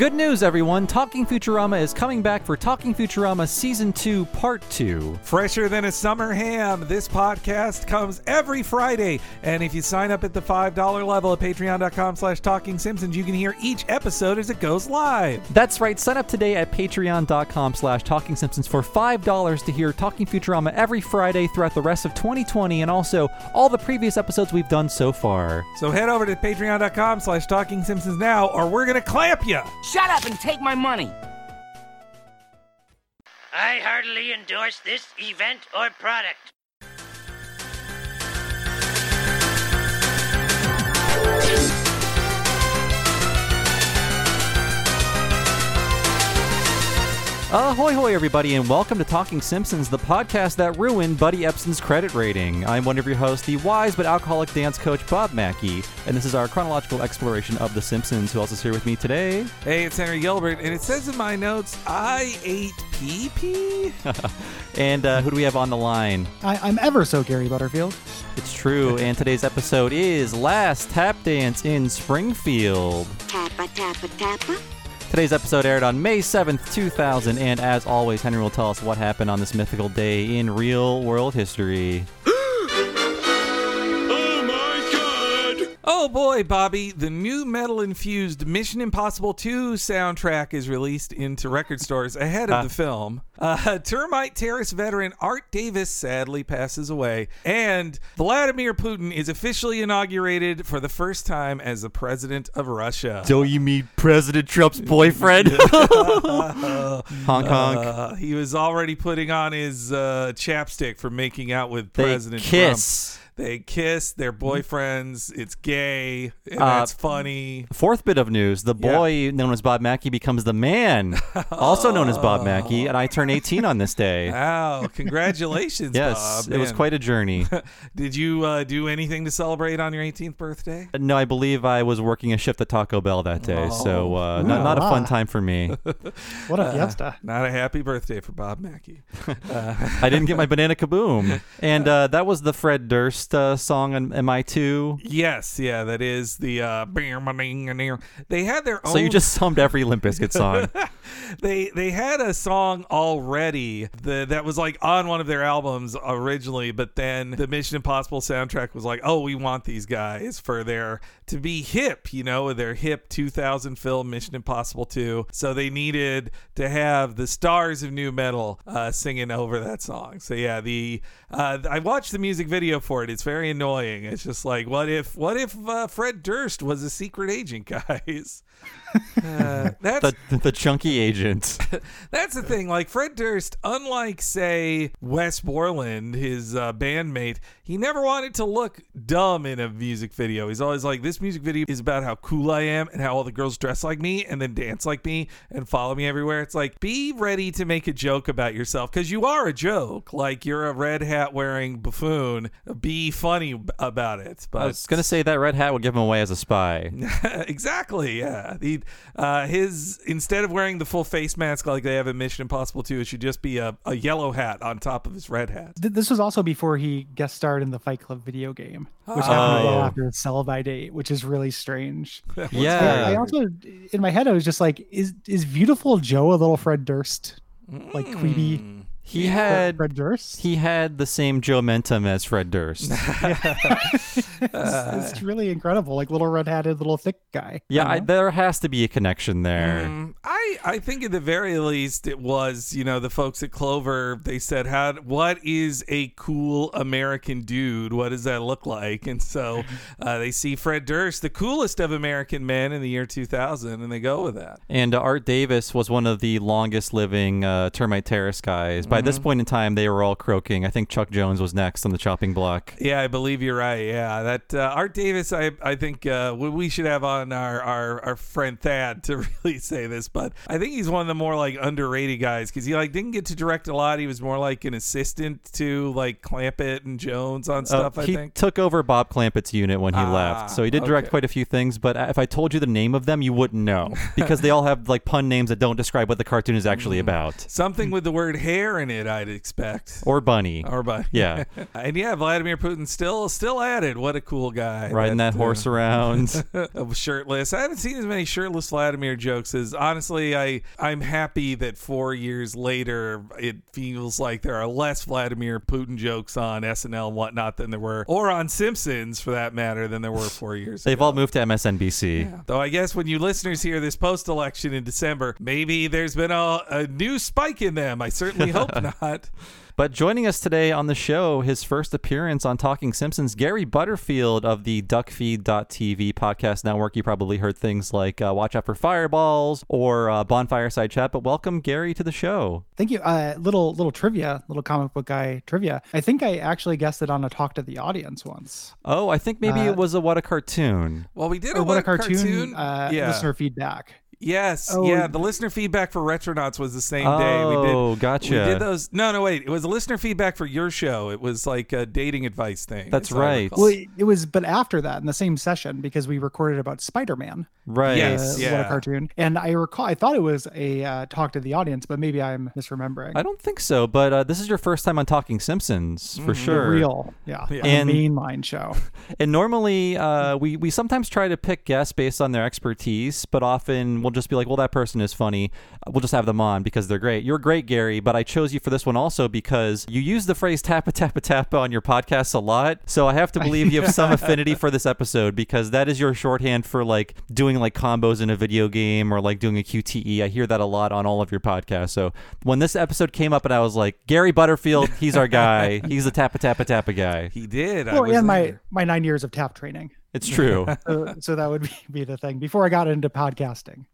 Good news, everyone! Talking Futurama is coming back for Talking Futurama Season 2, Part 2. Fresher than a summer ham, this podcast comes every Friday. And if you sign up at the $5 level at patreon.com slash talking simpsons, you can hear each episode as it goes live. That's right, sign up today at patreon.com slash talking simpsons for $5 to hear Talking Futurama every Friday throughout the rest of 2020 and also all the previous episodes we've done so far. So head over to patreon.com slash talking simpsons now, or we're going to clamp you. Shut up and take my money. I heartily endorse this event or product. Ahoy, hoy, everybody, and welcome to Talking Simpsons, the podcast that ruined Buddy Ebsen's credit rating. I'm one of your hosts, the wise but alcoholic dance coach, Bob Mackey, and this is our chronological exploration of The Simpsons. Who else is here with me today? Hey, it's Henry Gilbert, and it says in my notes, I ate pee pee. And uh, who do we have on the line? I, I'm ever so Gary Butterfield. It's true, and today's episode is Last Tap Dance in Springfield. Tappa, tappa, tappa. Today's episode aired on May 7th, 2000, and as always, Henry will tell us what happened on this mythical day in real world history. Oh boy, Bobby, the new metal infused Mission Impossible 2 soundtrack is released into record stores ahead of the film. Uh, Termite Terrace veteran Art Davis sadly passes away, and Vladimir Putin is officially inaugurated for the first time as the president of Russia. Don't you mean President Trump's boyfriend? Hong Kong. Uh, he was already putting on his uh, chapstick for making out with they President kiss. Trump. They kiss, they're boyfriends, it's gay, and Uh, that's funny. Fourth bit of news the Yeah. boy known as Bob Mackey becomes the man, also known as Bob Mackey, and I turn 18 on this day. Wow, congratulations, Yes, Bob. it was Man. quite a journey. Did you uh, do anything to celebrate on your 18th birthday? No, I believe I was working a shift at Taco Bell that day, so uh, not, Ooh, not a fun time for me. What a fiesta. Not a happy birthday for Bob Mackey. I didn't get my banana kaboom. And uh, that was the Fred Durst uh, song on MI2. Yes, yeah, that is the. Uh, they had their own. So you just summed every Limp Bizkit song. they they had a song already the, that was like on one of their albums originally, but then the Mission Impossible soundtrack was like, oh, we want these guys for their to be hip, you know, their hip 2000 film Mission Impossible 2. So they needed to have the stars of new metal uh, singing over that song. So yeah, the uh, I watched the music video for it. It's very annoying. It's just like, what if what if uh, Fred Durst was a secret agent, guys? Uh, that's the, the chunky agent. that's the thing. Like Fred Durst, unlike say Wes Borland, his uh, bandmate, he never wanted to look dumb in a music video. He's always like, "This music video is about how cool I am and how all the girls dress like me and then dance like me and follow me everywhere." It's like, be ready to make a joke about yourself because you are a joke. Like you're a red hat wearing buffoon. Be funny about it. But I was going to say that red hat would give him away as a spy. exactly. Yeah. The uh, his instead of wearing the full face mask like they have in Mission Impossible 2, it should just be a, a yellow hat on top of his red hat. Th- This was also before he guest starred in the Fight Club video game, which Oh. happened right after his sell by date, which is really strange. Yeah. I also, in my head, I was just like, is is beautiful Joe a little Fred Durst, like Queeby He had Fred Durst? he had the same Joe Mentum as Fred Durst. it's, it's really incredible, like little red hatted, little thick guy. Yeah, you I, there has to be a connection there. Mm, I, I think at the very least it was you know the folks at Clover they said how what is a cool American dude what does that look like and so uh, they see Fred Durst the coolest of American men in the year 2000 and they go with that And uh, Art Davis was one of the longest living uh, Termite Terrace guys. By this point in time, they were all croaking. I think Chuck Jones was next on the chopping block. Yeah, I believe you're right. Yeah, that uh, Art Davis, I I think uh, we, should have on our, our our friend Thad to really say this, but I think he's one of the more like underrated guys because he like didn't get to direct a lot. He was more like an assistant to like Clampett and Jones on Uh, stuff. I he think. took over Bob Clampett's unit when he Ah, left, so he did direct okay. quite a few things. But if I told you the name of them, you wouldn't know because they all have like pun names that don't describe what the cartoon is actually Mm. about. Something with the word hair in it, I'd expect. Or bunny. Or Bunny. Yeah. and yeah, Vladimir Putin still still at it. What a cool guy. Riding that uh, horse around. shirtless. I haven't seen as many shirtless Vladimir jokes as honestly. I I'm happy that four years later it feels like there are less Vladimir Putin jokes on SNL and whatnot than there were, or on Simpsons for that matter, than there were four years. They've ago. all moved to MSNBC. Though I guess when you listeners hear this post election in December, maybe there's been a, a new spike in them. I certainly hope not. But joining us today on the show, his first appearance on Talking Simpsons, Gary Butterfield of the DuckFeed.tv podcast network. You probably heard things like uh, Watch Out for Fireballs or uh, Bonfire Side Chat, but welcome, Gary, to the show. Thank you. Uh, little little trivia, little comic book guy trivia. I think I actually guessed it on a talk to the audience once. Oh, I think maybe Uh, it was a What a Cartoon. Well, we did a what a what cartoon, Uh, yeah. listener feedback. Yes, Oh, yeah. The listener feedback for Retronauts was the same day. We did. Oh, gotcha. We did those. No, no, wait. It was a listener feedback for your show. It was like a dating advice thing. That's right. Well, it, it was, but after that, in the same session, because we recorded about Spider Man. Right. Yes. uh, yeah. what a cartoon. And I recall, I thought it was a uh, talk to the audience, but maybe I'm misremembering. I don't think so, but uh, this is your first time on Talking Simpsons for Mm-hmm. The sure. real, yeah, Yeah. the And- mainline show. And normally, uh, we we sometimes try to pick guests based on their expertise, but often we'll just be like, "Well, that person is funny. We'll just have them on because they're great." You're great, Gary, but I chose you for this one also because you use the phrase "tappa tappa tappa" on your podcast a lot. So I have to believe you have some affinity for this episode because that is your shorthand for like doing like combos in a video game or like doing a QTE. I hear that a lot on all of your podcasts. So when this episode came up, and I was like, "Gary Butterfield, he's our guy. He's the tappa tappa tappa guy." he did. I Well, was and my my nine years of tap training. It's true. So, so that would be, be the thing. Before I got into podcasting,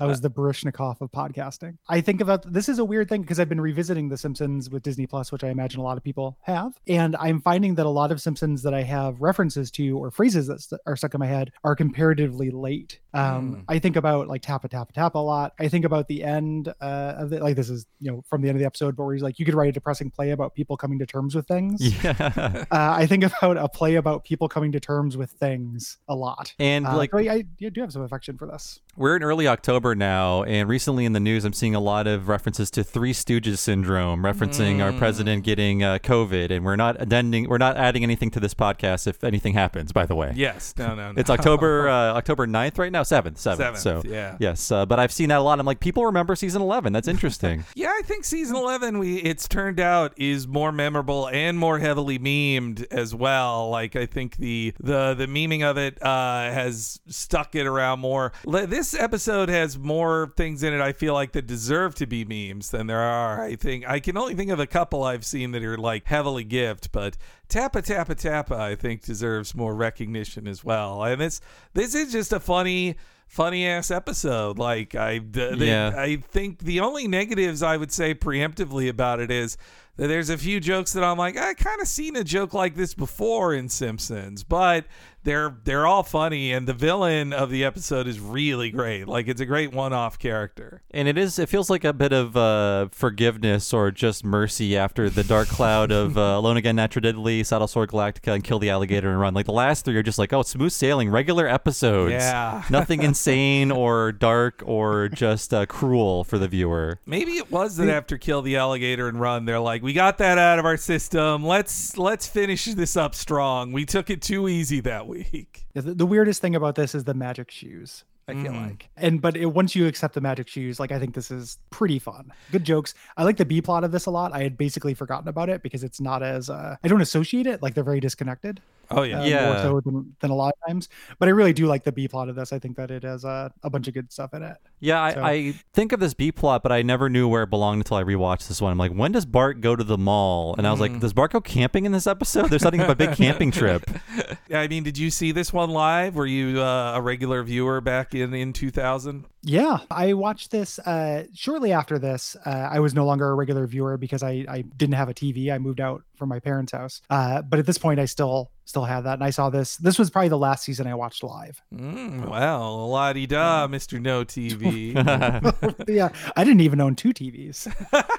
I was the Baryshnikov of podcasting. I think about this is a weird thing because I've been revisiting The Simpsons with Disney Plus, which I imagine a lot of people have, and I'm finding that a lot of Simpsons that I have references to or phrases that are stuck in my head are comparatively late. Um, I think about like tap a tap a tap a lot. I think about the end uh, of the like this is you know from the end of the episode, but where he's like, you could write a depressing play about people coming to terms with things. yeah. Uh, I think about a play about people coming to terms with things a lot. And Uh, like so I, I do have some affection for this. we're in early October now, and recently in the news, I'm seeing a lot of references to Three Stooges syndrome, referencing our president getting uh, COVID, and we're not addending, we're not adding anything to this podcast if anything happens. By the way, Yes. No. No. no. it's October uh, October 9th right now, seventh, seventh. Seventh, So yeah. yes, uh, but I've seen that a lot. I'm like, people remember season 11. That's interesting. Yeah, I think season eleven, we it's turned out is more memorable and more heavily memed as well. Like I think the the the memeing of it uh, has stuck it around more. This episode has more things in it. I feel like that deserve to be memes than there are. I think I can only think of a couple I've seen that are like heavily gift, but Tappa Tappa Tappa I think deserves more recognition as well. And this this is just a funny funny ass episode. Like I, Yeah. I think the only negatives I would say preemptively about it is that there's a few jokes that I'm like I kind of seen a joke like this before in Simpsons, but they're they're all funny and the villain of the episode is really great. Like it's a great one-off character. And it is. It feels like a bit of uh, forgiveness or just mercy after the dark cloud of uh, Alone Again, Natura-Diddly, Saddle Sword Galactica, and Kill the Alligator and Run. Like the last three are just like, oh, smooth sailing, regular episodes. Yeah. Nothing insane or dark or just uh, cruel for the viewer. Maybe it was that after Kill the Alligator and Run, they're like, we got that out of our system. Let's let's finish this up strong. We took it too easy that week. Yeah, The, the weirdest thing about this is the magic shoes. I feel Mm. like, and but it, once you accept the magic shoes, like I think this is pretty fun. Good jokes. I like the B plot of this a lot. I had basically forgotten about it because it's not as uh, I don't associate it. Like they're very disconnected. Oh yeah. uh, Yeah. more so than, than a lot of times. But I really do like the B plot of this. I think that it has uh, a bunch of good stuff in it. Yeah, I, So- I think of this B plot, but I never knew where it belonged until I rewatched this one. I'm like, when does Bart go to the mall? And I was Mm. like, does Bart go camping in this episode? There's something about a big camping trip. I mean, did you see this one live? Were you uh, a regular viewer back in in 2000? Yeah, I watched this uh, shortly after this. Uh, I was no longer a regular viewer because I, I didn't have a TV. I moved out from my parents' house. Uh, but at this point, I still still have that, and I saw this. This was probably the last season I watched live. Mm, well, la di da, Mr. No TV. yeah, I didn't even own two TVs.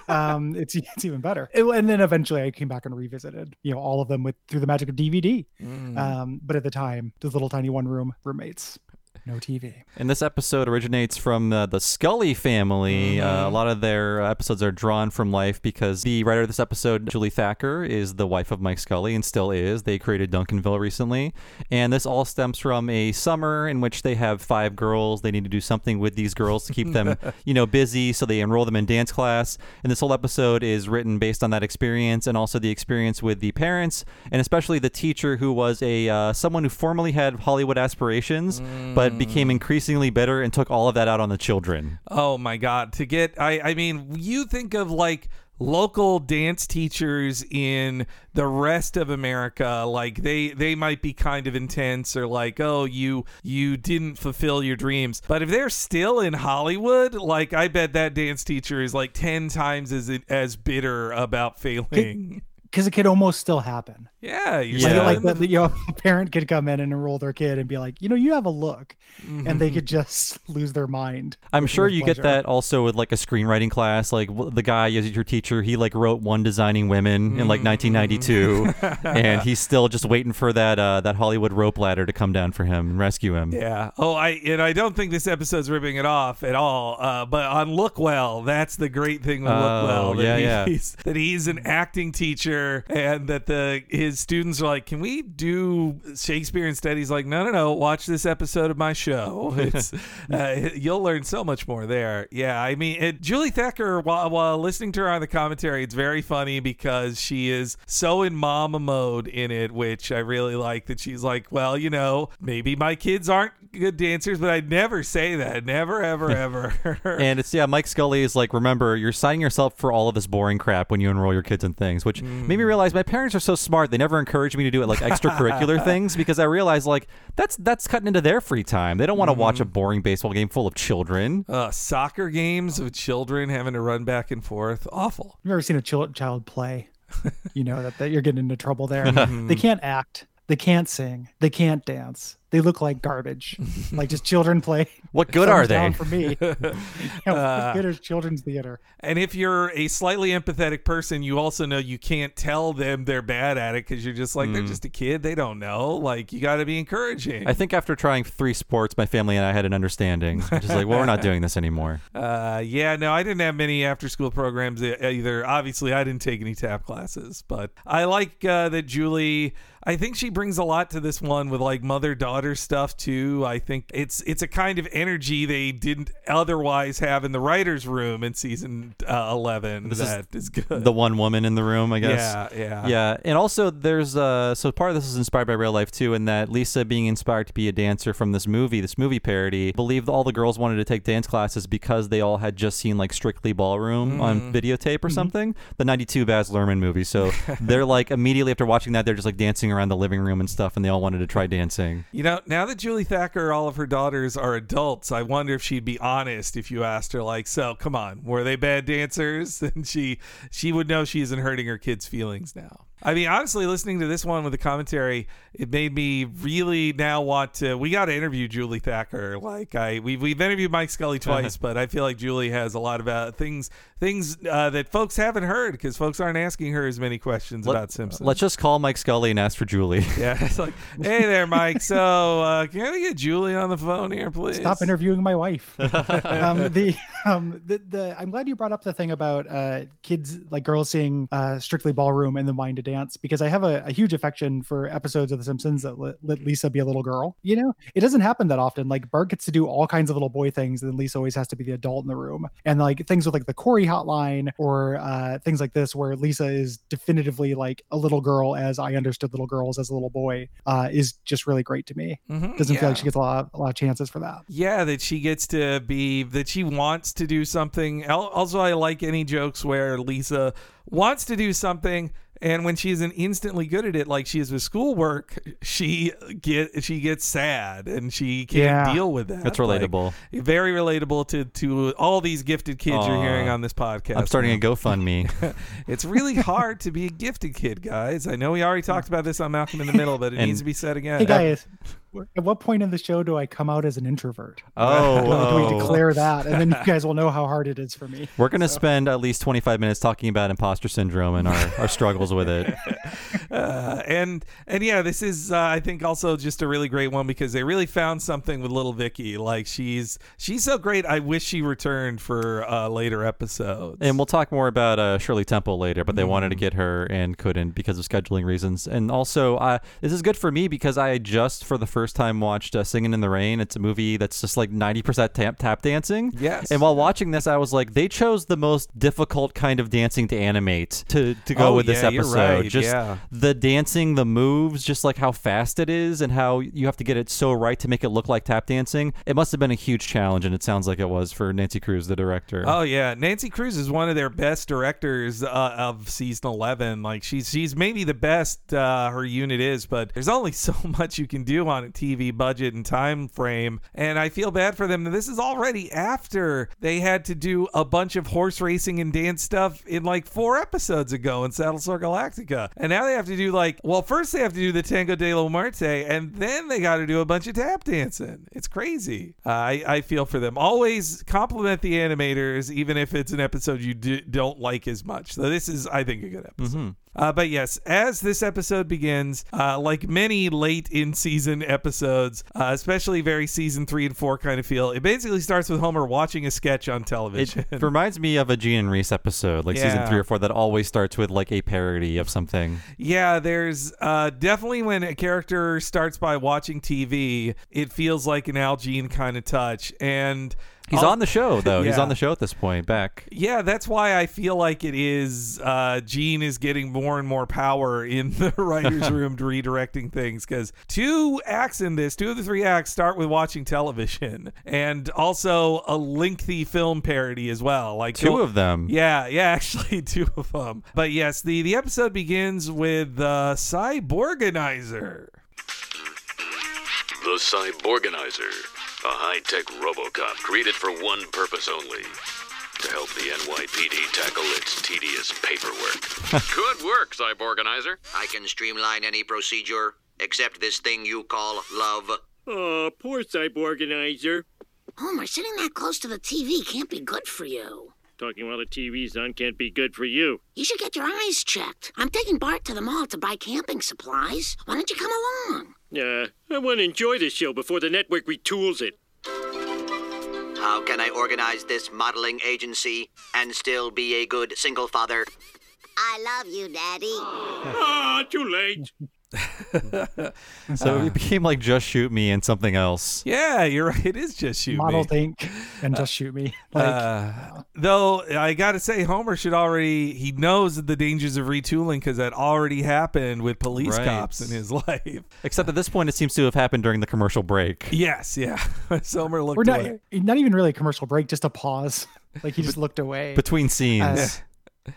um, it's it's even better. It- and then eventually, I came back and revisited, you know, all of them with through the magic of DVD. Mm. Um, but at the time, the little tiny one room roommates, no TV. And this episode originates from uh, the Scully family. Uh, a lot of their episodes are drawn from life because the writer of this episode, Julie Thacker, is the wife of Mike Scully and still is. They created Duncanville recently. And this all stems from a summer in which they have five girls. They need to do something with these girls to keep them, you know, busy. So they enroll them in dance class. And this whole episode is written based on that experience and also the experience with the parents and especially the teacher who was a uh, someone who formerly had Hollywood aspirations, but Mm. became increasingly bitter and took all of that out on the children. Oh my god, to get I I mean, you think of like local dance teachers in the rest of America like they they might be kind of intense or like oh you you didn't fulfill your dreams. But if they're still in Hollywood like I bet that dance teacher is like 10 times as as bitter about failing Because it could almost still happen. yeah you're Yeah. Like, in like the- the, you know, a parent could come in and enroll their kid and be like, you know, you have a look, and they could just lose their mind. I'm sure with you get that also with like a screenwriting class. Like the guy is your teacher, he like wrote one designing women in like 1992, and he's still just waiting for that uh, that Hollywood rope ladder to come down for him and rescue him. Yeah. Oh, I and I don't think this episode's ripping it off at all. Uh, but on Lookwell, that's the great thing with Oh, Lookwell. That yeah, yeah. he's, That he's an acting teacher, and that the his students are like, "Can we do Shakespeare instead?" He's like, "No, no, no. Watch this episode of my show. It's uh, you'll learn so much more there." Yeah. I mean, it, Julie Thacker. While while listening to her on the commentary, it's very funny because she is so in mama mode in it, which I really like. That she's like, "Well, you know, maybe my kids aren't good dancers, but I'd never say that. Never, ever, ever." And it's yeah, Mike Scully is like, remember, you're signing yourself for all of this boring crap when you enroll your kids in things, which made me realize my parents are so smart. They never encouraged me to do it like extracurricular things because I realized like that's that's cutting into their free time. They don't want to watch a boring baseball game full of children. uh, soccer games with children having to run back and forth. Awful. You've ever seen a chil- child play? you know that, that you're getting into trouble there. they can't act. They can't sing. They can't dance. They look like garbage. like just children play. What good are they? For me, you know, what good is children's theater? And if you're a slightly empathetic person, you also know you can't tell them they're bad at it because you're just like, they're just a kid. They don't know. Like, you got to be encouraging. I think after trying three sports, my family and I had an understanding. Just like, well, we're not doing this anymore. Uh, yeah, no, I didn't have many after school programs either. Obviously, I didn't take any tap classes, but I like uh, that Julie. I think she brings a lot to this one with like mother daughter stuff too. I think it's it's a kind of energy they didn't otherwise have in the writers' room in season uh, eleven. This is that is good. The one woman in the room, I guess. yeah, yeah, Yeah, and also there's uh so part of this is inspired by real life too, in that Lisa being inspired to be a dancer from this movie, this movie parody, believed all the girls wanted to take dance classes because they all had just seen like Strictly Ballroom on videotape or something, the '92 Baz Luhrmann movie. So they're like immediately after watching that, they're just like dancing around the living room and stuff, and they all wanted to try dancing. You know, now that Julie Thacker, all of her daughters are adults, I wonder if she'd be honest if you asked her, like, "So, come on, were they bad dancers?" And she she would know she isn't hurting her kids' feelings now. I mean, honestly, listening to this one with the commentary, it made me really now want to. We got to interview Julie Thacker. Like, I we've we've interviewed Mike Scully twice, but I feel like Julie has a lot of uh, things things uh, that folks haven't heard because folks aren't asking her as many questions about Simpsons. Let's just call Mike Scully and ask for Julie. Yeah, it's like, hey there, Mike. So, uh, can I get Julie on the phone here, please? Stop interviewing my wife. um, the um, the the I'm glad you brought up the thing about uh, kids like girls seeing uh, Strictly Ballroom and the mind to dance because I have a, a huge affection for episodes of The Simpsons that let, let Lisa be a little girl. You know, it doesn't happen that often. Like Bart gets to do all kinds of little boy things, and then Lisa always has to be the adult in the room. And like things with like the Corey hotline or uh, things like this, where Lisa is definitively like a little girl as I understood little girls as a little boy, uh, is just really great to me. Mhm, Doesn't yeah. feel like she gets a lot, a lot of chances for that. Yeah, that she gets to be that she wants to do something. Also, I like any jokes where Lisa wants to do something And when she isn't instantly good at it, like she is with schoolwork, she get she gets sad and she can't Yeah. deal with that. That's Like, relatable. very relatable to to all these gifted kids you're hearing on this podcast. I'm starting a now. GoFundMe. It's really hard to be a gifted kid, guys. I know we already talked about this on Malcolm in the Middle, but it And- needs to be said again. Hey guys, at what point in the show do I come out as an introvert? Oh, Do we declare that, and then you guys will know how hard it is for me. We're gonna spend at least 25 minutes talking about imposter syndrome and our, our struggles with it. Uh, and and yeah, this is uh, I think also just a really great one because they really found something with little Vicky. Like she's she's so great. I wish she returned for uh, later episodes. And we'll talk more about uh, Shirley Temple later, but they wanted to get her and couldn't because of scheduling reasons. And also, uh, this is good for me because I just for the first time watched uh, Singing in the Rain. It's a movie that's just like 90% tap, tap dancing. Yes. And while watching this, I was like, they chose the most difficult kind of dancing to animate to, to go Oh, with this yeah, you're episode. right, Just yeah. The dancing, the moves, just like how fast it is and how you have to get it so right to make it look like tap dancing. It must have been a huge challenge, and it sounds like it was for Nancy Kruse, the director. Oh yeah, Nancy Kruse is one of their best directors uh, of season eleven. Like she's she's maybe the best uh, her unit is, but there's only so much you can do on a TV budget and time frame. And I feel bad for them. This is already after they had to do a bunch of horse racing and dance stuff in like four episodes ago in Battlestar Galactica, and now they have to do like well, first they have to do the Tango de la Muerte, and then they got to do a bunch of tap dancing. It's crazy. Uh, I I feel for them. Always compliment the animators, even if it's an episode you do, don't like as much. So this is, I think, a good episode. Uh, but yes, as this episode begins, uh, like many late in season episodes, uh, especially very season three and four kind of feel, it basically starts with Homer watching a sketch on television. It reminds me of a Jean and Reiss episode, like season three or four, that always starts with like a parody of something. Yeah, there's uh, definitely when a character starts by watching TV, it feels like an Al Jean kind of touch. And He's I'll- on the show though. He's on the show at this point. Back. Yeah, that's why I feel like it is. Uh, Jean is getting more and more power in the writers' room, redirecting things. Because two acts in this, two of the three acts, start with watching television, and also a lengthy film parody as well. Like Two of them. Yeah, yeah, actually two of them. But yes, the the episode begins with uh, Cyborganizer. The Cyborganizer, a high-tech Robocop created for one purpose only. To help the NYPD tackle its tedious paperwork. Good work, Cyborganizer. I can streamline any procedure except this thing you call love. Oh, poor Cyborganizer. Oh, Homer, sitting that close to the TV can't be good for you. Talking while the TV's on can't be good for you. You should get your eyes checked. I'm taking Bart to the mall to buy camping supplies. Why don't you come along? Uh, I want to enjoy the show before the network retools it. How can I organize this modeling agency and still be a good single father? I love you, Daddy. Ah, too late. So it became like Just Shoot Me and something else. Yeah, you're right. It is just shoot me. Model me. Think and just shoot me. Like, Uh, though I gotta say, Homer should already he knows the dangers of retooling because that already happened with police Right. cops in his life. Except at this point, it seems to have happened during the commercial break. Yes, yeah. so Homer looked we're not away. not even really a commercial break, just a pause. Like he just looked away. Between scenes. Uh,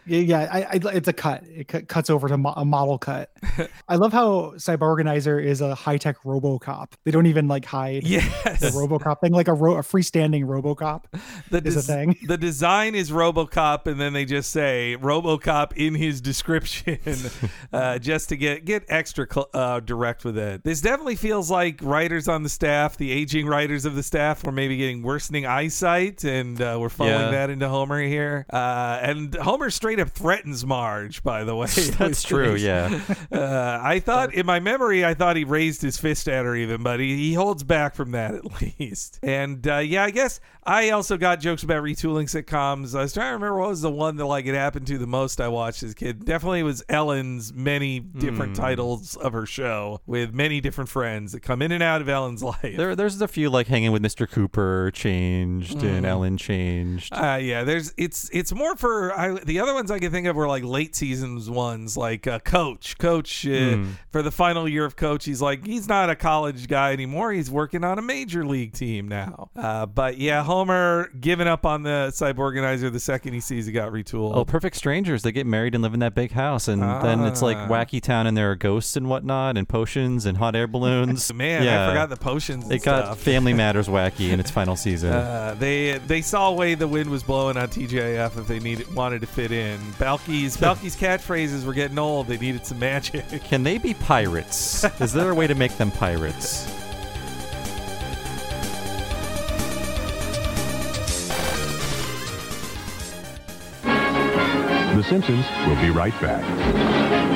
Yeah, yeah I, I, it's a cut. It cut, cuts over to mo- a model cut. I love how Cyborganizer is a high tech RoboCop. They don't even like hide Yes. the RoboCop thing, like a, ro- a freestanding RoboCop the is a thing. The design is RoboCop, and then they just say RoboCop in his description, uh, just to get get extra cl- uh, direct with it. This definitely feels like writers on the staff, the aging writers of the staff, were maybe getting worsening eyesight, and uh, we're following Yeah. that into Homer here. Uh, and Homer straight up threatens Marge, by the way. That's true, yeah. Uh, I thought in my memory, I thought he raised his fist at her even, but he, he holds back from that at least. And uh, yeah, I guess I also got jokes about retooling sitcoms. I was trying to remember what was the one that like it happened to the most I watched as a kid. Definitely was Ellen's many different titles of her show with many different friends that come in and out of Ellen's life. There, there's a few like hanging with Mr. Cooper changed Mm. and Ellen changed. Uh, yeah, there's it's it's more for I, the the other ones I can think of were like late seasons ones, like uh, Coach. Coach uh, Hmm. for the final year of Coach, he's like he's not a college guy anymore. He's working on a major league team now. Uh, but yeah, Homer giving up on the Cyborganizer the second he sees he got retooled. Oh, perfect strangers. They get married and live in that big house, and then it's like Ah. wacky town, and there are ghosts and whatnot, and potions and hot air balloons. Man, yeah. I forgot the potions. It got. Family Matters wacky in its final season. Uh, they they saw way the wind was blowing on TJF if they needed wanted to fit in. Balki's Balki's catchphrases were getting old. They needed some magic. Can they be pirates? Is there a way to make them pirates? The Simpsons will be right back.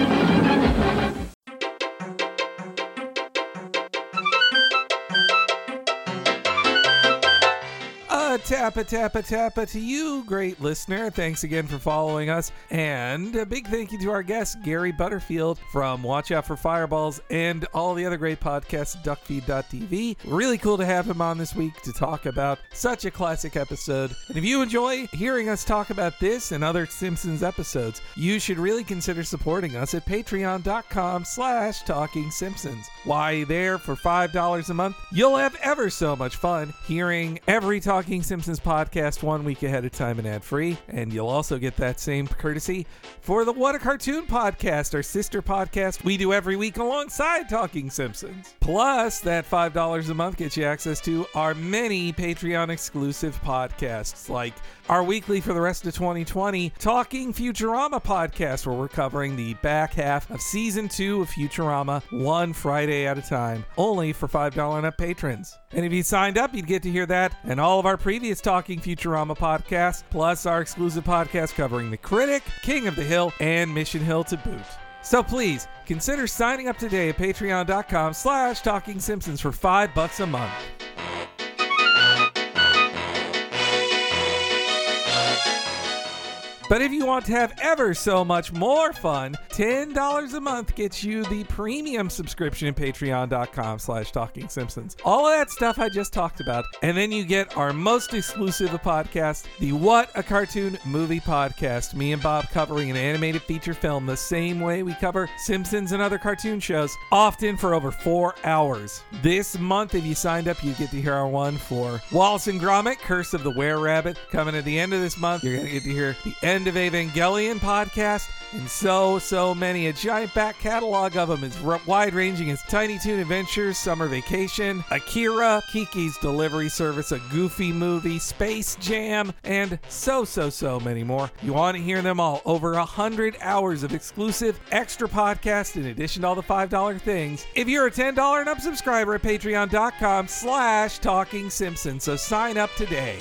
Tappa tappa tappa to you, great listener. Thanks again for following us. And a big thank you to our guest, Gary Butterfield from Watch Out for Fireballs and all the other great podcasts, duckfeed.tv. Really cool to have him on this week to talk about such a classic episode. And if you enjoy hearing us talk about this and other Simpsons episodes, you should really consider supporting us at patreon.com slash talking Simpsons. Why there for $5 a month, you'll have ever so much fun hearing every Talking Simpsons podcast one week ahead of time and ad free. And you'll also get that same courtesy for the What a Cartoon podcast, our sister podcast we do every week alongside Talking Simpsons. Plus, that $5 a month gets you access to our many Patreon exclusive podcasts, like our weekly for the rest of 2020 Talking Futurama podcast, where we're covering the back half of season two of Futurama one Friday at a time, only for $5 and up patrons. And if you signed up, you'd get to hear that and all of our previous Talking Futurama podcasts, plus our exclusive podcast covering The Critic, King of the Hill, and Mission Hill to boot. So please consider signing up today at patreon.com slash talking simpsons for five bucks a month. But if you want to have ever so much more fun, $10 a month gets you the premium subscription at patreon.com slash talking simpsons. All of that stuff I just talked about. And then you get our most exclusive podcast, the What a Cartoon Movie Podcast. Me and Bob covering an animated feature film the same way we cover Simpsons and other cartoon shows, often for over four hours. This month, if you signed up, you get to hear our one for Wallace and Gromit, Curse of the Were Rabbit. Coming at the end of this month, you're going to get to hear the End of Evangelion podcast and so, so many. A giant back catalog of them is wide ranging as Tiny Toon Adventures, Summer Vacation, Akira, Kiki's Delivery Service, a Goofy movie, Space Jam, and so, so, so many more. You want to hear them all. Over a hundred hours of exclusive extra podcast in addition to all the $5 things. If you're a $10 and up subscriber at patreon.com slash talking Simpsons, so sign up today.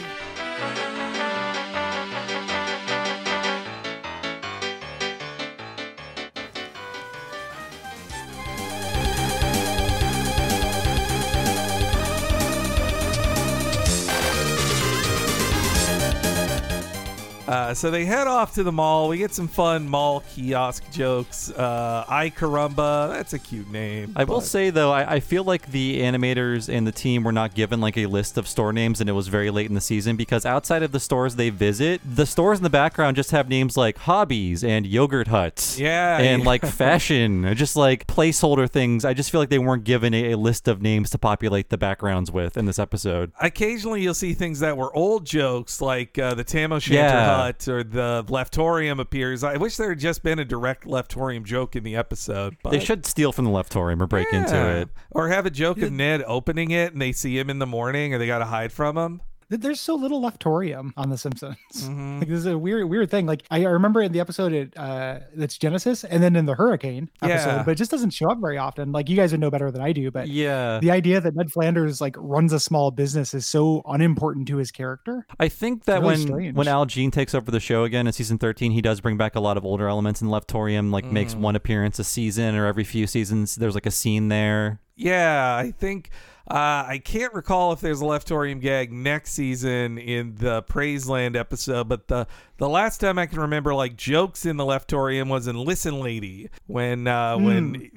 Uh, so they head off to the mall. We get some fun mall kiosk jokes. Uh, I Carumba, that's a cute name. I will say though, I, I feel like the animators and the team were not given like a list of store names, and it was very late in the season because outside of the stores they visit, the stores in the background just have names like hobbies and yogurt huts, Yeah, and like fashion, just like placeholder things. I just feel like they weren't given a, a list of names to populate the backgrounds with in this episode. occasionally you'll see things that were old jokes like uh, the Tam O'Shanter Yeah. Hut or the Leftorium appears. I wish there had just been a direct Leftorium joke in the episode. But They should steal from the Leftorium or break into it. Or have a joke of Ned opening it and they see him in the morning or they got to hide from him. Th- There's so little leftorium on The Simpsons. Mm-hmm. Like this is a weird, weird thing. Like I remember in the episode it, uh, that's Genesis, and then in the Hurricane episode, Yeah. but it just doesn't show up very often. Like you guys would know better than I do, but Yeah. the idea that Ned Flanders like runs a small business is so unimportant to his character. I think that really when strange. when Al Jean takes over the show again in season 13, he does bring back a lot of older elements in Leftorium, like Mm. makes one appearance a season or every few seasons. There's like a scene there. Yeah, I think Uh, I can't recall if there's a Leftorium gag next season in the Praiseland episode, but the the last time I can remember like jokes in the Leftorium was in Listen Lady when uh, when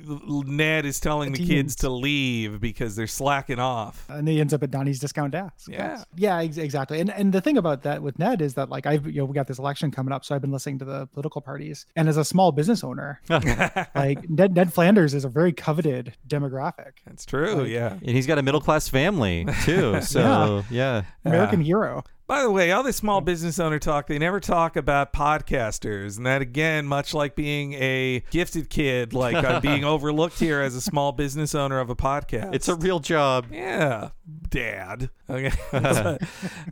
Ned is telling the, The kids to leave because they're slacking off. and he ends up at Donnie's discount desk. Yeah. yeah, ex- exactly. And and the thing about that with Ned is that like I've you know we got this election coming up, so I've been listening to the political parties, and as a small business owner, like Ned, Ned Flanders is a very coveted demographic, That's true. yeah. And he's got a middle class family too. So yeah. American hero. By the way, all this small business owner talk, they never talk about podcasters. And that, again, much like being a gifted kid, like I'm being overlooked here as a small business owner of a podcast. It's a real job. Yeah, Dad. Okay,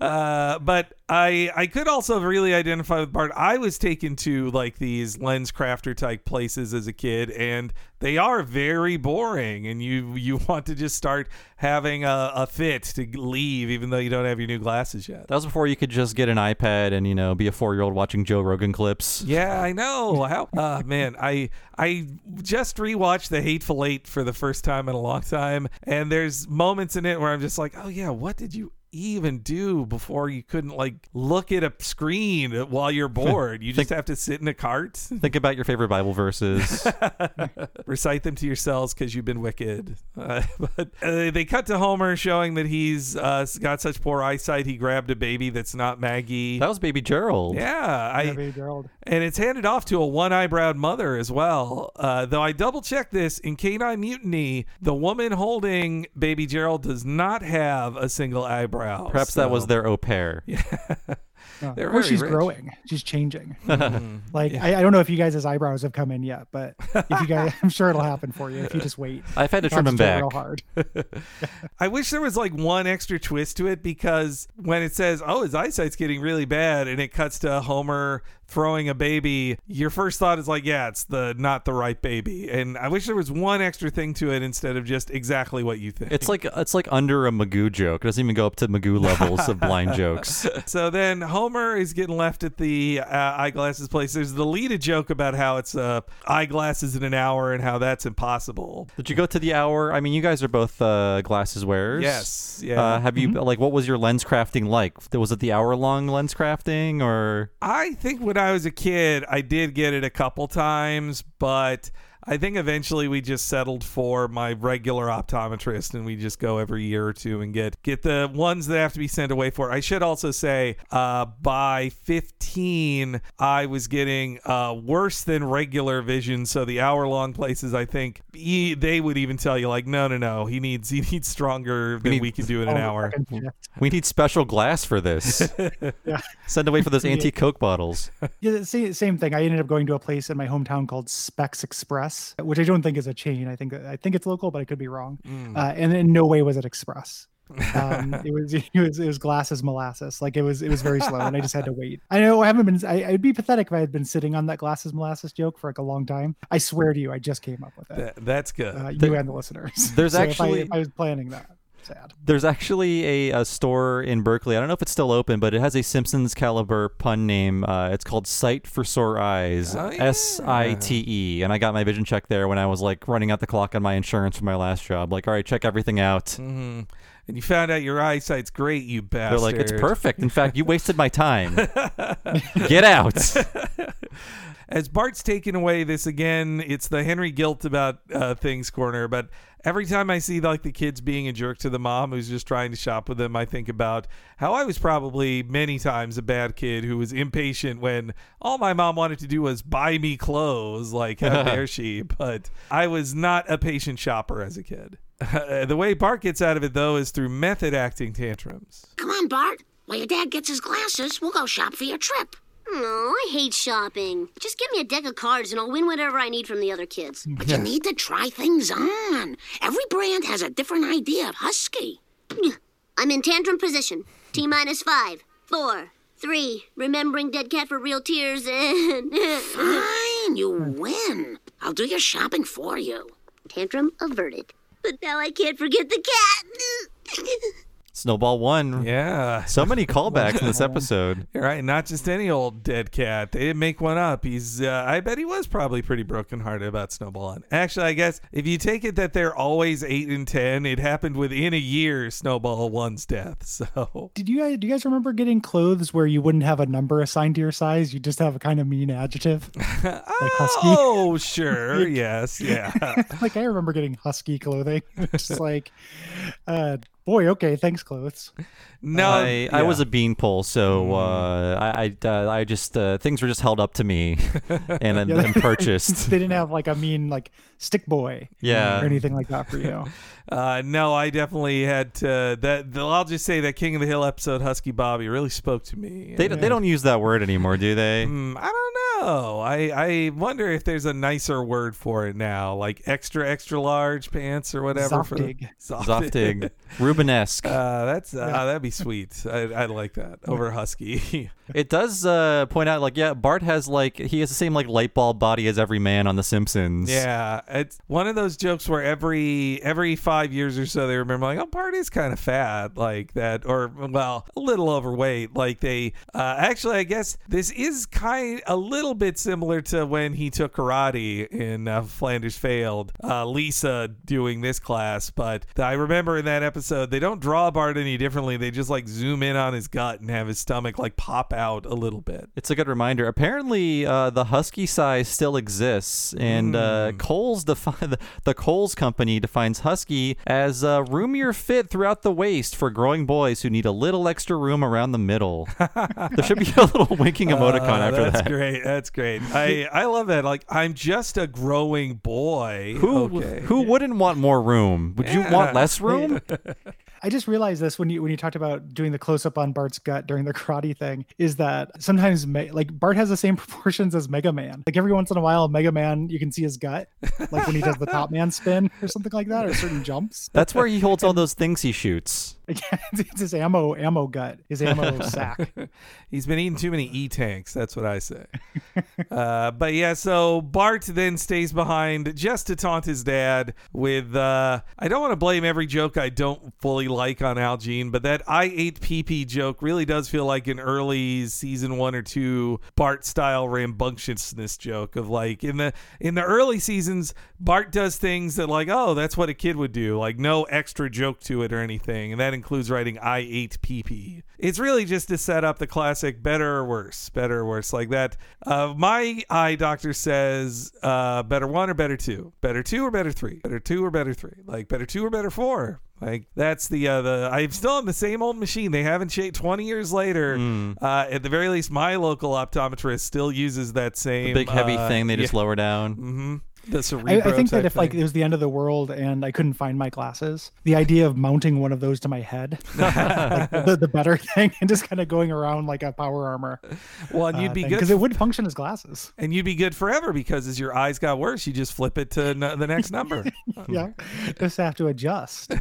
uh, but I I could also really identify with Bart. I was taken to like these lens crafter type places as a kid, and they are very boring. And you you want to just start having a, a fit to leave, even though you don't have your new glasses yet. That was before you could just get an iPad and you know be a four year old watching Joe Rogan clips. Yeah, I know. How? Uh, man, I I just rewatched The Hateful Eight for the first time in a long time, and there's moments in it where I'm just like, oh yeah, what did you even do before you couldn't like look at a screen while you're bored? You just have to sit in a cart, Think about your favorite Bible verses. recite them to yourselves because you've been wicked. Uh, but uh, they cut to Homer showing that he's uh, got such poor eyesight he grabbed a baby that's not Maggie. that was Baby Gerald. yeah, I. Baby Gerald. And it's handed off to a one eyebrowed mother as well. Uh, though I double checked this in Canine Mutiny, the woman holding baby Gerald does not have a single eyebrow. Perhaps that was their au pair. Uh, They're or she's rich. growing. She's changing. like I, I don't know if you guys' eyebrows have come in yet, but if you guys, I'm sure it'll happen for you if you just wait. I've had to trim them back. real hard. I wish there was like one extra twist to it because when it says, "Oh, his eyesight's getting really bad," and it cuts to Homer throwing a baby, your first thought is like, "Yeah, it's the not the right baby." And I wish there was one extra thing to it instead of just exactly what you think. It's like it's like under a Magoo joke. It doesn't even go up to Magoo levels of blind jokes. So then Homer is getting left at the uh, eyeglasses place. There's the lead a joke about how it's uh, eyeglasses in an hour and how that's impossible. Did you go to the hour? I mean, you guys are both uh, glasses wearers. Yes, yeah. Uh, have you like what was your lens crafting like? Was it the hour long lens crafting or? I think when I was a kid, I did get it a couple times, but I think eventually we just settled for my regular optometrist, and we just go every year or two and get get the ones that have to be sent away for. I should also say, uh, by 15, I was getting uh, worse than regular vision. So the hour long places, I think e- they would even tell you like, no, no, no, he needs he needs stronger than need- we can do in an hour. We need special glass for this. Yeah. Send away for those antique Coke bottles. Yeah, same, same thing. I ended up going to a place in my hometown called Specs Express, which I don't think is a chain. I think I think it's local, but I could be wrong. Mm. Uh, and in no way was it Express. um, it was it was it was glasses molasses. Like it was it was very slow, and I just had to wait. I know I haven't been. I, I'd be pathetic if I had been sitting on that glasses molasses joke for like a long time. I swear to you, I just came up with it. That- that's good. Uh, you and the listeners. there's So actually- if I, if I was planning that. Sad. There's actually a, a store in Berkeley. I don't know if it's still open, but it has a Simpsons caliber pun name. Uh, it's called Sight for Sore Eyes, Oh, S I T E. And I got my vision check there when I was like running out the clock on my insurance for my last job. Like, all right, check everything out. hmm And you found out your eyesight's great, you bastard. They're like, it's perfect. In fact, you wasted my time. Get out. As Bart's taking away this again, it's the Henry Guilt about uh, things corner. But every time I see like the kids being a jerk to the mom who's just trying to shop with them, I think about how I was probably many times a bad kid who was impatient when all my mom wanted to do was buy me clothes. Like, how dare she? But I was not a patient shopper as a kid. Uh, the way Bart gets out of it though is through method acting tantrums. Come on, Bart. While your dad gets his glasses, we'll go shop for your trip. Oh, I hate shopping. Just give me a deck of cards and I'll win whatever I need from the other kids. But you need to try things on. Every brand has a different idea of husky. I'm in tantrum position. T minus five, four, three, remembering dead cat for real tears, and. Fine, you win. I'll do your shopping for you. Tantrum averted. But now I can't forget the cat. Snowball One. Yeah. So many callbacks in this episode. You're right, not just any old dead cat. They didn't make one up. He's, uh, I bet he was probably pretty brokenhearted about Snowball. One. Actually, I guess if you take it that they're always eight and ten, it happened within a year. Snowball One's death. So Did you guys do you guys remember getting clothes where you wouldn't have a number assigned to your size? You just have a kind of mean adjective, like husky. Oh, sure. yes. Yeah. like I remember getting husky clothing. It's just like, uh, boy, okay, thanks, clothes. No, I, I was a beanpole, so uh, I I, uh, I just uh, things were just held up to me and then Yeah, and purchased. they didn't have like a mean like stick boy, Yeah. or anything like that for you. Uh, no, I definitely had to. That the, I'll just say that King of the Hill episode, Husky Bobby, really spoke to me. They, they don't use that word anymore, do they? Hmm, I don't know. I I wonder if there's a nicer word for it now, like extra extra large pants or whatever. for the- Zoftig. Zoftig, Rubenesque. Uh, that's uh, that'd be sweet. I, I'd like that over Husky. It does uh, point out, like, yeah, Bart has like he has the same like light bulb body as every man on The Simpsons. Yeah, it's one of those jokes where every every five years or so they remember like, oh, Bart is kind of fat like that, or well, a little overweight. Like they uh, actually, I guess this is kind a little bit similar to when he took karate in uh, Flanders Failed. Uh, Lisa doing this class, but I remember in that episode they don't draw Bart any differently. They just like zoom in on his gut and have his stomach like pop out a little bit. It's a good reminder. Apparently, uh, the husky size still exists, and uh, Hmm. Kohl's defi- the, the Kohl's company defines husky as a roomier fit throughout the waist for growing boys who need a little extra room around the middle. there should be a little winking emoticon Uh, after that's that. That's great. That's great. I I love that. Like I'm just a growing boy. Who okay. who wouldn't want more room? Would you want less room? I just realized this when you when you talked about doing the close up on Bart's gut during the karate thing is that sometimes Me- like Bart has the same proportions as Mega Man. Like every once in a while, Mega Man you can see his gut, like when he does the top man spin or something like that, or certain jumps. That's where he holds all those things he shoots. Yeah, it's his ammo ammo gut, his ammo sack. He's been eating too many e tanks. That's what I say. uh, but yeah, so Bart then stays behind just to taunt his dad with. Uh, I don't want to blame every joke I don't fully like on Al Jean, but that I ate PP joke really does feel like an early season one or two Bart style rambunctiousness joke of like in the in the early seasons, Bart does things that like oh that's what a kid would do, like no extra joke to it or anything, and that includes writing I ate PP. It's really just to set up the classic better or worse, better or worse like that. Uh, my eye doctor says uh, better one or better two, better two or better three, better two or better three, like better two or better four. Like that's the uh, the I'm still on the same old machine. They haven't changed. Twenty years later, uh, at the very least, my local optometrist still uses that same The big heavy uh, thing they just yeah. lower down. Mm-hmm. The I, think that if like it was the end of the world and I couldn't find my glasses, the idea of mounting one of those to my head, like the, the better thing, and just kind of going around like a power armor. Well, and you'd be good because it would function as glasses. and you'd be good forever because as your eyes got worse, you just flip it to n- the next number. yeah, just have to adjust.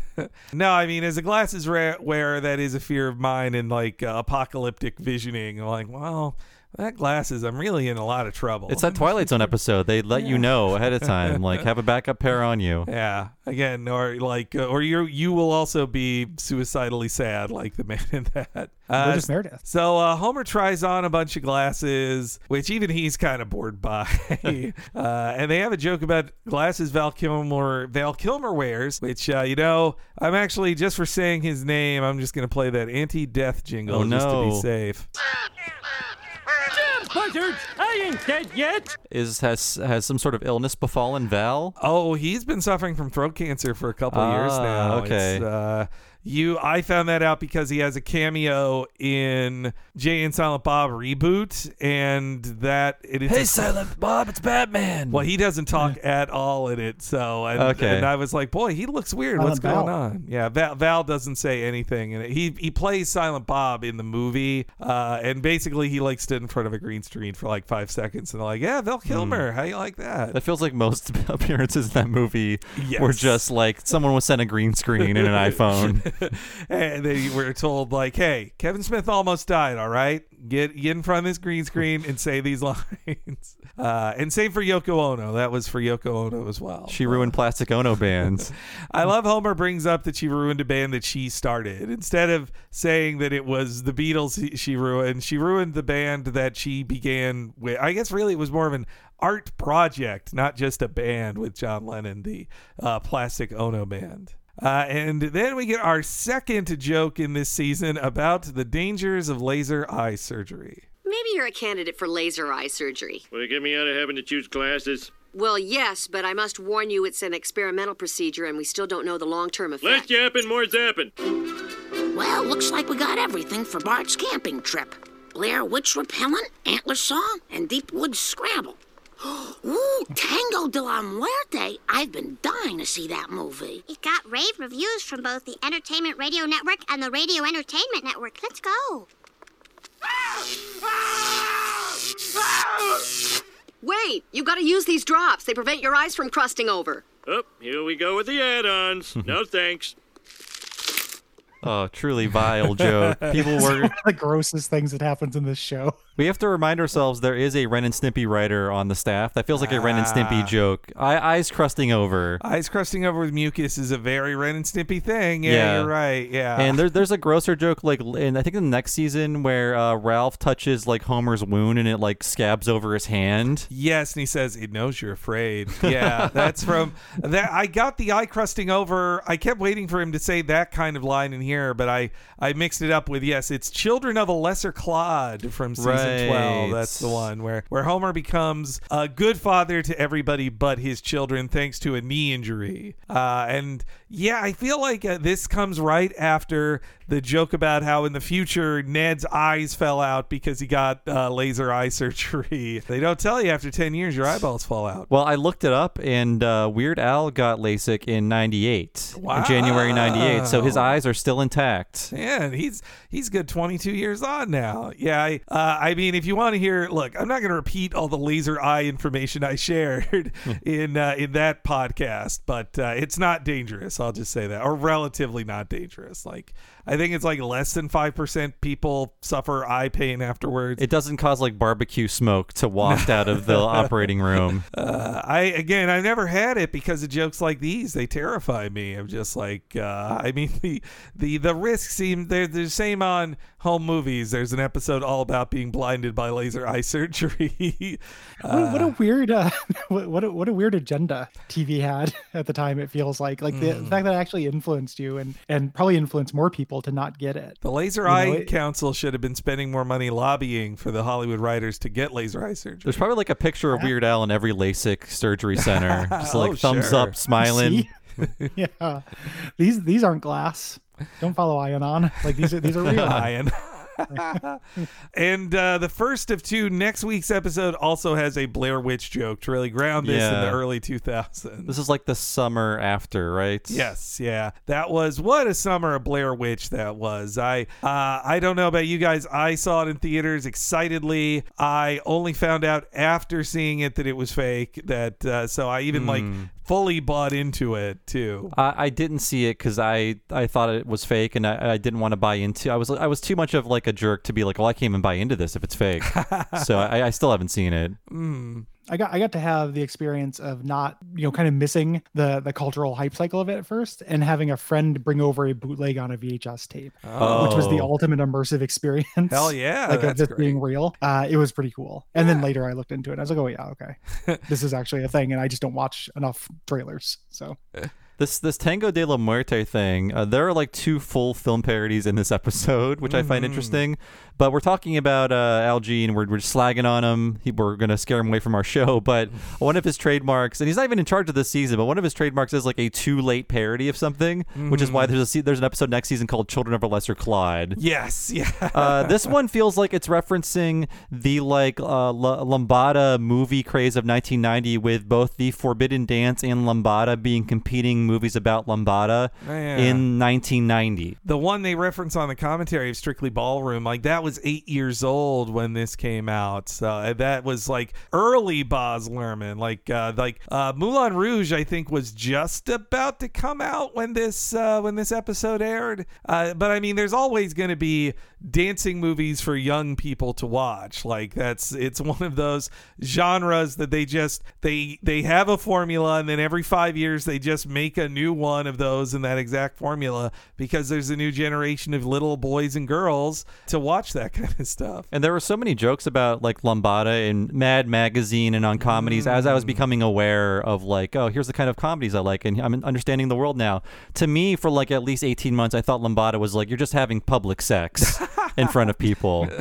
no, I mean, as a glasses ra- wearer, that is a fear of mine and like uh, apocalyptic visioning. Like, well, that glasses, I'm really in a lot of trouble. It's that Twilight Zone episode. They let you know ahead of time, like have a backup pair on you. Yeah, again, or like, uh, or you you will also be suicidally sad, like the man in that. Uh, Burgess Meredith. So uh, Homer tries on a bunch of glasses, which even he's kind of bored by. uh, and they have a joke about glasses Val Kilmer Val Kilmer wears, which uh, you know, I'm actually just for saying his name, I'm just gonna play that anti-death jingle Oh, just to be no. Safe. Buzzards, I ain't dead yet. Is has has some sort of illness befallen Val? Oh, he's been suffering from throat cancer for a couple of years Ah, now. okay. It's, you, I found that out because he has a cameo in Jay and Silent Bob reboot, and that it is. Hey Silent Bob, it's Batman. Well, he doesn't talk at all in it, so and, Okay. and I was like, boy, he looks weird. What's Silent going Val. on? Yeah, Val, Val doesn't say anything, and he he plays Silent Bob in the movie, uh, and basically he like stood in front of a green screen for like five seconds, and they're like, yeah, Val Kilmer, how you like that? That feels like most appearances in that movie Yes. were just like someone was sent a green screen and an iPhone. and they were told like, "Hey, Kevin Smith almost died. All right, get get in front of this green screen and say these lines." Uh, and same for Yoko Ono. That was for Yoko Ono as well. She ruined Plastic Ono bands. I love Homer brings up that she ruined a band that she started. Instead of saying that it was the Beatles she ruined, she ruined the band that she began with. I guess really it was more of an art project, not just a band with John Lennon, the uh, Plastic Ono band. Uh, and then we get our second joke in this season about the dangers of laser eye surgery. Maybe you're a candidate for laser eye surgery. Will you get me out of having to choose classes? Well, yes, but I must warn you it's an experimental procedure and we still don't know the long term Less effect. yapping, more zapping. Well, looks like we got everything for Bart's camping trip. Blair Witch Repellent, Antler Song, and Deep Woods Scrabble. Ooh, Tango de la Muerte. I've been dying to see that movie. It got rave reviews from both the Entertainment Radio Network and the Radio Entertainment Network. Let's go. Wait, you gotta use these drops. They prevent your eyes from crusting over. Oh, here we go with the add-ons. no thanks. Oh, truly vile joke. People were. the grossest things that happens in this show. We have to remind ourselves there is a Ren and Stimpy writer on the staff. That feels like a Ren and Ah. Stimpy joke. I, eyes crusting over. Eyes crusting over with mucus is a very Ren and Stimpy thing. Yeah, Yeah. you're right. Yeah. And there, there's a grosser joke, like in I think in the next season, where uh, Ralph touches like Homer's wound and it like scabs over his hand. Yes, and he says it knows you're afraid. Yeah, that's from that. I got the eye crusting over. I kept waiting for him to say that kind of line in here, but I I mixed it up with yes, it's Children of a Lesser Clod from season Right. Twelve. That's the one where where Homer becomes a good father to everybody but his children thanks to a knee injury. Uh, and yeah, I feel like uh, this comes right after the joke about how in the future Ned's eyes fell out because he got uh, laser eye surgery. They don't tell you after 10 years your eyeballs fall out. Well, I looked it up, and uh, Weird Al got LASIK in '98, in January '98. So his eyes are still intact. Yeah, he's he's good 22 years on now. Yeah, I, uh, I mean, if you want to hear, look, I'm not going to repeat all the laser eye information I shared in uh, in that podcast, but uh, it's not dangerous. I'll just say that, or relatively not dangerous. Like I think it's like less than five percent people suffer eye pain afterwards. It doesn't cause like barbecue smoke to waft out of the operating room. Uh, I again, I never had it because of jokes like these. They terrify me. I'm just like, uh, I mean, the the the risks seem they're the same on home movies. There's an episode all about being blinded by laser eye surgery. What, what a weird, uh, what what a, what a weird agenda TV had at the time. It feels like like the, Mm. the fact that it actually influenced you and and probably influenced more people to not get it. the Laser You know, Eye it- Council should have been spending more money lobbying for the Hollywood writers to get laser eye surgery. There's probably like a picture of Weird Al in every LASIK surgery center, just like Oh, thumbs sure. up, smiling. Yeah, these these aren't glass. Don't follow Ion on. Like these are these are real. Iron. and uh, the first of two next week's episode also has a Blair Witch joke to really ground this in Yeah. the early 2000s. This is like the summer after, right? Yes, yeah, that was what a summer of Blair Witch that was. I uh, I don't know about you guys. I saw it in theaters excitedly. I only found out after seeing it that it was fake. That uh, so I even like Hmm. Fully bought into it too. I, I didn't see it because I, I thought it was fake and I, I didn't want to buy into. I was I was too much of like a jerk to be like, well, I can't even buy into this if it's fake. so I, I still haven't seen it. Mm. I got I got to have the experience of not you know kind of missing the the cultural hype cycle of it at first, and having a friend bring over a bootleg on a VHS tape, which was the Oh. ultimate immersive experience. Hell yeah, like of that's this great. being real. Uh, it was pretty cool. And then later I looked into it. and I was like, oh yeah, okay, this is actually a thing, and I just don't watch enough trailers. So This this Tango de la Muerte thing, uh, there are like two full film parodies in this episode, which I find Mhm. interesting. But we're talking about uh, Al Jean and we're, we're slagging on him. He, we're going to scare him away from our show. But one of his trademarks, and he's not even in charge of this season, but one of his trademarks is like a too late parody of something, which is why Mhm. there's a there's an episode next season called Children of a Lesser Clyde. Yes, yeah. uh, this one feels like it's referencing the like uh, L- Lambada movie craze of 1990, with both the Forbidden Dance and Lambada being competing movies about lambada Yeah. in 1990. The one they reference on the commentary of Strictly Ballroom, like that was eight years old when this came out. So uh, that was like early Baz Luhrmann. Like uh, like uh, Moulin Rouge, I think was just about to come out when this uh, when this episode aired. Uh, but I mean, there's always going to be dancing movies for young people to watch. Like that's it's one of those genres that they just they they have a formula and then every 5 years they just make a new one of those in that exact formula because there's a new generation of little boys and girls to watch that kind of stuff. And there were so many jokes about like lambada in Mad Magazine and on comedies as Mm. I was becoming aware of like, oh, here's the kind of comedies I like, and I'm understanding the world now. To me, for like at least 18 months, I thought lambada was like you're just having public sex in front of people.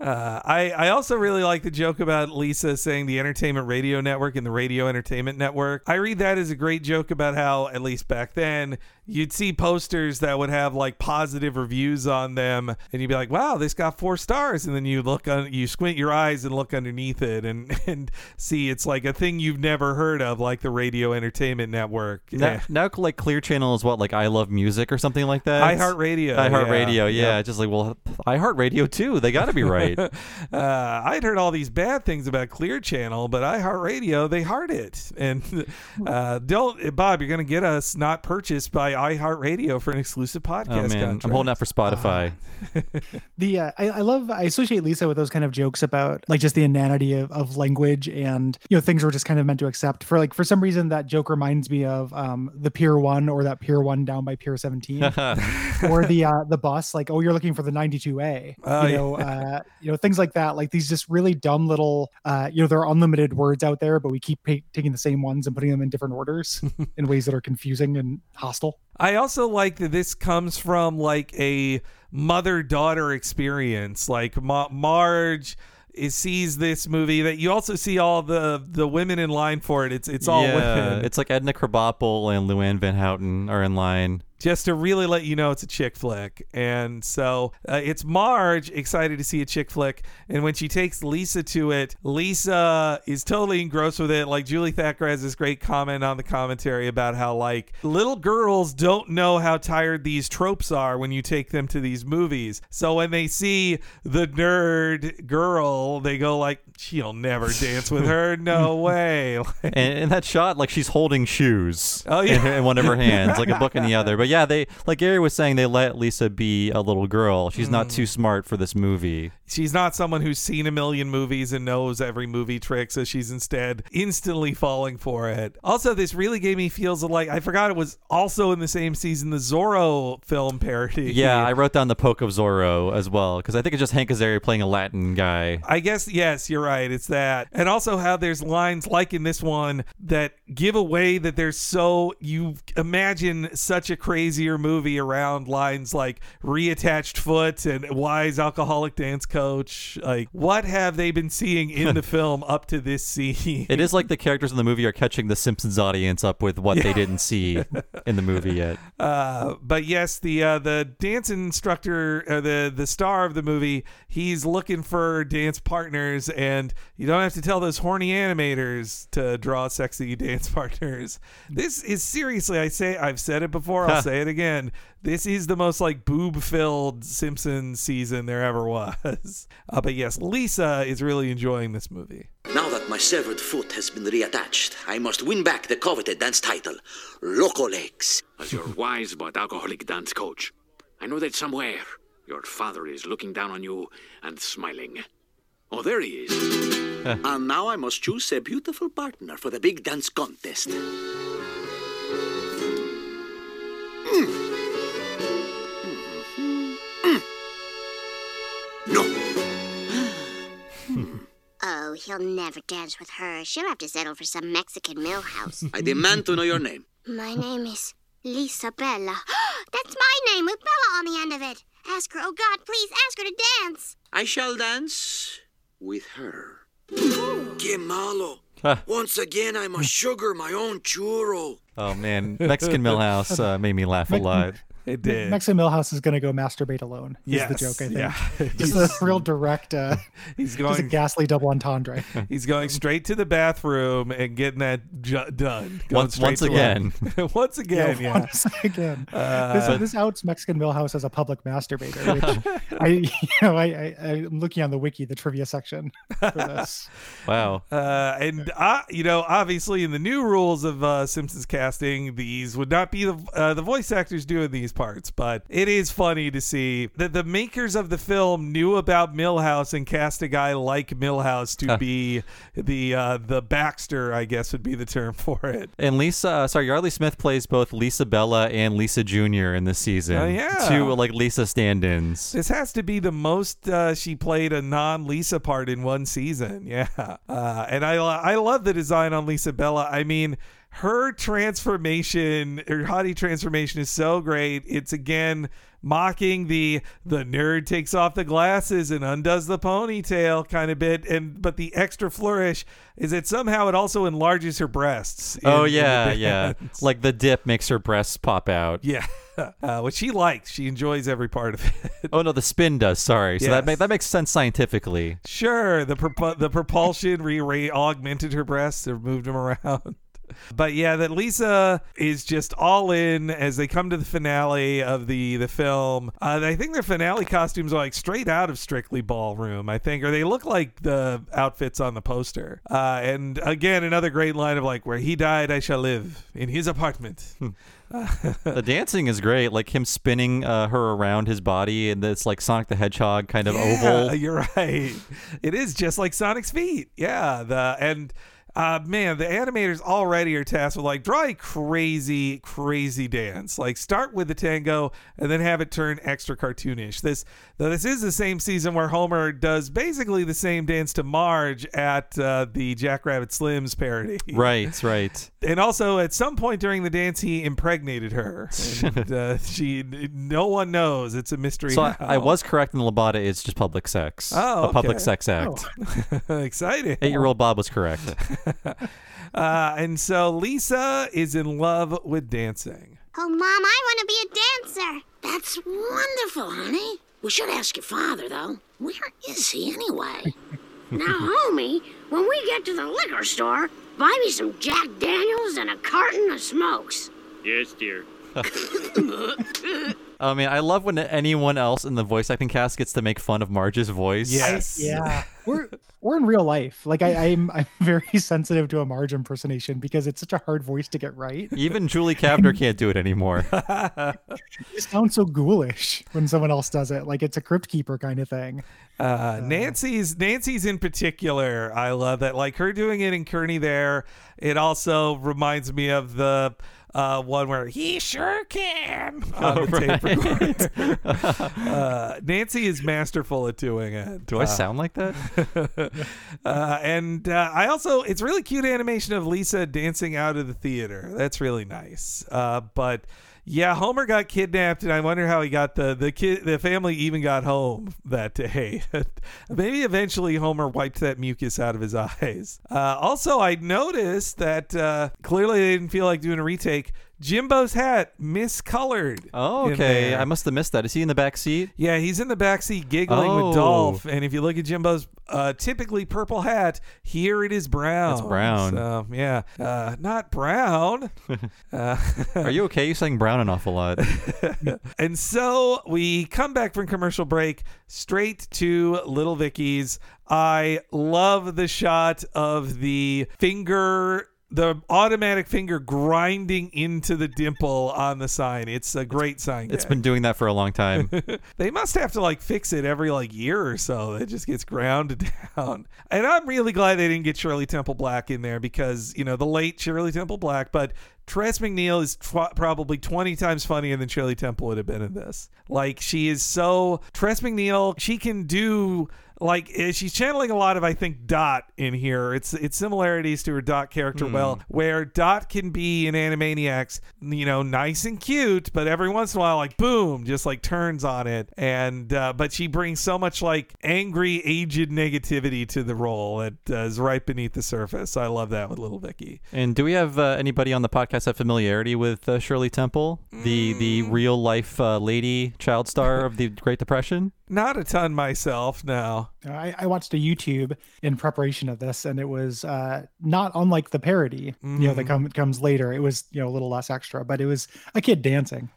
Uh, I, I also really like the joke about Lisa saying the Entertainment Radio Network and the Radio Entertainment Network. I read that as a great joke about how, at least back then, you'd see posters that would have like positive reviews on them, and you'd be like, "Wow, this got four stars," and then you look on, you squint your eyes and look underneath it, and and see it's like a thing you've never heard of, like the Radio Entertainment Network. Now, now, like Clear Channel is what, like I Love Music or something like that. iHeartRadio, iHeartRadio, yeah. yeah. Just like, well, iHeartRadio too. They got to be right. uh, I'd heard all these bad things about Clear Channel, but iHeartRadio, they heart it. And uh, don't, Bob, you're going to get us not purchased by iHeartRadio for an exclusive podcast. oh man, I'm holding out for Spotify. the uh, I, I love I associate Lisa with those kind of jokes about like just the inanity of, of language and you know things we're just kind of meant to accept. For like for some reason that joke reminds me of um the Pier One or that Pier One down by Pier 17 or the uh the bus like oh you're looking for the 92A Oh, you know uh you know things like that. Like these just really dumb little uh you know there are unlimited words out there but we keep pa- taking the same ones and putting them in different orders in ways that are confusing and hostile. I also like that this comes from like a mother daughter experience. Like Ma- Marge is, sees this movie that you also see all the the women in line for it. It's it's all yeah, women. it's like Edna Krabappel and Luann Van Houten are in line. Just to really let you know it's a chick flick. And so uh, it's Marge excited to see a chick flick. And when she takes Lisa to it, Lisa is totally engrossed with it. Like Julie Thacker has this great comment on the commentary about how, like, little girls don't know how tired these tropes are when you take them to these movies. So when they see the nerd girl, they go, like, she'll never dance with her. No way. and in that shot, like she's holding shoes. Oh, yeah. in, in one of her hands, like a book in the other. But yeah, they like Gary was saying, they let Lisa be a little girl. She's not Mm. too smart for this movie. She's not someone who's seen a million movies and knows every movie trick, so she's instead instantly falling for it. Also, this really gave me feels of like I forgot it was also in the same season the Zorro film parody. Yeah, I wrote down the poke of Zorro as well because I think it's just Hank Azaria playing a Latin guy. I guess yes, you're right. It's that, and also how there's lines like in this one that give away that there's so you imagine such a crazier movie around lines like reattached foot and wise alcoholic dance coach. Like, what have they been seeing in the film up to this scene? It is like the characters in the movie are catching the Simpsons audience up with what they didn't see in the movie yet. Uh, but yes, the uh, the dance instructor, uh, the the star of the movie, he's looking for dance partners, and you don't have to tell those horny animators to draw sexy dance partners. This is seriously, I say, I've said it before, I'll say it again. This is the most like boob filled Simpsons season there ever was. Uh, but yes, Lisa is really enjoying this movie. Now that my severed foot has been reattached, I must win back the coveted dance title, Loco Legs. As your wise but alcoholic dance coach, I know that somewhere your father is looking down on you and smiling. Oh, there he is. and now I must choose a beautiful partner for the big dance contest. Oh, he'll never dance with her. She'll have to settle for some Mexican Milhouse. I demand to know your name. My name is Lisa Bella. That's my name with Bella on the end of it. Ask her, oh God, please ask her to dance. I shall dance with her. Que malo. Once again, I'm a sugar my own churro. Oh man, Mexican Milhouse uh, made me laugh a lot. It did. Mexican Milhouse is going to go masturbate alone. Is Yes, the joke, I think. yeah. Just a real direct, uh, He's just a ghastly double entendre. He's going straight to the bathroom and getting that ju- done. Once- once again. once again, yeah. Once again. Uh, this, this outs Mexican Milhouse as a public masturbator, which I, you know, I, I, I'm looking on the wiki, the trivia section for this. Wow. Uh, and uh, you know, obviously, in the new rules of uh, Simpsons casting, these would not be the uh, the voice actors doing these parts. But it is funny to see that the makers of the film knew about Milhouse and cast a guy like Milhouse to be the uh, the Baxter, I guess would be the term for it. And Lisa, uh, sorry, Yeardley Smith plays both Lisa Bella and Lisa Jr. in this season. Oh, yeah. Two like Lisa stand-ins. This has to be the most uh, she played a non Lisa part in one season. Yeah. Uh, and I, I love the design on Lisa Bella. I mean, her transformation, her hottie transformation is so great. It's again mocking the the nerd takes off the glasses and undoes the ponytail kind of bit and but the extra flourish is that somehow it also enlarges her breasts in- oh yeah, yeah. Like the dip makes her breasts pop out. yeah uh, which she likes she enjoys every part of it Oh no, the spin does. Sorry. So that Yes. ma- that makes sense scientifically. Sure, the propu- the propulsion re augmented her breasts or moved them around. But yeah, that Lisa is just all in as they come to the finale of the the film. Uh, I think their finale costumes are like straight out of Strictly Ballroom. I think, or they look like the outfits on the poster. Uh, and again, another great line of like, "Where he died, I shall live in his apartment." the dancing is great, like him spinning uh, her around his body, and it's like Sonic the Hedgehog kind of Yeah, oval. You're right. It is just like Sonic's feet. Yeah. The and uh, man, the animators already are tasked with like draw a crazy, crazy dance. Like start with the tango and then have it turn extra cartoonish. This though this is the same season where Homer does basically the same dance to Marge at uh, the Jackrabbit Slims parody. Right, right. And also, at some point during the dance, he impregnated her. And, uh, she, no one knows. It's a mystery. So I. I was correct in the lambada. It's just public sex. Oh, a public sex act. Exciting. Eight-year-old Bob was correct. Uh, and so Lisa is in love with dancing. Oh, Mom, I want to be a dancer. That's wonderful, honey. We should ask your father, though. Where is he anyway? Now, homie, when we get to the liquor store, buy me some Jack Daniels and a carton of smokes. Yes, dear. I mean, I love when anyone else in the voice acting cast gets to make fun of Marge's voice. Yes, yeah, we're we're in real life. Like I, I'm I'm very sensitive to a Marge impersonation because it's such a hard voice to get right. Even Julie Kavner can't do it anymore. It sounds so ghoulish when someone else does it. Like it's a crypt keeper kind of thing. Uh, Nancy's Nancy's in particular, I love that. Like her doing it in Kearney there. It also reminds me of the uh, one where he sure can on Oh, the tape right. recorder. uh, Nancy is masterful at doing it. Do I Uh, sound like that? uh, and uh, I also, it's really cute animation of Lisa dancing out of the theater. That's really nice. Uh, but yeah, Homer got kidnapped, and I wonder how he got the the kid. The family even got home that day. Maybe eventually Homer wiped that mucus out of his eyes. Uh, also, I noticed that uh, clearly they didn't feel like doing a retake. Jimbo's hat miscolored. Oh, okay. I must have missed that. Is he in the back seat? Yeah, he's in the back seat giggling Oh. with Dolph. And if you look at Jimbo's uh, typically purple hat, here it is brown. It's brown. So, yeah. Uh, not brown. uh, Are you okay? You sang brown an awful lot. and so we come back from commercial break straight to Little Vicky's. I love the shot of the finger. The automatic finger grinding into the dimple on the sign. It's a great sign. It's gag. been doing that for a long time. they must have to like fix it every like year or so. It just gets ground down. And I'm really glad they didn't get Shirley Temple Black in there because, you know, the late Shirley Temple Black, but Tress MacNeille is tw- probably 20 times funnier than Shirley Temple would have been in this. Like, she is so. Tress MacNeille, she can do like eh, she's channeling a lot of I think Dot in here. It's it's similarities to her Dot character. Hmm. Well, where Dot can be in Animaniacs, you know, nice and cute, but every once in a while, like boom, just like turns on it. And uh, but she brings so much like angry, aged negativity to the role that uh, is right beneath the surface. I love that with Little Vicky. And do we have uh, anybody on the podcast have familiarity with uh, Shirley Temple, the the Mm. real life uh, lady child star of the Great Depression? Not a ton myself, now. I, I watched a YouTube in preparation of this, and it was uh, not unlike the parody, you know, that Mhm. come, comes later. It was, you know, a little less extra, but it was a kid dancing.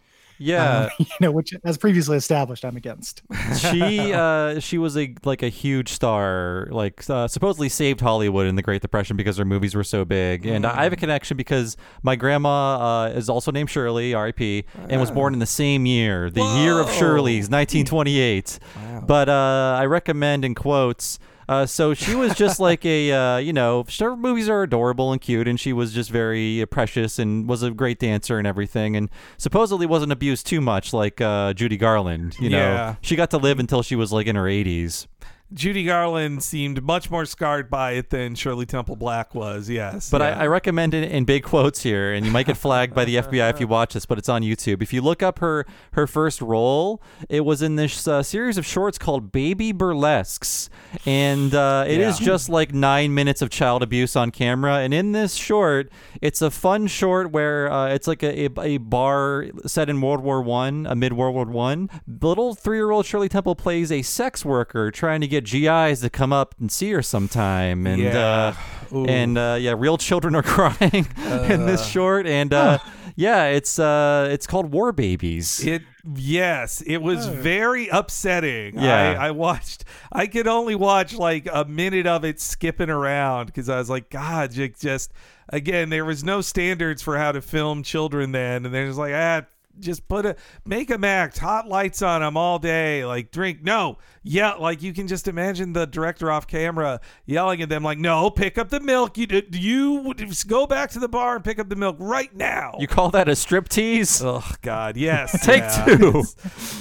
Yeah. Um, you know, which, as previously established, I'm against. she uh she was a like a huge star like uh, supposedly saved hollywood in the great depression because her movies were so big. And i have a connection because my grandma uh, is also named shirley rip and was born in the same year the year of shirley's 1928 but uh i recommend in quotes uh, so she was just like a, uh, you know, her movies are adorable and cute, and she was just very precious and was a great dancer and everything, and supposedly wasn't abused too much like uh, Judy Garland. You know, Yeah. she got to live until she was like in her 80s. Judy Garland seemed much more scarred by it than Shirley Temple Black was. Yes, But yeah. I, I recommend it in big quotes here, and you might get flagged by the FBI if you watch this. But it's on YouTube. If you look up her her first role, it was in this uh, series of shorts called Baby Burlesques, and uh, it is Yeah. just like nine minutes of child abuse on camera. And in this short, it's a fun short where uh, it's like a, a, a bar set in World War One, amid World War One. Little three year old Shirley Temple plays a sex worker trying to get GIs to come up and see her sometime, and Yeah. uh, Ooh. and uh, yeah, real children are crying in this short, and uh, yeah, it's uh, it's called War Babies. It yes, it was very upsetting. Yeah. I, I watched. I could only watch like a minute of it skipping around because I was like, God, ju- just again, there was no standards for how to film children then, and they're just like, ah. Just put a make them act, hot lights on them all day, like drink. No, yeah, like you can just imagine the director off camera yelling at them, like, "No, pick up the milk. You do you go back to the bar and pick up the milk right now." You call that a strip tease? Oh God, yes. Take yeah. two.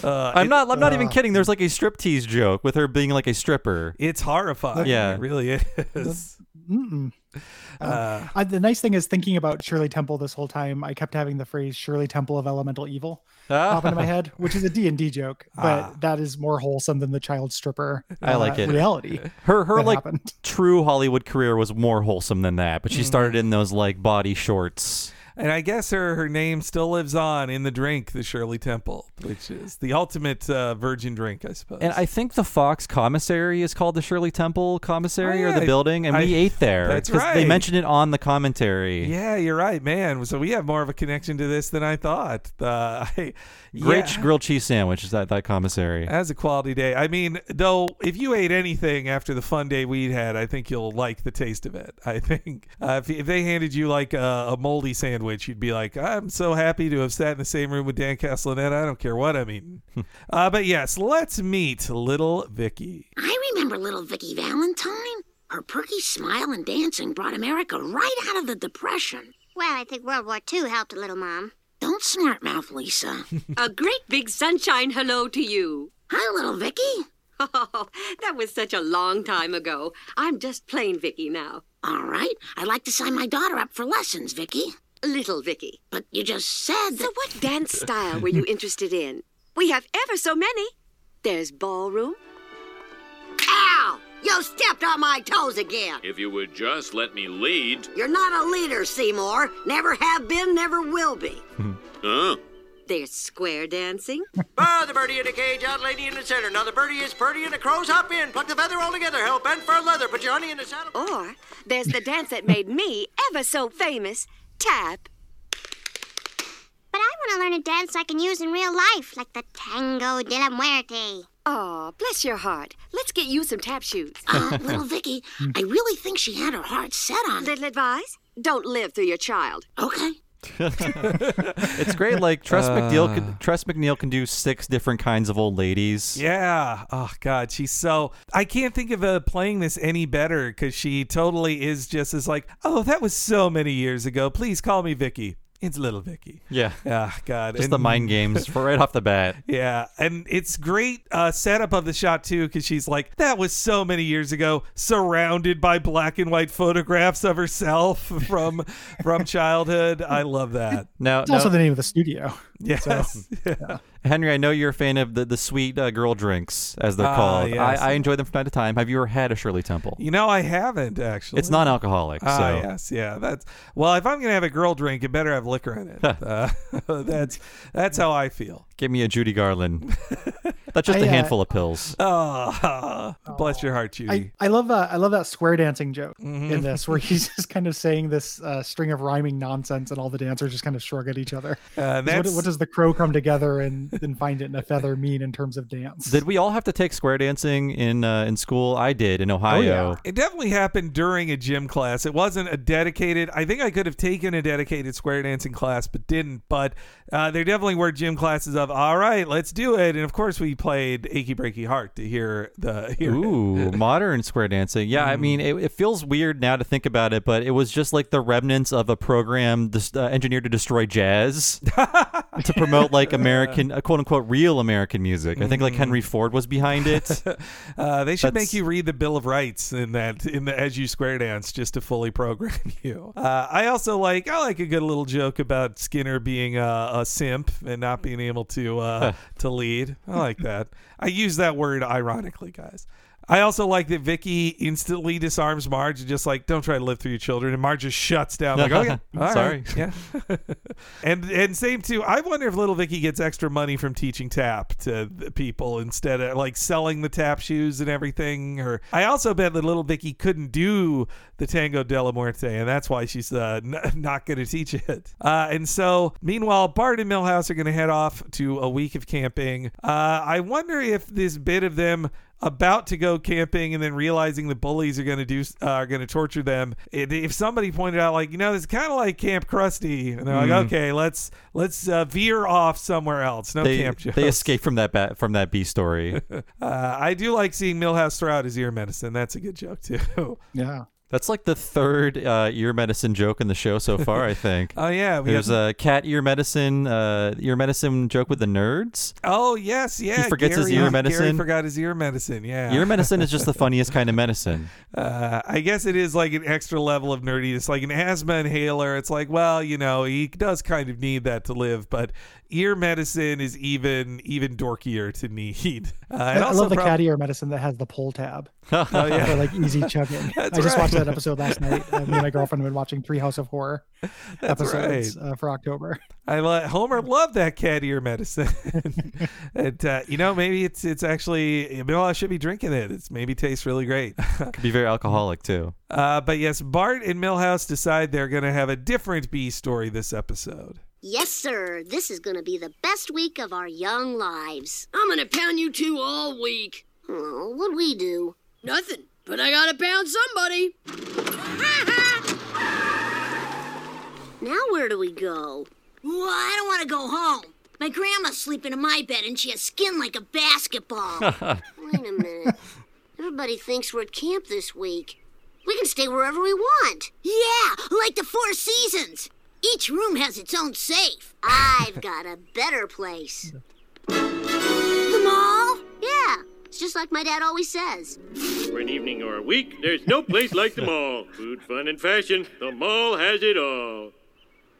Uh, I'm it- not. I'm not even uh, kidding. There's like a strip tease joke with her being like a stripper. It's horrifying. Yeah. it really is. Mm-mm. Uh, Uh, I- the nice thing is thinking about Shirley Temple this whole time, I kept having the phrase Shirley Temple of Elemental Evil pop into my head, which is a D&D joke, but Ah. that is more wholesome than the child stripper I like uh, it. reality. Her her like happened. true Hollywood career was more wholesome than that, but she started Mm. in those like body shorts. And I guess her her name still lives on in the drink, the Shirley Temple, which is the ultimate uh, virgin drink, I suppose. And I think the Fox commissary is called the Shirley Temple commissary Oh, or yeah, the building, and I- we ate there. that's 'cause They mentioned it on the commentary. yeah, you're right, man. So we have more of a connection to this than I thought. Uh, I, Great yeah. grilled cheese sandwich is that that commissary. As a quality day. I mean, though, if you ate anything after the fun day we'd had, I think you'll like the taste of it. I think uh, if, if they handed you like a, a moldy sandwich, you'd be like, I'm so happy to have sat in the same room with Dan Castellaneta. I don't care what I'm eating. uh, but yes, let's meet little Vicky. I remember little Vicky Valentine. Her perky smile and dancing brought America right out of the Depression. Well, I think World War II helped a little, Mom. Don't smart mouth, Lisa. A great big sunshine hello to you. Hi, little Vicky. Oh, that was such a long time ago. I'm just plain Vicky now. All right, I'd like to sign my daughter up for lessons, Vicky. Little Vicky. But you just said that. So, what dance style were you interested in? We have ever so many. There's ballroom. Ow! You stepped on my toes again. If you would just let me lead. You're not a leader, Seymour. Never have been, never will be. Huh? There's square dancing. Ah, the birdie in the cage, out lady in the center. Now the birdie is purdy and the crows hop in. Pluck the feather all together. Help bend for leather. Put your honey in the saddle. Or there's the dance that made me ever so famous tap. But I want to learn a dance I can use in real life, like the Tango de la Muerte. Aw, bless your heart. Let's get you some tap shoes. Uh, little Vicky, I really think she had her heart set on it. Little advice? Don't live through your child. Okay. it's great. Like Tress MacNeille, can, Tress MacNeille can do six different kinds of old ladies. Yeah. Oh God, she's so. I can't think of uh, playing this any better because she totally is just as like, oh, that was so many years ago. Please call me Vicky. It's little Vicky. Yeah. Yeah, God. Just the mind games for right off the bat. Yeah, and it's great uh, setup of the shot too, because she's like, "That was so many years ago," surrounded by black and white photographs of herself from from childhood. I love that. Now, It's also the name of the studio. Yes. So, yeah. Henry, I know you're a fan of the, the sweet uh, girl drinks, as they're Ah, called. yes. I, I enjoy them from time to time. Have you ever had a Shirley Temple? You know, I haven't actually. It's non-alcoholic, Ah, so yes, yeah. That's well. If I'm gonna have a girl drink, it better have liquor in it. uh, that's that's how I feel. Give me a Judy Garland. That's just I, a uh, handful of pills. Oh, bless your heart, Judy. I, I love that. I love that square dancing joke Mhm. in this, where he's just kind of saying this uh, string of rhyming nonsense, and all the dancers just kind of shrug at each other. Uh, 'Cause what, what does the crow come together and, and find it in a feather mean in terms of dance? Did we all have to take square dancing in uh, in school? I did Oh, in Ohio. It definitely happened during a gym class. It wasn't a dedicated. I think I could have taken a dedicated square dancing class, but didn't. But uh, there definitely were gym classes of all right, let's do it. And of course, we played "Achy Breaky Heart" to hear the hear. Ooh, modern square dancing. Yeah, I mean, it, it feels weird now to think about it, but it was just like the remnants of a program dis- uh, engineered to destroy jazz to promote like American, uh, quote unquote, real American music. I think like Henry Ford was behind it. Uh, they should That's- make you read the Bill of Rights in that in the as you square dance just to fully program you. Uh, I also like I like a good little joke about Skinner being a, a simp and not being able to uh, to lead. I like that. I use that word ironically, guys. I also like that Vicky instantly disarms Marge and just like, don't try to live through your children. And Marge just shuts down. Like, okay, all right, Sorry. yeah. and and same too. I wonder if little Vicky gets extra money from teaching tap to the people instead of like selling the tap shoes and everything. Or I also bet that little Vicky couldn't do the Tango de la Muerte, and that's why she's uh, n- not going to teach it. Uh, and so, meanwhile, Bart and Milhouse are going to head off to a week of camping. Uh, I wonder if this bit of them about to go camping and then realizing the bullies are going to do uh, are going to torture them it, if somebody pointed out like you know it's kind of like camp krusty and they're like Mm. okay let's let's uh, veer off somewhere else no they camp jokes. they escape from that bat, from that B story. uh, i do like seeing Milhouse throw out his ear medicine that's a good joke too Yeah. That's like the third uh, ear medicine joke in the show so far, I think. Oh, yeah, we There's have- a cat ear medicine, uh, ear medicine joke with the nerds. oh yes yeah He forgets his Gary- ear Gary medicine. forgot his ear medicine yeah Ear medicine is just the funniest kind of medicine. Uh, I guess it is like an extra level of nerdiness, like an asthma inhaler. It's like, well, you know, he does kind of need that to live, but ear medicine is even even dorkier to need. Uh, I, and I also love the prob- cat ear medicine that has the pull tab. Oh, yeah. For like easy chugging. That's I just right. watched that episode last night. Uh, me and my girlfriend have been watching Treehouse of Horror That's episodes uh, for October. I lo- Homer loved that cat ear medicine, and uh, you know maybe it's it's actually well I should be drinking it. It's maybe tastes really great. Could be very alcoholic too. uh, but yes, Bart and Milhouse decide they're going to have a different B story this episode. Yes, sir. This is going to be the best week of our young lives. I'm gonna pound you two all week. Oh, what'd we do? Nothing, but I gotta pound somebody. Now where do we go? Well, I don't want to go home. My grandma's sleeping in my bed and she has skin like a basketball. Wait a minute. Everybody thinks we're at camp this week. We can stay wherever we want. yeah, like the Four Seasons. Each room has its own safe. I've got a better place. The mall? Yeah, it's just like my dad always says. For an evening or a week, there's no place like the mall. Food, fun, and fashion. The mall has it all.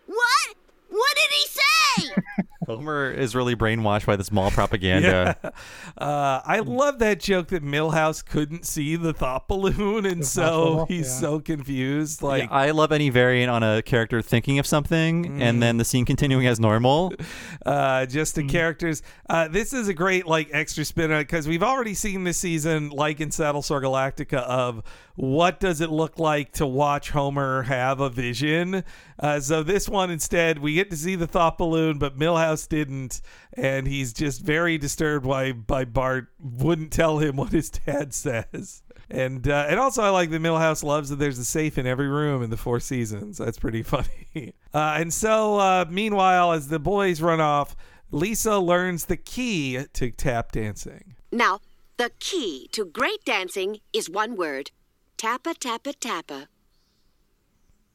What? What did he say? Homer is really brainwashed by this mall propaganda. Yeah. Uh, I love that joke that Milhouse couldn't see the thought balloon, and so bubble? he's Yeah. so confused. Like, Yeah, I love any variant on a character thinking of something and then the scene continuing as normal. uh, just the characters. Uh, this is a great like extra spin on it because we've already seen this season, like in Battlestar Galactica, of what does it look like to watch Homer have a vision. Uh, so this one instead, we get to see the thought balloon, but Milhouse didn't, and he's just very disturbed why by Bart wouldn't tell him what his dad says. And uh, and also I like that Milhouse loves that there's a safe in every room in the Four Seasons. That's pretty funny. Uh, and so uh, meanwhile, as the boys run off, Lisa learns the key to tap dancing. Now, the key to great dancing is one word tappa, tappa, tappa.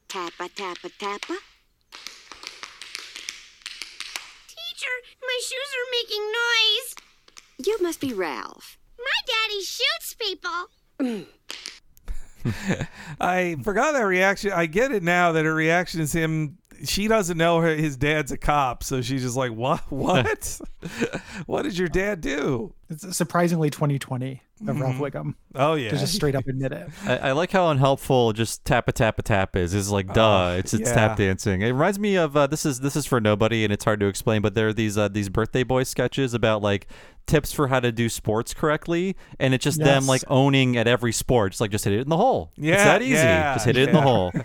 Tappa, tappa, tappa. My shoes are making noise. You must be Ralph. My daddy shoots people. I forgot that reaction. I get it now that her reaction is him. She doesn't know her, his dad's a cop, so she's just like, "What? What? what did your dad do?" It's surprisingly 2020 of Ralph Mhm. Wiggum. Oh yeah, To just straight up admit it. I, I like how unhelpful just tap a tap a tap is. Is like duh. it's it's yeah. tap dancing. It reminds me of uh, this is this is for nobody and it's hard to explain. But there are these uh, these birthday boy sketches about like tips for how to do sports correctly, and it's just them like owning at every sport. Just like just hit it in the hole. Yeah, it's that easy. yeah, just hit it in the hole.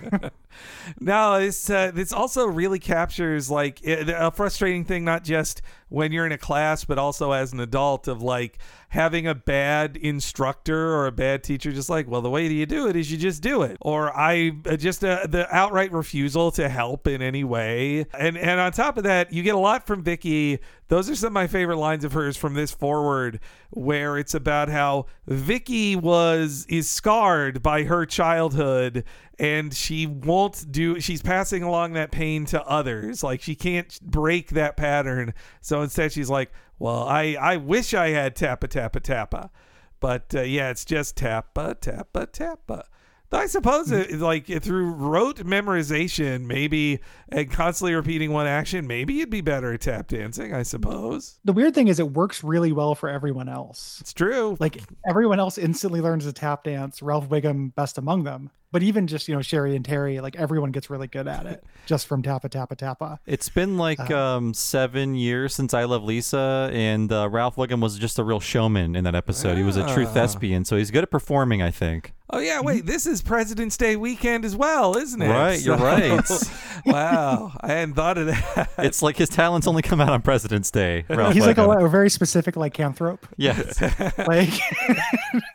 no, this uh, this also really captures like a frustrating thing, not just when you're in a class, but also as an adult of like having a bad instructor or a bad teacher. Just like, well, the way that you do it is you just do it, or I uh, just uh, the outright refusal to help in any way. And and on top of that, you get a lot from Vicky. Those are some of my favorite lines of hers from this forward, where it's about how Vicky was is scarred by her childhood and she won't do she's passing along that pain to others like she can't break that pattern so instead she's like well i i wish i had tappa tappa tappa but uh, yeah it's just tappa tappa tappa I suppose it, like through rote memorization, maybe and constantly repeating one action, maybe you'd be better at tap dancing. I suppose The weird thing is, it works really well for everyone else. it's true. Like everyone else instantly learns to tap dance. Ralph Wiggum, best among them. But even just you know Sherry and Terry, like everyone gets really good at it just from tappa tappa tappa. It's been like um, seven years since I Love Lisa, and uh, Ralph Wiggum was just a real showman in that episode. He was a true Ah. thespian, so he's good at performing, I think. Oh yeah, wait, this is President's Day weekend as well, isn't it? Right, you're right. wow, I hadn't thought of that. It's like his talents only come out on President's Day. Ralph He's like a, a very specific like lycanthrope. Yes. like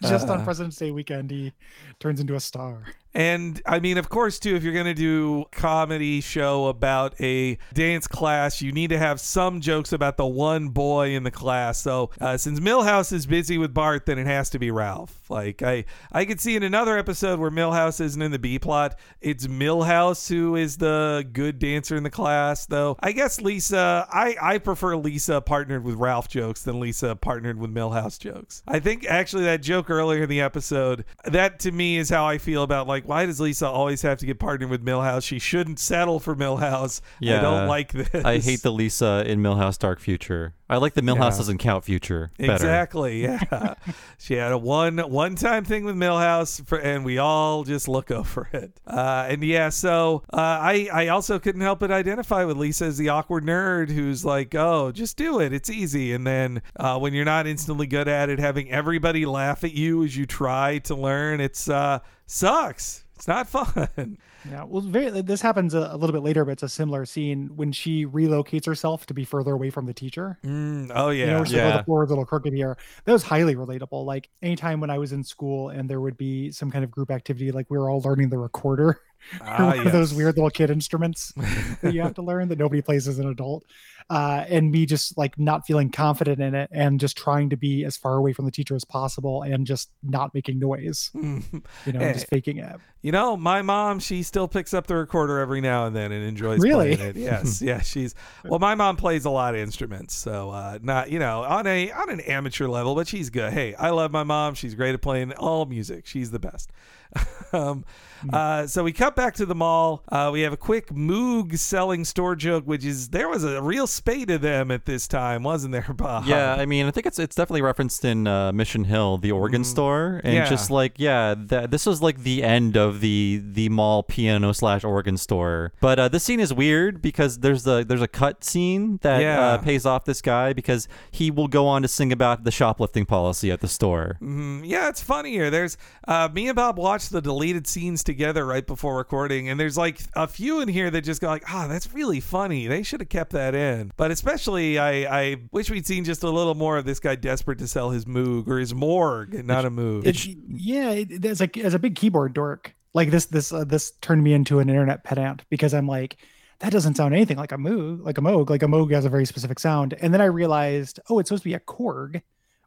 just on Uh. President's Day weekend, he turns into a star. And I mean, of course, too, if you're going to do comedy show about a dance class, you need to have some jokes about the one boy in the class. So uh, since Milhouse is busy with Bart, then it has to be Ralph. Like I, I could see in another episode where Milhouse isn't in the B plot, it's Milhouse who is the good dancer in the class. Though I guess Lisa, I, I prefer Lisa partnered with Ralph jokes than Lisa partnered with Milhouse jokes. I think actually that joke earlier in the episode, that to me is how I feel about like why does Lisa always have to get partnered with Milhouse? She shouldn't settle for Milhouse. Yeah, I don't like this. I hate the Lisa in Milhouse Dark Future. I like the Milhouse Yeah. doesn't count future. Better. Exactly. Yeah. she had a one one time thing with Milhouse, for, and we all just look over it. Uh, and yeah, so uh, I I also couldn't help but identify with Lisa as the awkward nerd who's like, oh, just do it, it's easy. And then uh, when you're not instantly good at it, having everybody laugh at you as you try to learn, it's uh sucks. It's not fun. Yeah, well, very, this happens a, a little bit later, but it's a similar scene when she relocates herself to be further away from the teacher. Mm, oh You yeah. know, like, oh, Yeah. the floor is a little crooked here. That was highly relatable. Like anytime when I was in school and there would be some kind of group activity, like we were all learning the recorder, Ah, one of those weird little kid instruments that you have to learn that nobody plays as an adult. Uh, and me just like not feeling confident in it and just trying to be as far away from the teacher as possible and just not making noise, you know, Hey. just faking it. You know, my mom, she still picks up the recorder every now and then and enjoys Really? playing it. Yes, yeah, she's well, my mom plays a lot of instruments, so uh, not you know on a on an amateur level, but she's good. Hey, I love my mom. She's great at playing all music. She's the best. um, uh, so we cut back to the mall. Uh, we have a quick Moog selling store joke, which is there was a real spate of them at this time, wasn't there, Bob? Yeah, I mean, I think it's it's definitely referenced in uh, Mission Hill, the organ store, and. Yeah. just like yeah, that this was like the end of the the mall piano slash organ store. But uh, this scene is weird because there's the there's a cut scene that Yeah. uh, pays off this guy because he will go on to sing about the shoplifting policy at the store. Mhm. Yeah, it's funnier. There's uh, me and Bob watched the deleted scenes together right before recording, and there's like a few in here that just go like, "Ah, that's really funny. They should have kept that in." But especially, I I wish we'd seen just a little more of this guy desperate to sell his Moog or his morgue, not a Moog. It, yeah, it, as a as a big keyboard dork, like this this uh, this turned me into an internet pedant because I'm like, that doesn't sound anything like a Moog, like a Moog, like a Moog has a very specific sound, and then I realized, oh, it's supposed to be a Korg,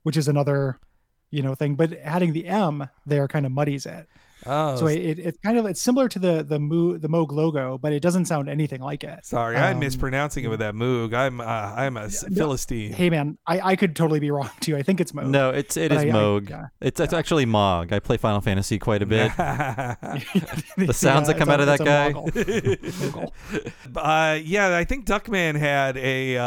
which is another, you know, thing, but adding the M there kind of muddies it. Oh, So it, it's kind of it's similar to the the Moog the Moog logo, but it doesn't sound anything like it. sorry, I'm Um, mispronouncing it with that Moog. I'm uh, I'm a s- Philistine. Hey man, I, I could totally be wrong too. I think it's Moog. No, it's it But is I- I- Moog. yeah. It's it's actually Mog. I play Final Fantasy quite a bit. the sounds that come out a- of that it's a guy. uh, yeah, I think Duckman had a uh,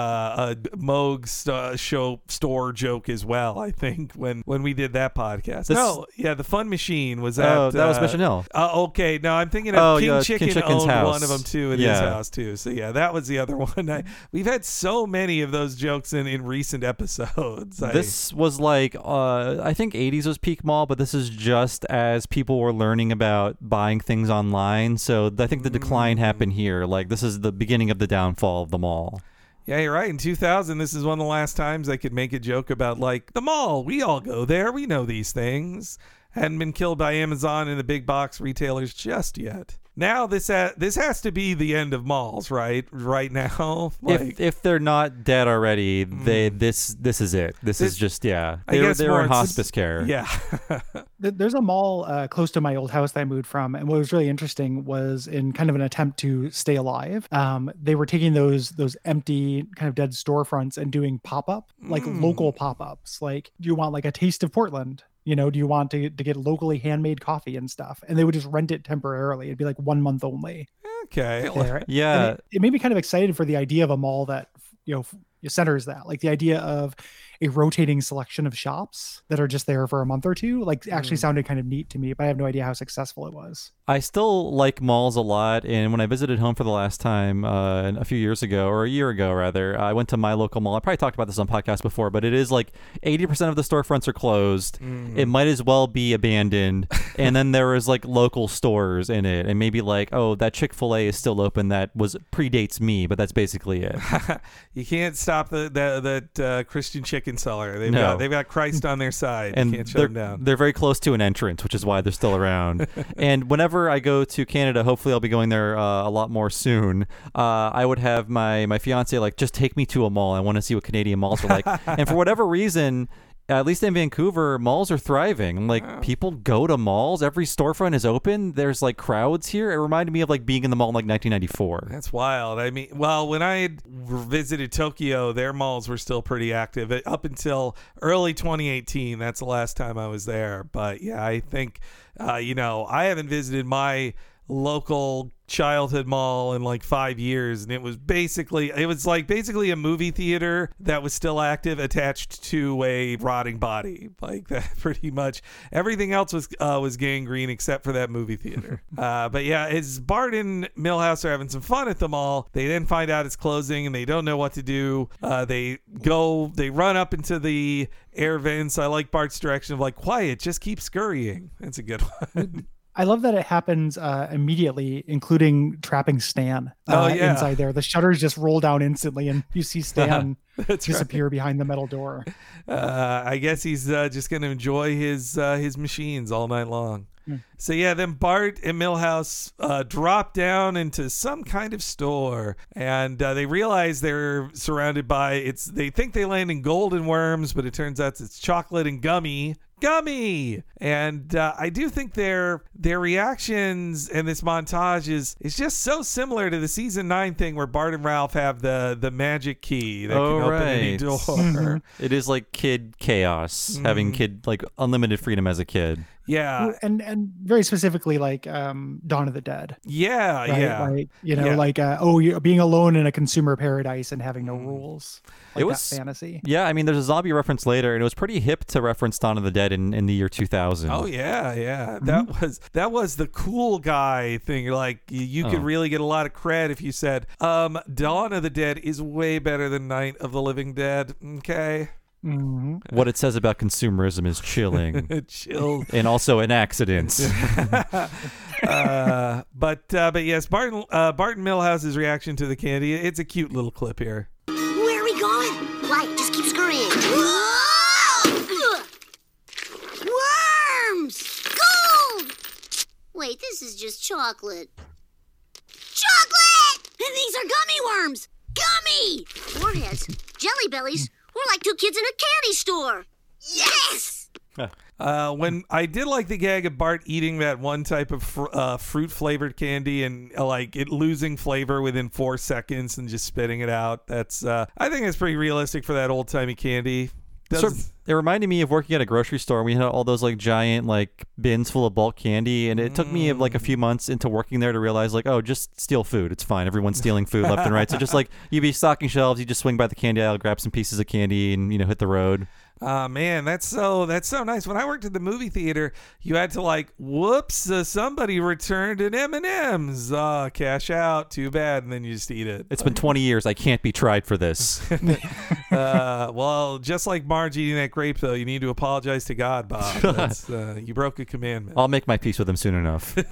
a Moog st- show store joke as well. I think when when we did that podcast. This- no, yeah, the Fun Machine was that. Oh, that was uh, Machinelle. Uh, okay, no, I'm thinking of Oh, King yeah, Chicken King Chicken's owned house. one of them too in his Yeah. house too. So yeah, that was the other one. I, we've had so many of those jokes in in recent episodes. I- This was like uh, I think 80s was peak mall, but this is just as people were learning about buying things online. So I think the decline happened here. Like this is the beginning of the downfall of the mall. Yeah, you're right. In 2000, this is one of the last times I could make a joke about like the mall. We all go there. We know these things. Hadn't been killed by Amazon and the big box retailers just yet. Now this ha- this has to be the end of malls, right? Right now, like if if they're not dead already, they this this is it. This, This- is just yeah. I They're guess they're more in it's- hospice care. Yeah. Th- There's a mall uh, close to my old house that I moved from, and what was really interesting was in kind of an attempt to stay alive. Um, they were taking those those empty kind of dead storefronts and doing pop up like Mm. local pop ups. Like, do you want like a taste of Portland? You know, do you want to to get locally handmade coffee and stuff? And they would just rent it temporarily. It'd be like one month only. okay. there. Yeah. it, it made me kind of excited for the idea of a mall that you know centers that, like the idea of a rotating selection of shops that are just there for a month or two. Like actually Mm. sounded kind of neat to me, but I have no idea how successful it was. I still like malls a lot, and when I visited home for the last time uh, a few years ago, or a year ago rather, I went to my local mall. I probably talked about this on podcast before, but it is like eighty percent of the storefronts are closed. Mm. It might as well be abandoned, and then there is like local stores in it, and maybe like oh that Chick Fil A is still open. That was predates me, but that's basically it. you can't stop the, the that uh, Christian chicken seller. They've No. got they've got Christ on their side. and you can't shut they're, them down. they're very close to an entrance, which is why they're still around. and whenever I go to Canada, hopefully I'll be going there uh, a lot more soon. Uh, I would have my my fiance like just take me to a mall. I want to see what Canadian malls are like. and for whatever reason. At least in Vancouver, malls are thriving. Like people go to malls. Every storefront is open. There's like crowds here. It reminded me of like being in the mall in like 1994. That's wild. I mean, well, when I had visited Tokyo, their malls were still pretty active It- up until early 2018. That's the last time I was there. But yeah, I think, uh, you know, I haven't visited my local childhood mall in like five years and it was basically it was like basically a movie theater that was still active attached to a rotting body. Like that pretty much everything else was uh, was gangrene except for that movie theater. Uh, but yeah as bart and Milhouse are having some fun at the mall. They then find out it's closing and they don't know what to do. Uh, they go they run up into the air vents. I like bart's direction of like quiet just keep scurrying. That's a good one I love that it happens uh, immediately, including trapping Stan Oh, uh, yeah. inside there. The shutters just roll down instantly, and you see Stan disappear behind the metal door. uh, I guess he's uh, just gonna enjoy his uh, his machines all night long. Hmm. So yeah, then Bart and Milhouse uh, drop down into some kind of store, and uh, they realize they're surrounded by it's. They think they land in golden worms, but it turns out it's chocolate and gummy. Gummy, and uh, I do think their their reactions and this montage is is just so similar to the season nine thing where Bart and Ralph have the the magic key that oh can open any door. it is like kid chaos, having Mhm. kid like unlimited freedom as a kid. Yeah, and and very specifically like um, Dawn of the Dead. Yeah, right? Yeah. Like you know, Yeah. like uh, oh, you being alone in a consumer paradise and having no rules. Like it was fantasy. Yeah, I mean, there's a zombie reference later, and it was pretty hip to reference Dawn of the Dead in, in the year 2000. Oh yeah, yeah. Mm-hmm. That was that was the cool guy thing. Like you, you could Oh. really get a lot of cred if you said, um, Dawn of the Dead is way better than Night of the Living Dead. Okay. Mm-hmm. What it says about consumerism is chilling. Chill. And also an accident. uh, but uh, but yes, Barton uh, Barton Milhouse's reaction to the candy. It's a cute little clip here. Where are we going? Why? just keep scurrying. Worms! Gold! Wait, this is just chocolate. Chocolate! And these are gummy worms! Gummy! Warheads, jelly bellies. We're like two kids in a candy store. Yes! Uh, when I did like the gag of Bart eating that one type of fr- uh, fruit flavored candy and uh, like it losing flavor within four seconds and just spitting it out. That's uh, I think it's pretty realistic for that old timey candy. Sort of- it reminded me of working at a grocery store. We had all those like giant like bins full of bulk candy, and it took me like a few mm. months into working there to realize like, oh, just steal food. It's fine. Everyone's stealing food left and right. So just like you be stocking shelves, you just swing by the candy aisle, grab some pieces of candy, and you know hit the road. Ah man, that's so that's so nice. When I worked at the movie theater, you had to like, whoops, uh, somebody returned an M and M's. Uh, cash out. Too bad, and then you just eat it. It's been 20 years. I can't be tried for this. uh, well, just like Marge eating that grape, though, you need to apologize to God, Bob. That's, uh, you broke a commandment. I'll make my peace with him soon enough.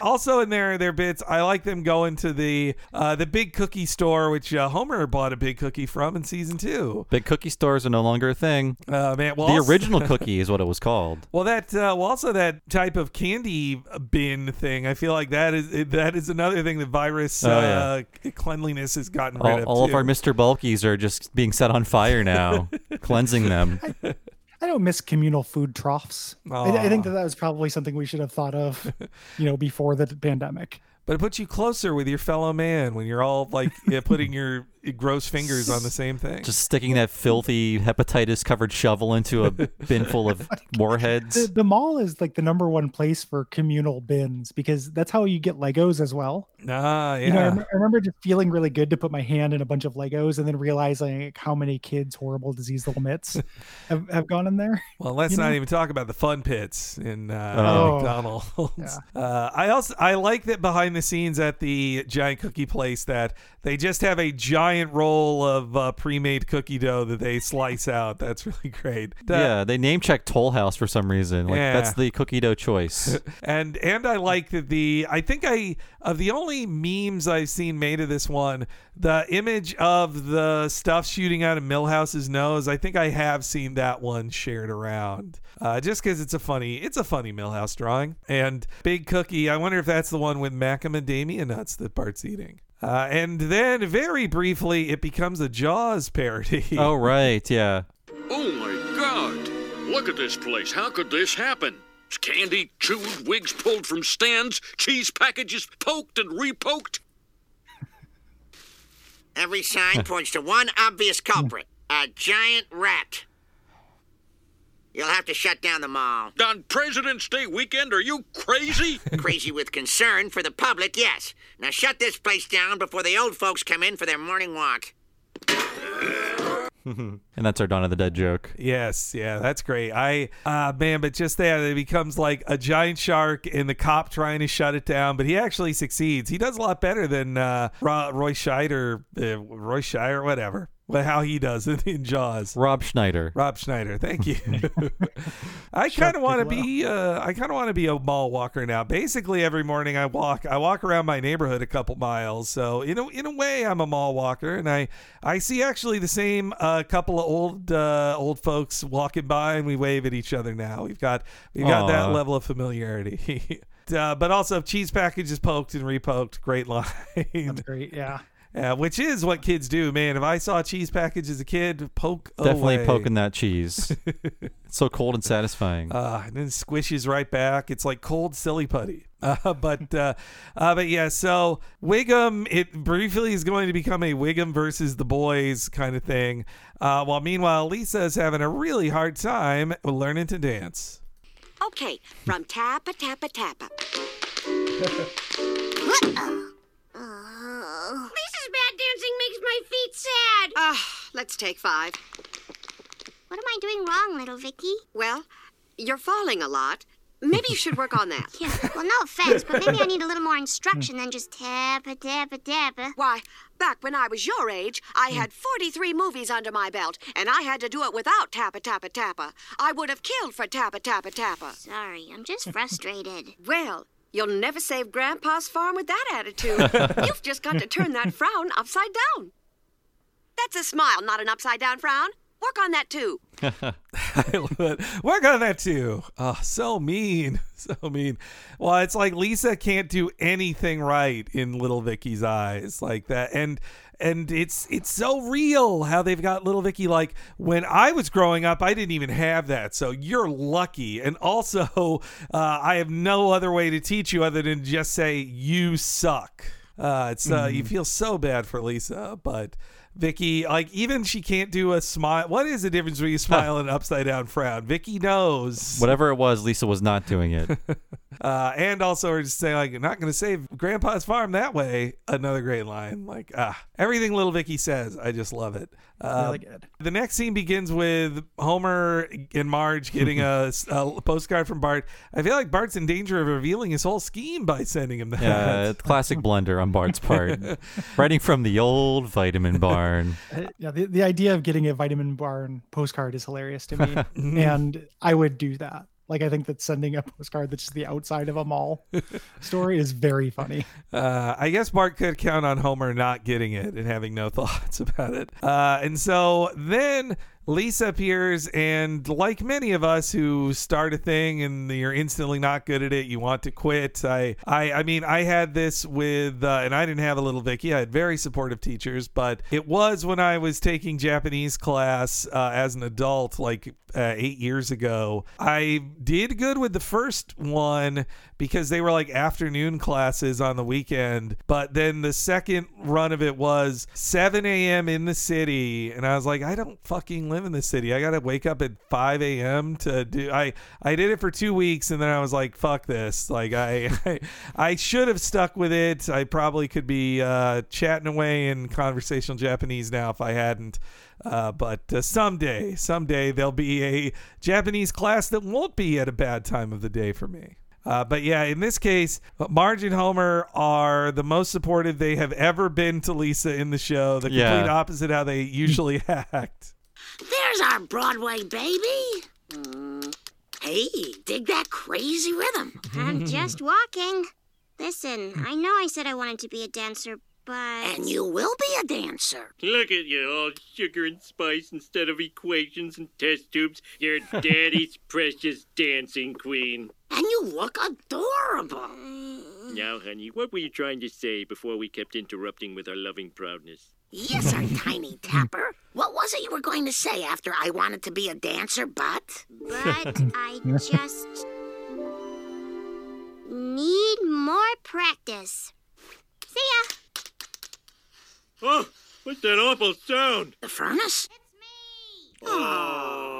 Also, in their their bits, I like them going to the uh, the big cookie store, which uh, Homer bought a big cookie from in season two. Big cookie stores are no longer a thing. Uh, man, well, the also- original cookie is what it was called. Well, that uh, well, also that type of candy bin thing. I feel like that is that is another thing that virus Oh, uh, cleanliness has gotten rid All, of. all of our Mr. Bulkies are just being set on fire now, cleansing them. I don't miss communal food troughs. I, I think that that was probably something we should have thought of, you know, before the pandemic. But it puts you closer with your fellow man when you're all like yeah, putting your gross fingers on the same thing. Just sticking that filthy hepatitis covered shovel into a bin full of warheads. The, the mall is like the number one place for communal bins because that's how you get Legos as well. Ah, yeah. You know, I, rem- I remember just feeling really good to put my hand in a bunch of Legos and then realizing like, how many kids' horrible disease little mitts have, have gone in there. Well, let's You not know? even talk about the fun pits in uh, Oh. McDonald's. Uh, I also I like that behind the scenes at the giant cookie place that they just have a giant roll of uh, pre-made cookie dough that they slice out. That's really great. Uh, yeah, they name check Toll House for some reason. Like Yeah. that's the cookie dough choice. and and I like that the I think I of the only memes I've seen made of this one, the image of the stuff shooting out of Milhouse's nose. I think I have seen that one shared around, uh, just because it's a funny it's a funny Millhouse drawing. And Big Cookie, I wonder if that's the one with macadamia nuts that Bart's eating. Uh, and then very briefly, it becomes a Jaws parody. oh right, yeah. Oh my god! Look at this place. How could this happen? It's candy chewed, wigs pulled from stands, cheese packages poked and repoked. Every sign points to one obvious culprit a giant rat. You'll have to shut down the mall. On President's Day weekend, are you crazy? Crazy with concern for the public, yes. Now shut this place down before the old folks come in for their morning walk. and that's our Dawn of the Dead joke. Yes, yeah, that's great. I, uh, man, but just that it becomes like a giant shark and the cop trying to shut it down, but he actually succeeds. He does a lot better than uh, Roy Scheider, uh, Roy Scheider, whatever. Well, how he does it in Jaws. Rob Schneider. Rob Schneider, thank you. I kind of want to be, uh, I kind of want to be a mall walker now. Basically, every morning I walk, I walk around my neighborhood a couple miles. So in a in a way, I'm a mall walker, and I I see actually the same uh, couple of old uh, old folks walking by, and we wave at each other now. We've got we've got that level of familiarity. Uh, but also, cheese packages poked and repoked. Great line. That's great. Yeah. Yeah, which is what kids do, man. If I saw a cheese package as a kid, poke Definitely away. poking that cheese. it's so cold and satisfying. Uh, and then squishes right back. It's like cold silly putty. Uh, but uh, uh, but yeah, so Wiggum, it briefly is going to become a Wiggum versus the boys kind of thing. Uh, while meanwhile, Lisa is having a really hard time learning to dance. Okay, from tappa tappa tappa. Lisa's bad dancing makes my feet sad. Ah, let's take five. What am I doing wrong, little Vicky? Well, you're falling a lot. Maybe you should work on that. Yeah, well, no offense, but maybe I need a little more instruction than just tappa, tappa, tappa. Why, back when I was your age, I had 43 movies under my belt, and I had to do it without tappa tappa tappa. I would have killed for tappa tappa tappa. Sorry, I'm just frustrated. Well, you'll never save Grandpa's farm with that attitude. You've just got to turn that frown upside down. That's a smile, not an upside down frown. Work on that too. I love it. Work on that too. Oh, so mean. So mean. Well, it's like Lisa can't do anything right in little Vicky's eyes like that. And and it's it's so real how they've got little Vicky like when I was growing up I didn't even have that so you're lucky and also uh, I have no other way to teach you other than just say you suck uh, it's uh, you feel so bad for Lisa but Vicky, like even she can't do a smile. What is the difference between a smile and an upside down frown? Vicky knows. Whatever it was, Lisa was not doing it. Uh, and also, we're just saying like, not going to save Grandpa's farm that way. Another great line. Like, ah, everything little Vicky says, I just love it. Uh, Really good. The next scene begins with Homer and Marge getting a, a postcard from Bart. I feel like Bart's in danger of revealing his whole scheme by sending him that. Yeah, classic blunder on Bart's part. Writing from the old vitamin barn. Uh, yeah, the, the idea of getting a vitamin barn postcard is hilarious to me. and I would do that. Like I think that sending a postcard that's just the outside of a mall story is very funny. Uh, I guess Bart could count on Homer not getting it and having no thoughts about it. Uh, and so then Lisa appears, and like many of us who start a thing and you're instantly not good at it, you want to quit. I, I, I mean, I had this with, uh, and I didn't have a little Vicky. I had very supportive teachers, but it was when I was taking Japanese class uh, as an adult, like uh, eight years ago. I did good with the first one because they were like afternoon classes on the weekend. But then the second run of it was 7 a.m. in the city. And I was like, I don't fucking live in the city. I got to wake up at 5 a.m. to do. I, I did it for two weeks and then I was like, fuck this. Like, I, I, I should have stuck with it. I probably could be uh, chatting away in conversational Japanese now if I hadn't. Uh, but uh, someday, someday there'll be a Japanese class that won't be at a bad time of the day for me. Uh, but yeah, in this case, Marge and Homer are the most supportive they have ever been to Lisa in the show. The Yeah. complete opposite how they usually act. There's our Broadway baby. Mm. Hey, dig that crazy rhythm. I'm just walking. Listen, I know I said I wanted to be a dancer, but. And you will be a dancer. Look at you, all sugar and spice instead of equations and test tubes. You're daddy's precious dancing queen. And you look adorable. Now, honey, what were you trying to say before we kept interrupting with our loving proudness? Yes, our tiny tapper. What was it you were going to say after I wanted to be a dancer, but? But I just. need more practice. See ya! Oh, what's that awful sound? The furnace? Oh.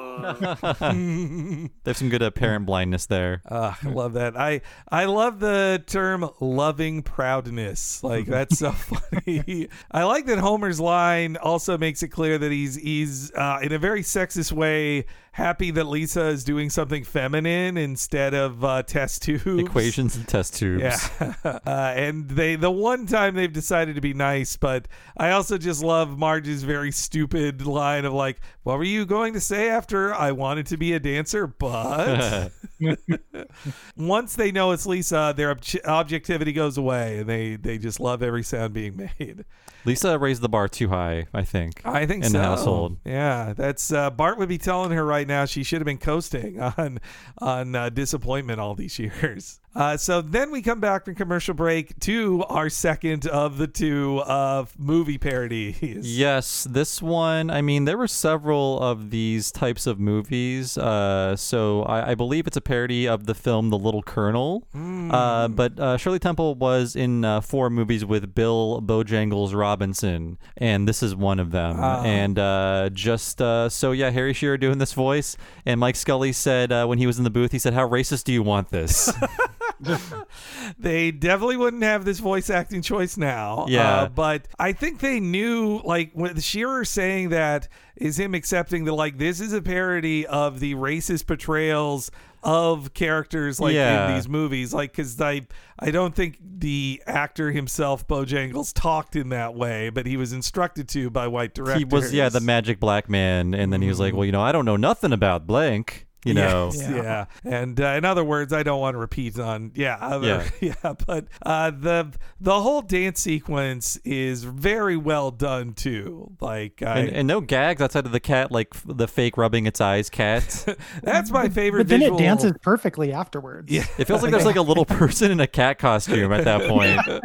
There's some good apparent blindness there. Uh, I love that. I I love the term loving proudness. Like that's so funny. I like that Homer's line also makes it clear that he's he's uh, in a very sexist way happy that Lisa is doing something feminine instead of uh, test tubes. Equations and test tubes. Yeah, uh, and they the one time they've decided to be nice, but I also just love Marge's very stupid line of like, "What were you going to say after I wanted to be a dancer?" But once they know it's Lisa, their ob- objectivity goes away, and they they just love every sound being made. Lisa raised the bar too high, I think. I think in so. the household. Yeah, that's uh, Bart would be telling her right now she should have been coasting on on uh, disappointment all these years. Uh, so then we come back from commercial break to our second of the two uh, movie parodies. Yes, this one. I mean, there were several of these types of movies. Uh, so I, I believe it's a parody of the film The Little Colonel. Uh, but uh, Shirley Temple was in uh, four movies with Bill Bojangles Robinson, and this is one of them. And uh, just uh, so, yeah, Harry Shearer doing this voice, and Mike Scully said uh, when he was in the booth, he said, "How racist do you want this?" they definitely wouldn't have this voice acting choice now. Yeah. Uh, but I think they knew, like, with Shearer saying that is him accepting that, like, this is a parody of the racist portrayals of characters, like, Yeah. in these movies. Like, because I, I don't think the actor himself, Bojangles, talked in that way, but he was instructed to by white directors. he was, yeah, the magic black man, and then he was like, "Well, you know, I don't know nothing about blank." You know, Yes, yeah. And uh, in other words, I don't want to repeat on yeah, other, Yeah. yeah, but uh, the the whole dance sequence is very well done too. Like I, and, and no gags outside of the cat, like the fake rubbing its eyes cat. that's my favorite. But then visual. it dances perfectly afterwards. Yeah. It feels like there's like a little person in a cat costume at that point. to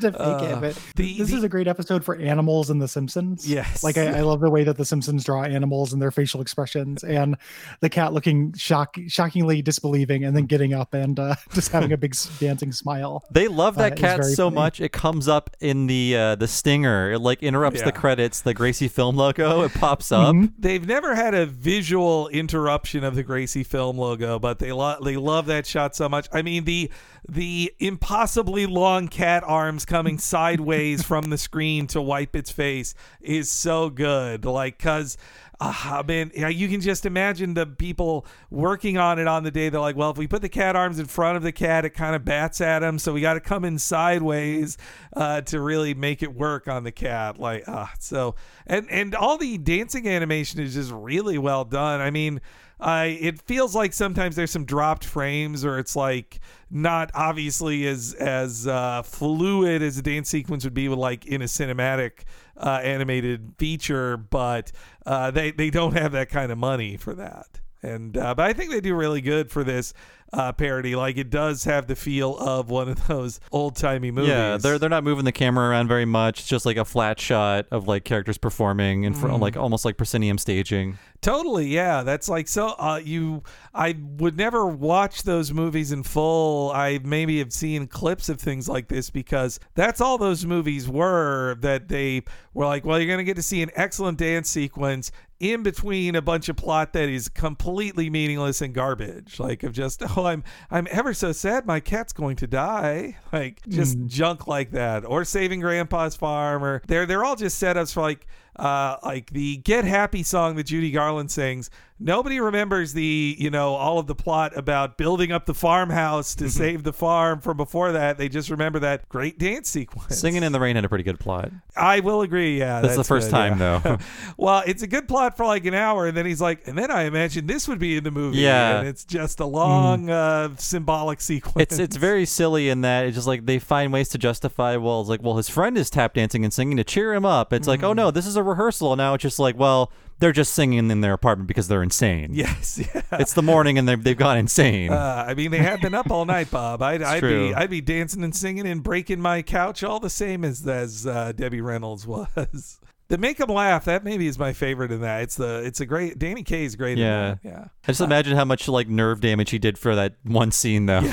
fake Uh, it. But the- this is a great episode for animals in The Simpsons. Yes. Like I, I love the way that The Simpsons draw animals and their facial expressions, and the cat looking shock, shockingly disbelieving, and then getting up and uh, just having a big dancing smile. They love Uh, that it's cat so funny. much it comes up in the uh, the stinger. It like interrupts Yeah. the credits, the Gracie film logo. It pops up. Mm-hmm. They've never had a visual interruption of the Gracie film logo, but they lo- they love that shot so much. I mean the the impossibly long cat arms coming sideways from the screen to wipe its face is so good. Like cuz uh, I mean, you can just imagine the people working on it on the day. They're like, well, if we put the cat arms in front of the cat, it kind of bats at him. So we got to come in sideways uh, to really make it work on the cat. Like, ah, so and and all the dancing animation is just really well done. I mean, I it feels like sometimes there's some dropped frames or it's like not obviously as as uh, fluid as a dance sequence would be with like in a cinematic uh, animated feature, but uh, they they don't have that kind of money for that. And uh, but I think they do really good for this uh, parody. Like it does have the feel of one of those old timey movies. Yeah, they're they're not moving the camera around very much. It's just like a flat shot of like characters performing in front, Mm. like almost like proscenium staging. Totally, yeah. That's like so. Uh, you, I would never watch those movies in full. I maybe have seen clips of things like this because that's all those movies were. That they were like, well, you're gonna get to see an excellent dance sequence in between a bunch of plot that is completely meaningless and garbage. Like of just, oh, I'm I'm ever so sad my cat's going to die. Like just junk like that, or saving Grandpa's farm, or they're they're all just setups for like uh, like the Get Happy song that Judy Garland sings. Nobody remembers the, you know, all of the plot about building up the farmhouse to mm-hmm. save the farm from before that. They just remember that great dance sequence. Singing in the Rain had a pretty good plot. I will agree. Yeah, That's the first good, time, yeah. though. well, it's a good plot for like an hour, and then he's like, and then I imagine this would be in the movie. Yeah. and it's just a long mm. uh, symbolic sequence. It's it's very silly in that it's just like they find ways to justify. Well, it's like well his friend is tap dancing and singing to cheer him up. It's like oh mm. no, this is a rehearsal. Now it's just like well they're just singing in their apartment because they're insane. Yes, yeah. It's the morning and they've they've gone insane. Uh, I mean, they have been up all night, Bob. I'd, I'd be I'd be dancing and singing and breaking my couch all the same as as uh, Debbie Reynolds was. The make 'em laugh that maybe is my favorite in that. It's the it's a great Danny Kaye is great. yeah, in that. yeah. I just imagine how much like nerve damage he did for that one scene though.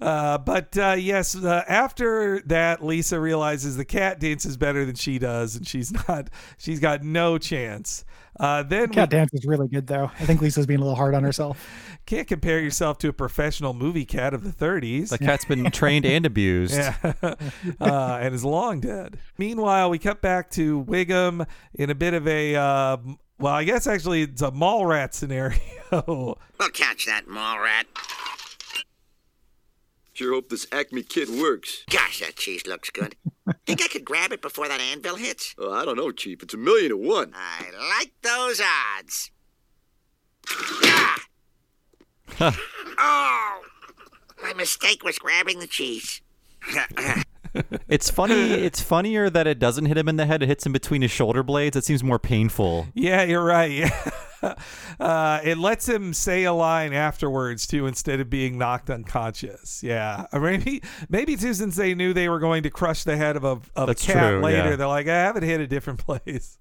Uh, but uh, yes, uh, after that, Lisa realizes the cat dances better than she does, and she's not. She's got no chance. Uh, then we Cat dance is really good though. I think Lisa's being a little hard on herself. can't compare yourself to a professional movie cat of the 30s. the cat's been trained and abused. Yeah. uh, and is long dead. Meanwhile, we cut back to Wiggum in a bit of a, uh, well, I guess actually it's a mall rat scenario. We'll catch that mall rat. Sure hope this Acme kit works. Gosh, that cheese looks good. Think I could grab it before that anvil hits? Oh, I don't know, Chief. It's a million to one. I like those odds. Ah! oh! My mistake was grabbing the cheese. It's funny. It's funnier that it doesn't hit him in the head. It hits him between his shoulder blades. It seems more painful. Yeah, you're right. uh, it lets him say a line afterwards too, instead of being knocked unconscious. Yeah, or maybe maybe too, since they knew they were going to crush the head of a of That's a cat true, later, yeah. they're like, I have it hit a different place.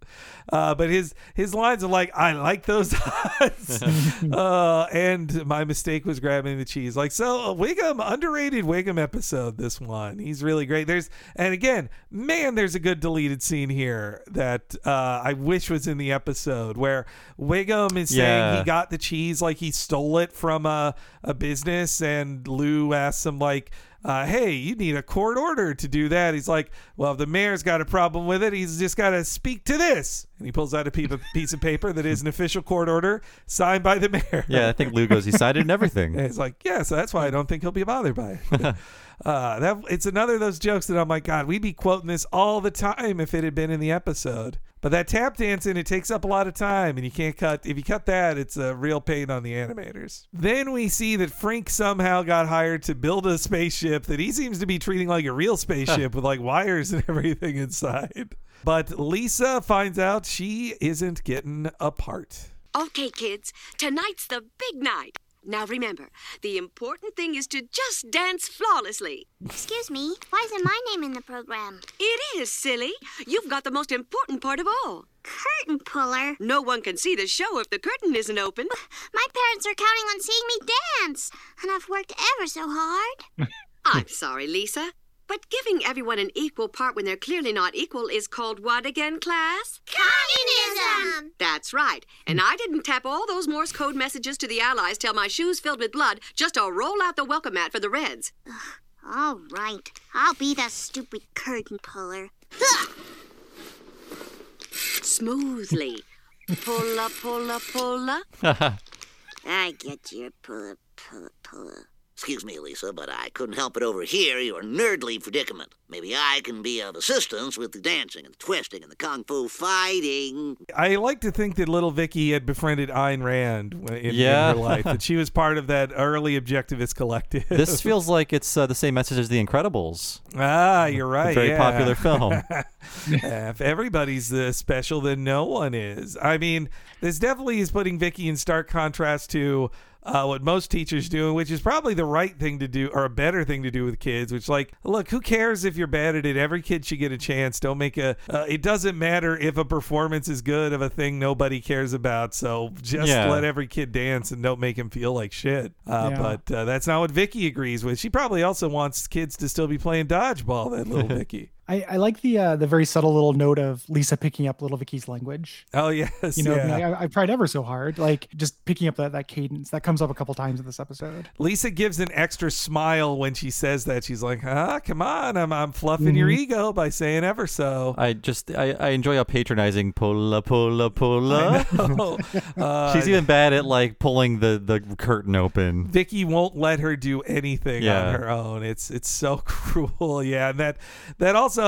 Uh, but his his lines are like, I like those odds, uh, and my mistake was grabbing the cheese. Like so, Wiggum underrated Wiggum episode. This one, he's really great. There's and again, man, there's a good deleted scene here that uh, I wish was in the episode where Wiggum is saying he got the cheese like he stole it from a a business, and Lou asks him like. Uh, hey, you need a court order to do that. He's like, well, if the mayor's got a problem with it, he's just got to speak to this. And he pulls out a piece of, paper that is an official court order signed by the mayor. Yeah, I think Lou goes. He signed it and everything. And it's like, yeah, so that's why I don't think he'll be bothered by it. uh, that it's another of those jokes that I'm like, God, we'd be quoting this all the time if it had been in the episode. But that tap dancing, it takes up a lot of time, and you can't cut. If you cut that, it's a real pain on the animators. Then we see that Frink somehow got hired to build a spaceship that he seems to be treating like a real spaceship with like wires and everything inside. But Lisa finds out she isn't getting a part. Okay, kids, tonight's the big night. Now remember, the important thing is to just dance flawlessly. Excuse me, why isn't my name in the program? It is, silly. You've got the most important part of all. Curtain puller? No one can see the show if the curtain isn't open. My parents are counting on seeing me dance, and I've worked ever so hard. I'm sorry, Lisa. But giving everyone an equal part when they're clearly not equal is called what again, class? Communism! That's right. And I didn't tap all those Morse code messages to the Allies till my shoes filled with blood just to roll out the welcome mat for the Reds. All right, I'll be the stupid curtain puller. Smoothly. Pulla, pulla, pulla. I get your puller, puller, puller. Excuse me, Lisa, but I couldn't help but overhear your nerdly predicament. Maybe I can be of assistance with the dancing and the twisting and the kung fu fighting. I like to think that little Vicky had befriended Ayn Rand in, in her life, that she was part of that early objectivist collective. This feels like it's uh, the same message as The Incredibles. Ah, you're right. very yeah. popular film. Yeah, if everybody's uh, special, then no one is. I mean, this definitely is putting Vicky in stark contrast to uh, what most teachers do, which is probably the right thing to do or a better thing to do with kids. Which, like, look, who cares if you're bad at it? Every kid should get a chance. Don't make a. Uh, it doesn't matter if a performance is good of a thing nobody cares about. So just Yeah. let every kid dance and don't make him feel like shit. Uh, Yeah. But uh, that's not what Vicky agrees with. She probably also wants kids to still be playing dodgeball. That little Vicky. I, I like the uh, the very subtle little note of Lisa picking up little Vicky's language. Oh yes, You know, yeah. I, I've tried ever so hard, like just picking up that, that cadence that comes up a couple times in this episode. Lisa gives an extra smile when she says that. She's like, "Ah, come on, I'm I'm fluffing your Mhm. ego by saying ever so." I just I, I enjoy how patronizing pulla pulla pulla. know. Uh, She's even bad at like pulling the the curtain open. Vicky won't let her do anything Yeah. on her own. It's it's so cruel. Yeah, and that that also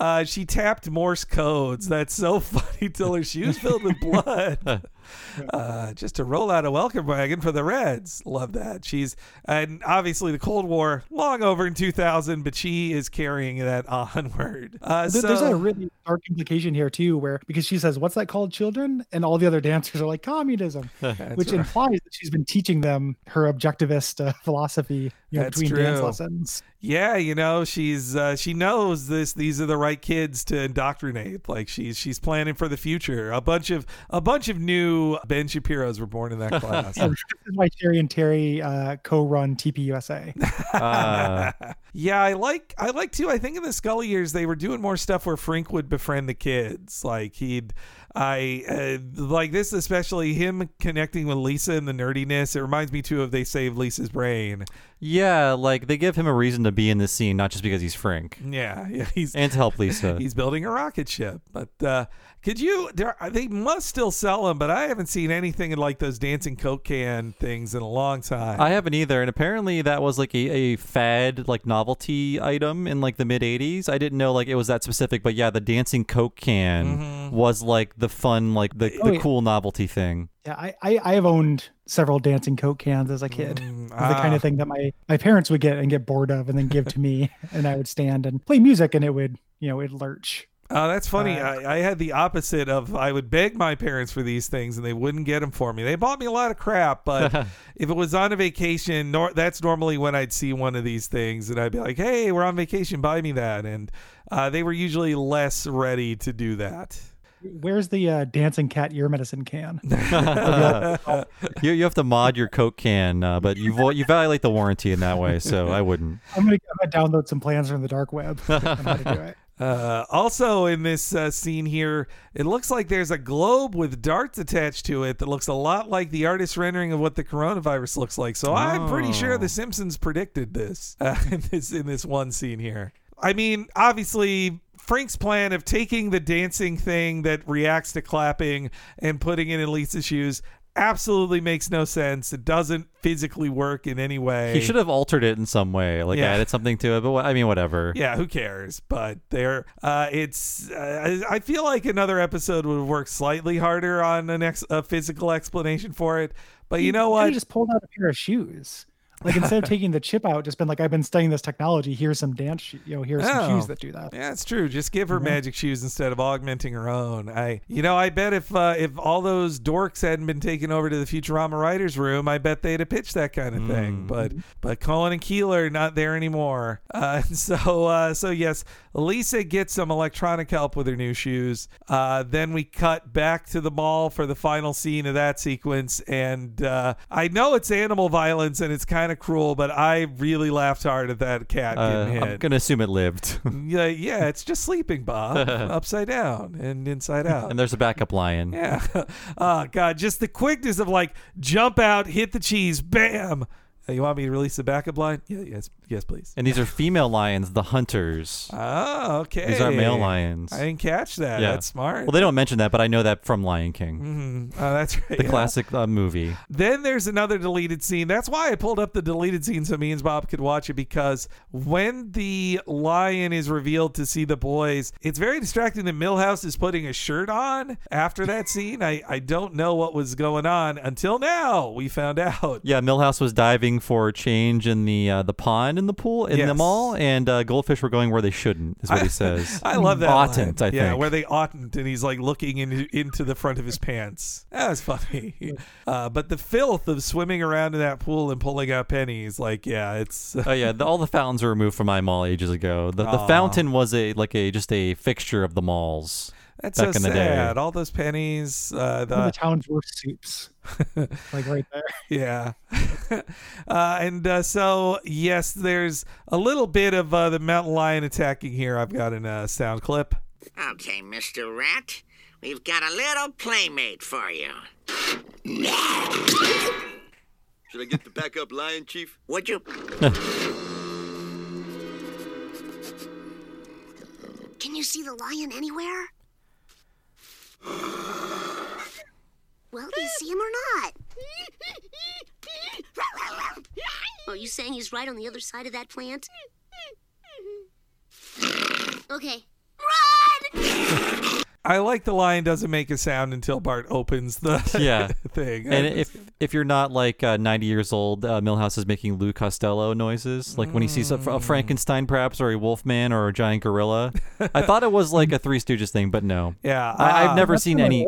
uh, she tapped Morse codes. That's so funny till her shoes filled with blood. uh, just to roll out a welcome wagon for the Reds. Love that. She's and obviously the Cold War long over in 2000, but she is carrying that onward. Uh, so, There's a really dark implication here too, where because she says, "What's that called, children?" and all the other dancers are like communism, which right. implies that she's been teaching them her objectivist uh, philosophy you know, between dance lessons. Yeah, you know, she's uh, she knows this. These are the right kids to indoctrinate. Like she's she's planning for the future. A bunch of a bunch of new Ben Shapiro's were born in that class. Yeah, this is why Terry and Terry uh, co-run TPUSA. Uh, yeah, I like I like too. I think in the Scully years they were doing more stuff where Frink would befriend the kids. Like he'd I uh, like this especially him connecting with Lisa and the nerdiness. It reminds me too of They Saved Lisa's Brain. Yeah, like they give him a reason to be in this scene, not just because he's Frink. Yeah, yeah, he's and to help Lisa. He's building a rocket ship. But uh, could you? There, they must still sell them, but I haven't seen anything in like those dancing Coke can things in a long time. I haven't either, and apparently that was like a, a fad, like novelty item in like the mid '80s. I didn't know like it was that specific, but yeah, the dancing Coke can Mhm. was like the fun, like the, Oh, the yeah. cool novelty thing. Yeah, I, I, I have owned several dancing Coke cans as a kid. the kind ah. of thing that my, my parents would get and get bored of and then give to me. and I would stand and play music and it would, you know, it'd lurch. Oh, that's funny. Uh, I, I had the opposite of I would beg my parents for these things and they wouldn't get them for me. They bought me a lot of crap, but if it was on a vacation, nor, that's normally when I'd see one of these things and I'd be like, "Hey, we're on vacation, buy me that." And uh, they were usually less ready to do that. Where's the uh, dancing cat ear medicine can? you you have to mod your Coke can, uh, but you vo- you violate the warranty in that way, so I wouldn't. I'm gonna, I'm gonna download some plans from the dark web on how to do it. Uh, also, in this uh, scene here, it looks like there's a globe with darts attached to it that looks a lot like the artist's rendering of what the coronavirus looks like. So I'm pretty sure Oh. The Simpsons predicted this uh, in this in this one scene here. I mean, obviously. Frink's plan of taking the dancing thing that reacts to clapping and putting it in Lisa's shoes absolutely makes no sense. It doesn't physically work in any way. He should have altered it in some way, like Yeah. added something to it. But wha- I mean, whatever. Yeah, who cares? But there, uh, it's. Uh, I I feel like another episode would work slightly harder on an ex- a physical explanation for it. But you know He what? just pulled out a pair of shoes. Like instead of taking the chip out, just been like, I've been studying this technology. Here's some dance, sho- you know, here's some Oh. shoes that do that. Yeah, it's true. Just give her Mhm. magic shoes instead of augmenting her own. I, you know, I bet if uh, if all those dorks hadn't been taken over to the Futurama writers' room, I bet they'd have pitched that kind of thing. But but Cohen and Keeler not there anymore. Uh, so uh, so yes, Lisa gets some electronic help with her new shoes. Uh, then we cut back to the mall for the final scene of that sequence, and uh, I know it's animal violence and it's kind of cruel, but I really laughed hard at that cat Uh, getting hit. I'm gonna assume it lived. Yeah, yeah, it's just sleeping, Bob, upside down and inside out. and there's a backup lion. Yeah. Oh God, just the quickness of like jump out, hit the cheese, bam. Uh, you want me to release the backup line? Yeah, yes, yes, please. And these are female lions, the hunters. Oh, okay. These are male lions. I didn't catch that. Yeah. That's smart. Well, they don't mention that, but I know that from Lion King, Mhm. Oh, that's right. the yeah. classic uh, movie. Then there's another deleted scene. That's why I pulled up the deleted scene so me and Bob could watch it because when the lion is revealed to see the boys, it's very distracting that Milhouse is putting a shirt on after that scene. I, I don't know what was going on until now. We found out. Yeah, Milhouse was diving for change in the uh, the pond in the pool in the mall, and uh, goldfish were going where they shouldn't. Is what he says. I love that. Oughtn't, line. I yeah, think. where they oughtn't, and he's like looking in, into the front of his pants. That was funny. Uh, but the filth of swimming around in that pool and pulling out pennies, like, yeah, it's. oh yeah, the, all the fountains were removed from my mall ages ago. The, the fountain was a like a just a fixture of the malls That's back so in the sad. day. All those pennies. Uh, the the, town's worst soups. like right there. yeah. uh, and uh, so, yes, there's a little bit of uh, the mountain lion attacking here. I've got in a sound clip. Okay, Mr. Rat, we've got a little playmate for you. Should I get the backup lion, Chief? Would you? Can you see the lion anywhere? Well, do you see him or not? Are you saying he's right on the other side of that plant? Okay. I like the lion doesn't make a sound until Bart opens the yeah thing. And if if you're not like uh, 90 years old, uh, Milhouse is making Lou Costello noises, like when he sees a, a Frankenstein, perhaps, or a wolfman, or a giant gorilla. I thought it was like a Three Stooges thing, but no. Yeah, I, I've uh, never seen from an any.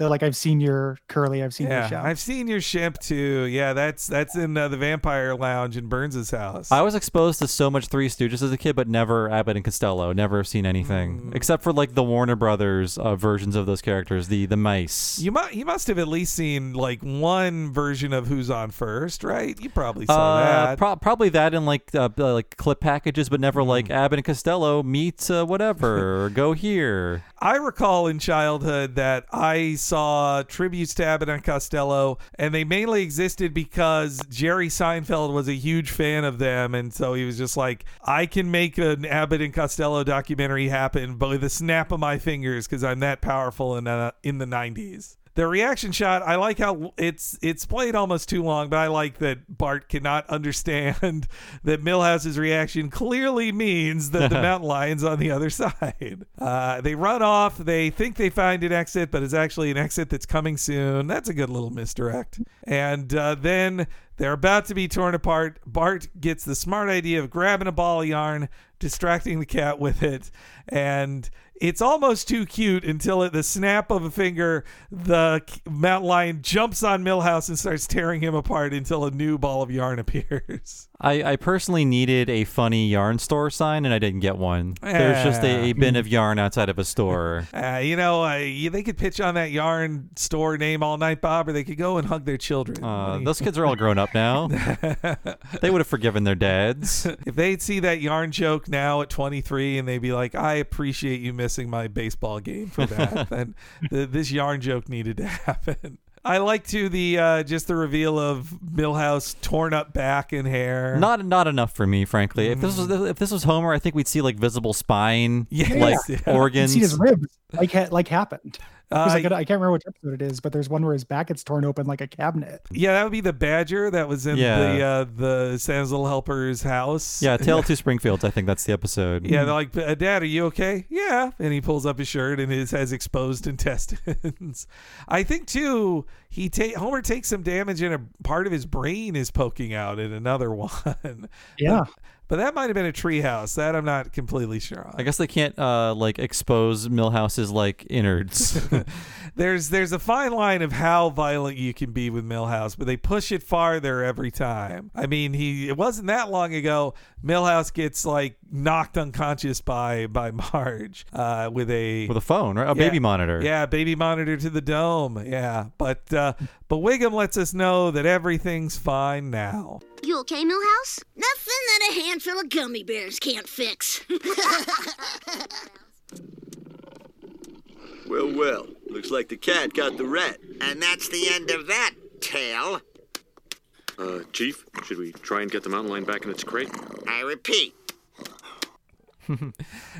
Earlier episode. They're like, I've seen your curly, I've seen your yeah. I've seen your ship too. Yeah, that's that's in uh, the Vampire Lounge in Burns's house. I was exposed to so much Three Stooges as a kid, but never Abbott and Costello. Never seen anything except for like the Warner Brothers uh, versions of those characters, the the mice. You must you must have at least seen like one version of Who's on First, right? You probably saw Uh, that. pro- probably that in like uh, like clip packages, but never like Abbott and Costello meet uh, whatever or go here. I recall in childhood that I saw tributes to Abbott and Costello, and they mainly existed because Jerry Seinfeld was a huge fan of them, and so he was just like, "I can make an Abbott and Costello documentary happen, by the snap of my fingers, because I'm that powerful in uh, in the '90s." The reaction shot, I like how it's it's played almost too long, but I like that Bart cannot understand that Milhouse's reaction clearly means that the mountain lion's on the other side. Uh, they run off. They think they find an exit, but it's actually an exit that's coming soon. That's a good little misdirect. And uh, then they're about to be torn apart. Bart gets the smart idea of grabbing a ball of yarn, distracting the cat with it, and it's almost too cute until at the snap of a finger, the mountain lion jumps on Milhouse and starts tearing him apart until a new ball of yarn appears. I, I personally needed a funny yarn store sign, and I didn't get one. There's just a, a bin of yarn outside of a store. Uh, you know, uh, they could pitch on that yarn store name all night, Bob, or they could go and hug their children. Uh, those kids are all grown up now. they would have forgiven their dads. if they'd see that yarn joke now at 23 and they'd be like, I appreciate you missing my baseball game for that, then the, this yarn joke needed to happen. I like to the uh, just the reveal of Milhouse torn up back and hair. Not not enough for me, frankly. If this was if this was Homer, I think we'd see like visible spine, Yes. like Yeah. You organs. see his ribs, like ha- like happened. There's Uh, like a- I can't remember which episode it is, but there's one where his back gets torn open like a cabinet. Yeah, that would be the badger that was in Yeah. the uh, the Santa's Little Helper's house. Yeah, Tale to Two Springfields. I think that's the episode. Yeah, they're like, "Uh, Dad, are you okay? Yeah. And he pulls up his shirt and his has exposed intestines. I think too, he take Homer takes some damage and a part of his brain is poking out in another one. Yeah. But, but that might have been a treehouse. That I'm not completely sure on. I guess they can't uh like expose Milhouse's like innards. there's there's a fine line of how violent you can be with Milhouse, but they push it farther every time. I mean, he it wasn't that long ago. Milhouse gets like knocked unconscious by by Marge uh, with a With a phone, right? A baby monitor. Yeah, baby monitor to the dome. Yeah, but uh, but Wiggum lets us know that everything's fine now. You okay, Milhouse? Nothing that a handful of gummy bears can't fix. Well, well. Looks like the cat got the rat. And that's the end of that tale. Uh, Chief, should we try and get the mountain lion back in its crate? I repeat.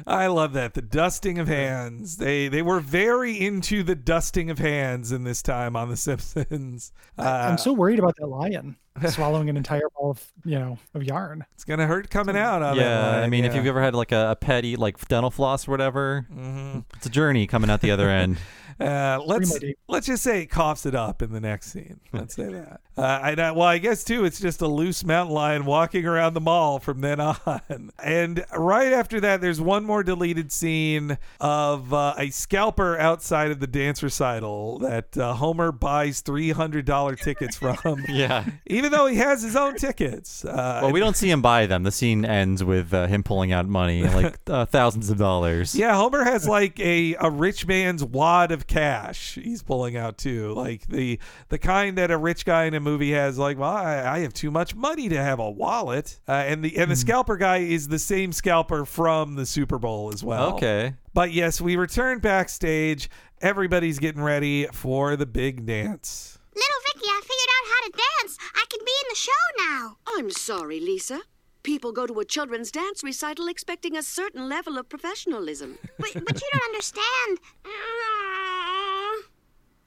I love that the dusting of hands. They they were very into the dusting of hands in this time on The Simpsons. Uh, I'm so worried about that lion swallowing an entire ball of you know of yarn. It's gonna hurt coming out on that yeah, I line, mean, if you've ever had like a, a pet eat like dental floss or whatever, Mhm. it's a journey coming out the other end. Uh, let's let's just say it coughs it up in the next scene. Let's say that. Uh, I well, I guess too, it's just a loose mountain lion walking around the mall from then on. And right after that, there's one more deleted scene of uh, a scalper outside of the dance recital that uh, Homer buys three hundred dollar tickets from. Yeah. even though he has his own tickets. Uh, Well, we don't see him buy them. The scene ends with uh, him pulling out money, like uh, thousands of dollars. Yeah, Homer has like a, a rich man's wad of cash he's pulling out too. Like the the kind that a rich guy in a movie has like, well, I, I have too much money to have a wallet. Uh, and the and the scalper guy is the same scalper from the Super Bowl as well. Okay. But yes, we return backstage. Everybody's getting ready for the big dance. Little Vicky, I figured out how to dance. I can be in the show now. I'm sorry, Lisa. People go to a children's dance recital expecting a certain level of professionalism. But, but you don't understand.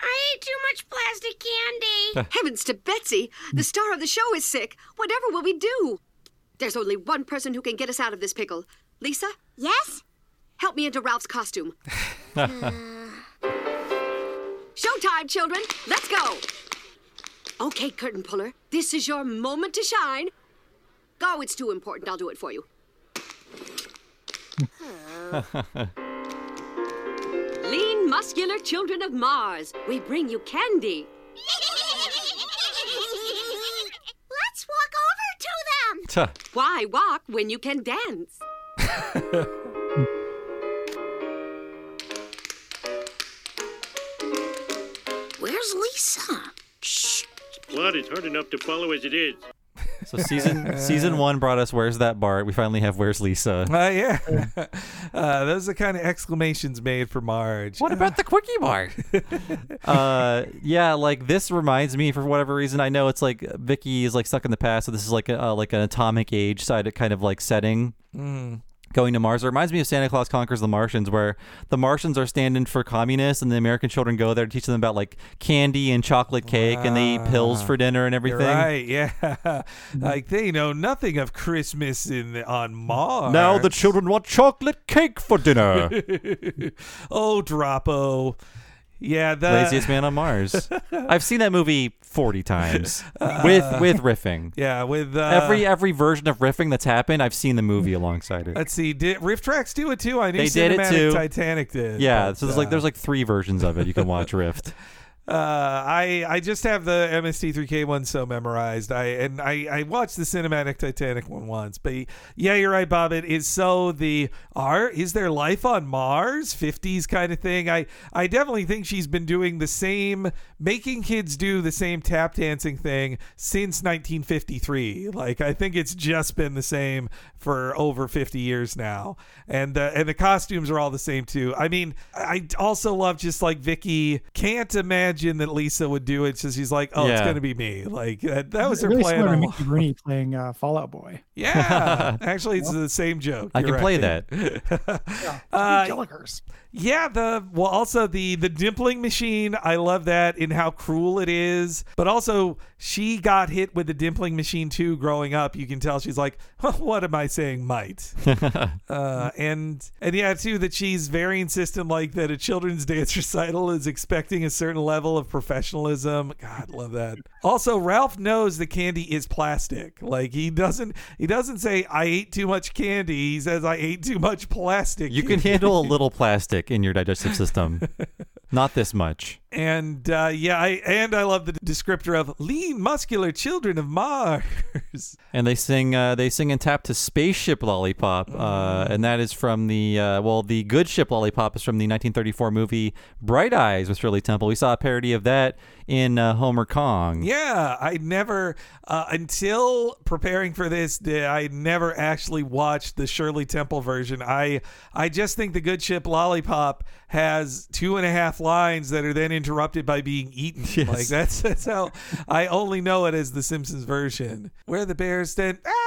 Aw. I ate too much plastic candy. Heavens to Betsy! The star of the show is sick. Whatever will we do? There's only one person who can get us out of this pickle. Lisa? Yes? Help me into Ralph's costume. Showtime, children! Let's go! Okay, curtain puller, this is your moment to shine. Go, it's too important. I'll do it for you. Lean, muscular children of Mars, we bring you candy. Let's walk over to them. Tuh. Why walk when you can dance? Where's Lisa? Shh. Plot is hard enough to follow as it is. So season season one brought us "Where's that Bart?" We finally have "Where's Lisa?" Uh, yeah, uh, those are the kind of exclamations made for Marge. What about the quickie bar? uh, yeah, like this reminds me for whatever reason. I know it's like Vicky is like stuck in the past, so this is like a, uh, like an atomic age side kind of like setting. Mm. Going to Mars. It reminds me of Santa Claus Conquers the Martians, where the Martians are standing for communists, and the American children go there to teach them about like candy and chocolate cake, and they eat pills for dinner and everything. right, yeah. like they know nothing of Christmas in on Mars. Now the children want chocolate cake for dinner. oh, Droppo. Yeah, the Laziest man on Mars. I've seen that movie forty times with with riffing. Yeah, with uh, every every version of riffing that's happened, I've seen the movie alongside it. Let's see. Did RiffTrax do it too? I knew They did it too. Titanic did. Yeah, but, so there's like uh, there's like three versions of it you can watch Rift. Uh, I I just have the MST3K one so memorized. I and I I watched the cinematic Titanic one once, but yeah, you're right, Bob. It is so the are is there life on Mars 50s kind of thing. I I definitely think she's been doing the same, making kids do the same tap dancing thing since 1953. Like I think it's just been the same for over 50 years now, and uh, and the costumes are all the same too. I mean, I also love just like Vicky can't imagine imagine that Lisa would do it. So she's like, "Oh, it's going to be me." Like that, that was her really plan. similar to all- Mickey Rooney playing uh, Fallout Boy. Yeah, actually, it's the same joke. I You're can play that. Yeah. Uh, Jellicers. Yeah, the well, also the the dimpling machine. I love that in how cruel it is, but also she got hit with the dimpling machine too. Growing up, you can tell she's like, "What am I saying, might?" uh, and and yeah, too that she's very insistent, like that a children's dance recital is expecting a certain level of professionalism. God, love that. Also, Ralph knows the candy is plastic. Like he doesn't he doesn't say I ate too much candy. He says I ate too much plastic. You can handle a little plastic in your digestive system. Not this much. And uh, yeah, I and I love the descriptor of lean, muscular children of Mars. And they sing, uh, they sing and tap to "Spaceship Lollipop," uh, and that is from the uh, well, the good ship lollipop is from the 1934 movie Bright Eyes with Shirley Temple. We saw a parody of that in uh, Homer Kong. Yeah, I never uh, until preparing for this, I never actually watched the Shirley Temple version. I I just think the Good Ship Lollipop has two and a half lines that are then interrupted by being eaten. Yes. Like that's that's how I only know it as the Simpsons version, where the bears stand. Ah,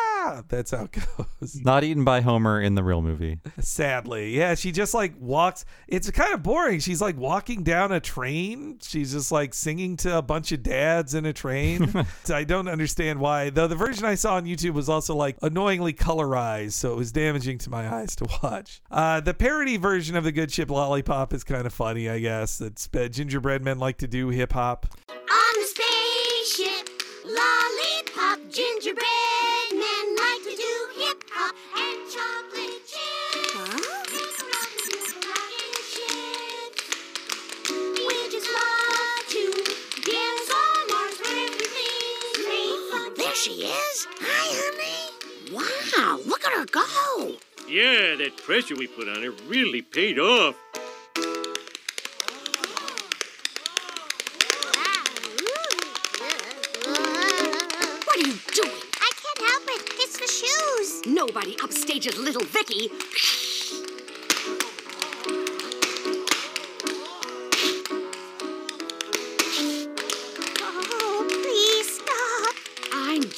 that's how it goes. Not eaten by Homer in the real movie. Sadly, yeah, she just like walks. It's kind of boring. She's like walking down a train. She's just like singing to a bunch of dads in a train. So I don't understand why. Though the version I saw on YouTube was also like annoyingly colorized, so it was damaging to my eyes to watch. Uh, the parody version of the Good Ship Lollipop is kind of funny, I guess. It's uh, gingerbread men like to do hip hop. On the spaceship, lollipop, gingerbread There she is. Hi, honey. Wow, look at her go. Yeah, that pressure we put on her really paid off. What are you doing? I can't help it. It's the shoes. Nobody upstages little Vicky.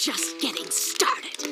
Just getting started.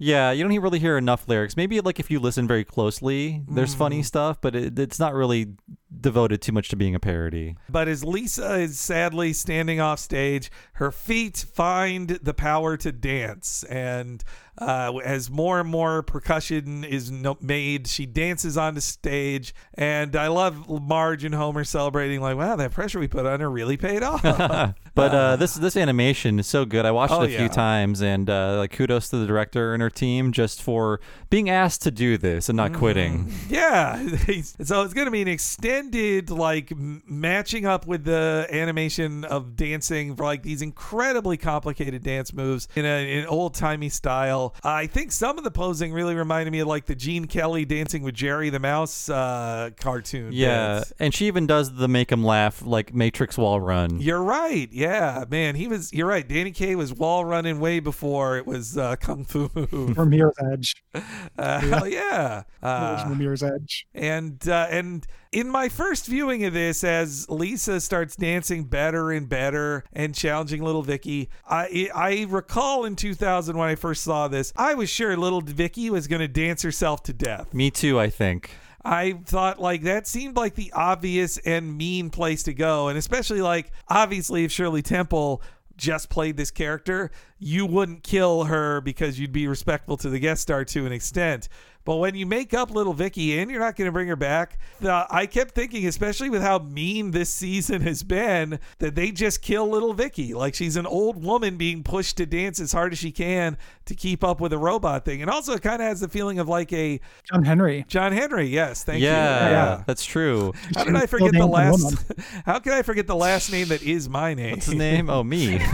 Yeah, you don't really hear enough lyrics. Maybe like if you listen very closely, there's funny mm-hmm. stuff, but it, it's not really devoted too much to being a parody. But as Lisa is sadly standing off stage, her feet find the power to dance. And uh, as more and more percussion is no- made, she dances onto stage. And I love Marge and Homer celebrating, like, wow, that pressure we put on her really paid off. but uh, this this animation is so good. I watched Oh, it a few times, and uh, like kudos to the director and her team just for being asked to do this and not Mm-hmm. quitting. Yeah, so it's going to be an extended like m- matching up with the animation of dancing for like these incredibly complicated dance moves in a, in old timey style. I think some of the posing really reminded me of like the Gene Kelly dancing with Jerry the Mouse uh, cartoon. Yeah, bits. and she even does the make him laugh like Matrix wall run. You're right. Yeah, man, he was. You're right. Danny Kaye was wall running way before it was uh, kung fu move. Or Mirror's Edge. Uh, hell yeah. Original Uh, Mirror's Edge. and uh, and in my first viewing of this, as Lisa starts dancing better and better and challenging little Vicky, I I recall in 2000 when I first saw this, I was sure little Vicky was going to dance herself to death. Me too, I think. I thought like that seemed like the obvious and mean place to go, and especially like obviously if Shirley Temple just played this character, you wouldn't kill her because you'd be respectful to the guest star to an extent. But when you make up little Vicky and you're not going to bring her back, the, I kept thinking, especially with how mean this season has been, that they just kill little Vicky. Like she's an old woman being pushed to dance as hard as she can to keep up with a robot thing. And also, it kind of has the feeling of like a John Henry. John Henry. Yes, thank yeah, you. Yeah. that's true. How did I forget the last? woman. How can I forget the last name that is my name? What's his name? Oh, me.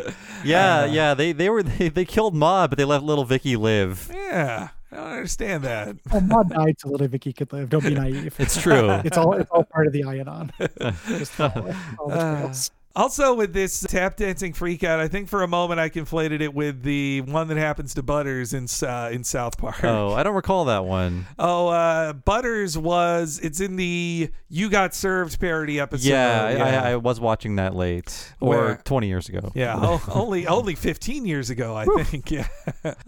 yeah, yeah. They they were they, they killed Ma, but they let little Vicky live. Yeah, I don't understand that. Oh, Maud died so little Vicky could live. Don't be naive. It's true. it's all it's all part of the Iodon. Just follow. Follow the Uh, trails. Also, with this tap dancing freakout, I think for a moment I conflated it with the one that happens to Butters in uh, in South Park. Oh, I don't recall that one. Oh, uh, Butters was it's in the You Got Served parody episode. yeah, I, I, I was watching that late, or Where- 20 years ago. Yeah, only only 15 years ago, I think. Yeah,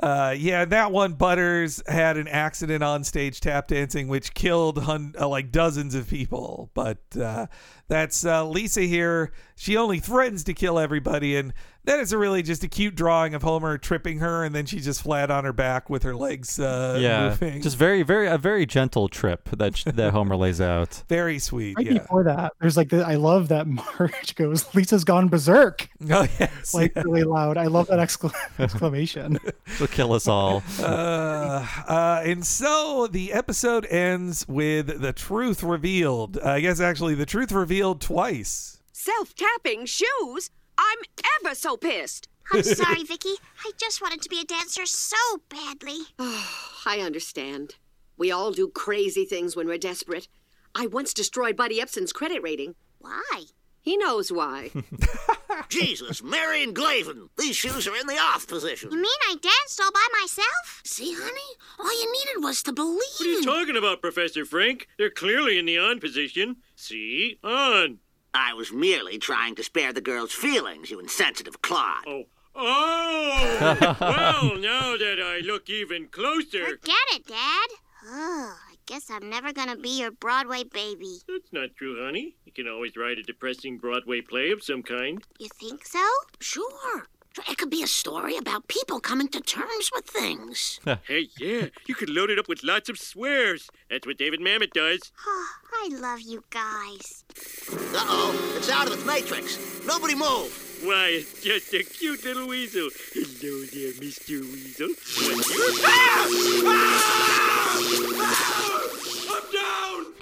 uh, yeah. That one, Butters had an accident on stage tap dancing, which killed hun- uh, like dozens of people. But uh, that's uh, Lisa here. She only threatens to kill everybody, and then it's a really just a cute drawing of Homer tripping her, and then she's just flat on her back with her legs uh, yeah, moving. just very, very a very gentle trip that that Homer lays out. very sweet. Right Yeah. before that, there's like the, I love that Marge goes, "Lisa's gone berserk," Oh yes. like yeah. really loud. I love that excla- exclamation. She'll kill us all. uh, uh, and so the episode ends with the truth revealed. I guess actually the truth revealed twice. Self tapping shoes? I'm ever so pissed. I'm sorry, Vicky. I just wanted to be a dancer so badly. Oh, I understand. We all do crazy things when we're desperate. I once destroyed Buddy Ebsen's credit rating. Why? He knows why. Jesus, Mary and Glavin, these shoes are in the off position. You mean I danced all by myself? See, honey, all you needed was to believe. What are you talking about, Professor Frink? They're clearly in the on position. See? On. I was merely trying to spare the girl's feelings, you insensitive clod. Oh. Oh! well, now that I look even closer. Forget it, Dad. Oh, I guess I'm never gonna be your Broadway baby. That's not true, honey. You can always write a depressing Broadway play of some kind. You think so? Sure. It could be a story about people coming to terms with things. hey, yeah, you could load it up with lots of swears. That's what David Mamet does. Oh, I love you guys. Uh-oh, it's out of its matrix. Nobody move. Why, it's just a cute little weasel. Hello there, Mr. Weasel. Ah! Ah! Ah!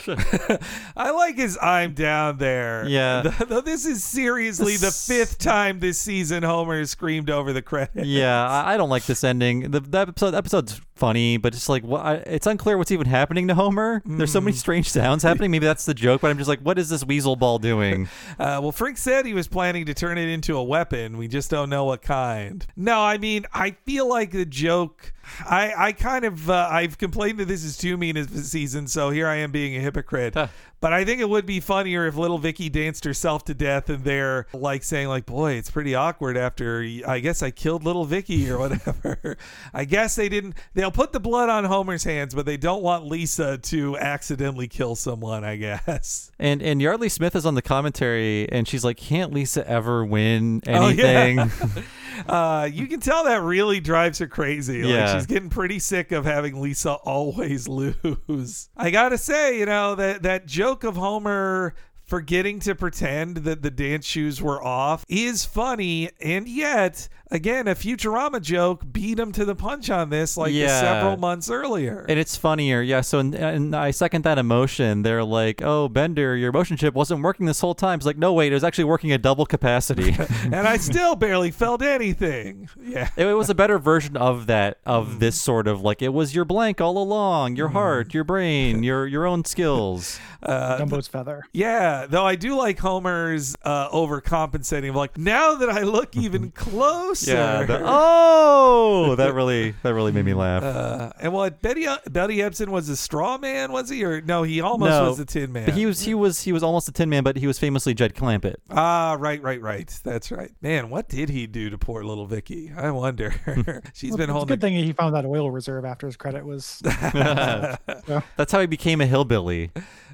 I like his I'm down there. Yeah. Though this is seriously the fifth time this season Homer has screamed over the credits. Yeah, I, I don't like this ending. The, the episode the episode's funny, but it's like what I, it's unclear what's even happening to Homer. There's so Mm. many strange sounds happening. Maybe that's the joke, but I'm just like, what is this weasel ball doing? Uh, well, Frink said he was planning to turn it into a weapon. We just don't know what kind. No, I mean, I feel like the joke. I, I kind of uh, I've complained that this is too mean as a season, so here I am being a hypocrite. But I think it would be funnier if little Vicky danced herself to death, and they're like saying like, "Boy, it's pretty awkward after I guess I killed little Vicky or whatever." I guess they didn't. They'll put the blood on Homer's hands, but they don't want Lisa to accidentally kill someone. I guess. And and Yeardley Smith is on the commentary, and she's like, "Can't Lisa ever win Oh, yeah. anything?" uh, you can tell that really drives her crazy. Like Yeah. she's getting pretty sick of having Lisa always lose. I gotta say, you know that that joke of Homer forgetting to pretend that the dance shoes were off is funny, and yet again, a Futurama joke beat him to the punch on this like Yeah. several months earlier. And it's funnier, yeah. So, and, and I second that emotion. They're like, "Oh, Bender, your motion chip wasn't working this whole time." It's like, no, wait, it was actually working at double capacity. and I still barely felt anything. Yeah. it, it was a better version of that, of this sort of like it was your blank all along, your heart, your brain, your your own skills. Uh, Dumbo's feather. Yeah, though I do like Homer's uh, overcompensating. Like now that I look even closer. Yeah. the- oh, that really that really made me laugh. Uh, and what Betty Buddy Ebsen was a straw man, was he? Or no, he almost no, was a tin man. but He was he was he was almost a tin man, but he was famously Jed Clampett. Ah, right, right, right. That's right. Man, what did he do to poor little Vicky? I wonder. She's Well, been holding. it's a holding. good thing he found that oil reserve after his credit was. That's how he became a hillbilly.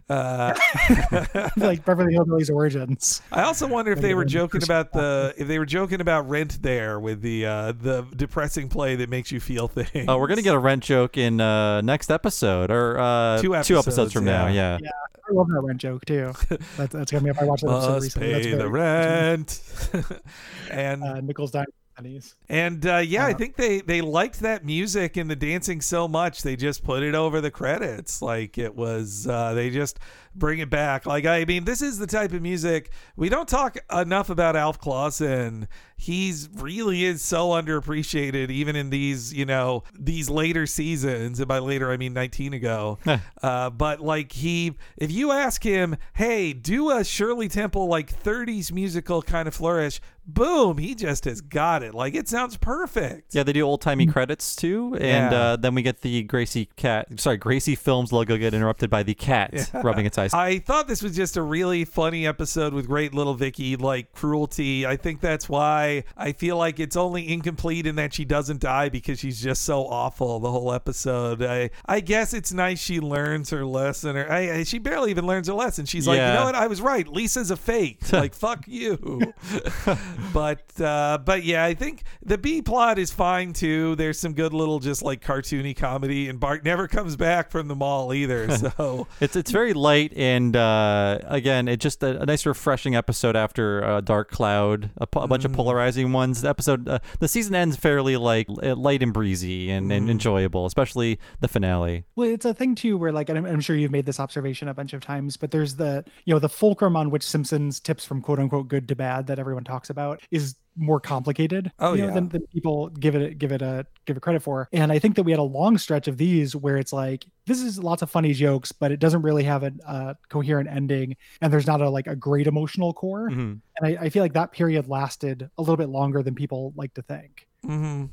Uh, like Beverly Hillbillies origins. I also wonder if they were joking about the if they were joking about Rent there with the uh, the depressing play that makes you feel things. Oh, we're gonna get a rent joke in uh, next episode or uh, Two episodes, episodes, from now. yeah. Yeah. Yeah, I love that rent joke too. That's, that's gonna be up. I watched that episode Must recently. That's pay the very- rent. and Uh, Nichols Dime And uh, yeah, I Uh, think they they liked that music and the dancing so much they just put it over the credits. Like it was uh, they just bring it back. Like I mean, this is the type of music we don't talk enough about Alf Clausen. He's really is so underappreciated, even in these you know these later seasons. And by later, I mean 19 ago. uh, but like he, if you ask him, hey, do a Shirley Temple like 30s musical kind of flourish. Boom, he just has got it. Like it sounds perfect. Yeah, they do old timey credits too, and Yeah. uh, then we get the Gracie cat. Sorry, Gracie Films logo get interrupted by the cat rubbing its eyes. I thought this was just a really funny episode with great little Vicky, like cruelty. I think that's why I feel like it's only incomplete in that she doesn't die because she's just so awful the whole episode. I I guess it's nice she learns her lesson. Or I, I- she barely even learns her lesson. She's like, you know what? I was right. Lisa's a fake. like fuck you. but uh, but yeah, I think the B plot is fine too. There's some good little just like cartoony comedy, and Bart never comes back from the mall either. So. It's it's very light and uh, again, it just a, a nice refreshing episode after uh, Dark Cloud, a, po- a bunch of polarizing ones. The episode, uh, the season ends fairly like light and breezy and, and enjoyable, especially the finale. Well, it's a thing too, where like, I'm, I'm sure you've made this observation a bunch of times, but there's the, you know, the fulcrum on which Simpsons tips from quote unquote good to bad that everyone talks about is more complicated Oh, you know, yeah. than, than people give it give it a give it credit for and i think that we had a long stretch of these where it's like this is lots of funny jokes but it doesn't really have a, a coherent ending and there's not a like a great emotional core Mhm. and I, I feel like that period lasted a little bit longer than people like to think Mm-hmm.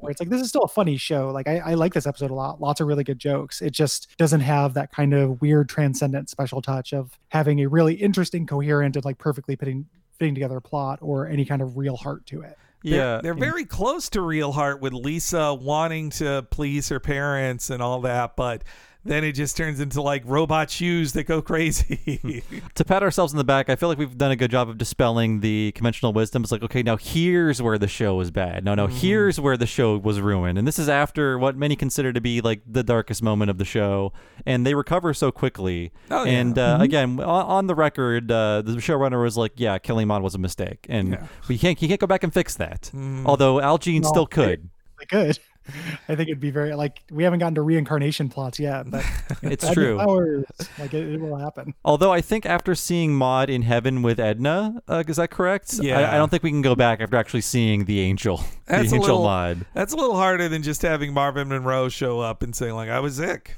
where it's like this is still a funny show. Like I, I like this episode a lot. Lots of really good jokes. It just doesn't have that kind of weird transcendent special touch of having a really interesting, coherent, and like perfectly fitting fitting together a plot or any kind of real heart to it. They're, they're very close to Real Heart with Lisa wanting to please her parents and all that, but then it just turns into like robot shoes that go crazy. to pat ourselves in the back, I feel like we've done a good job of dispelling the conventional wisdom. It's like, okay, now here's where the show was bad. No, no, Mm-hmm. here's where the show was ruined. And this is after what many consider to be like the darkest moment of the show. And they recover so quickly. Oh, yeah. and uh, Mhm. again, on, on the record, uh, the showrunner was like, yeah, killing Mon was a mistake. And Yeah. we can't, he can't go back and fix that. Mm. Although Al Jean No, still could. I could. I think it'd be very like we haven't gotten to reincarnation plots yet, but It's true. Powers, like it, it will happen. Although I think after seeing Maud in heaven with Edna, uh, is that correct? Yeah. I, I don't think we can go back after actually seeing the angel, That's the a angel little, Maud. That's a little harder than just having Marvin Monroe show up and saying like I was sick.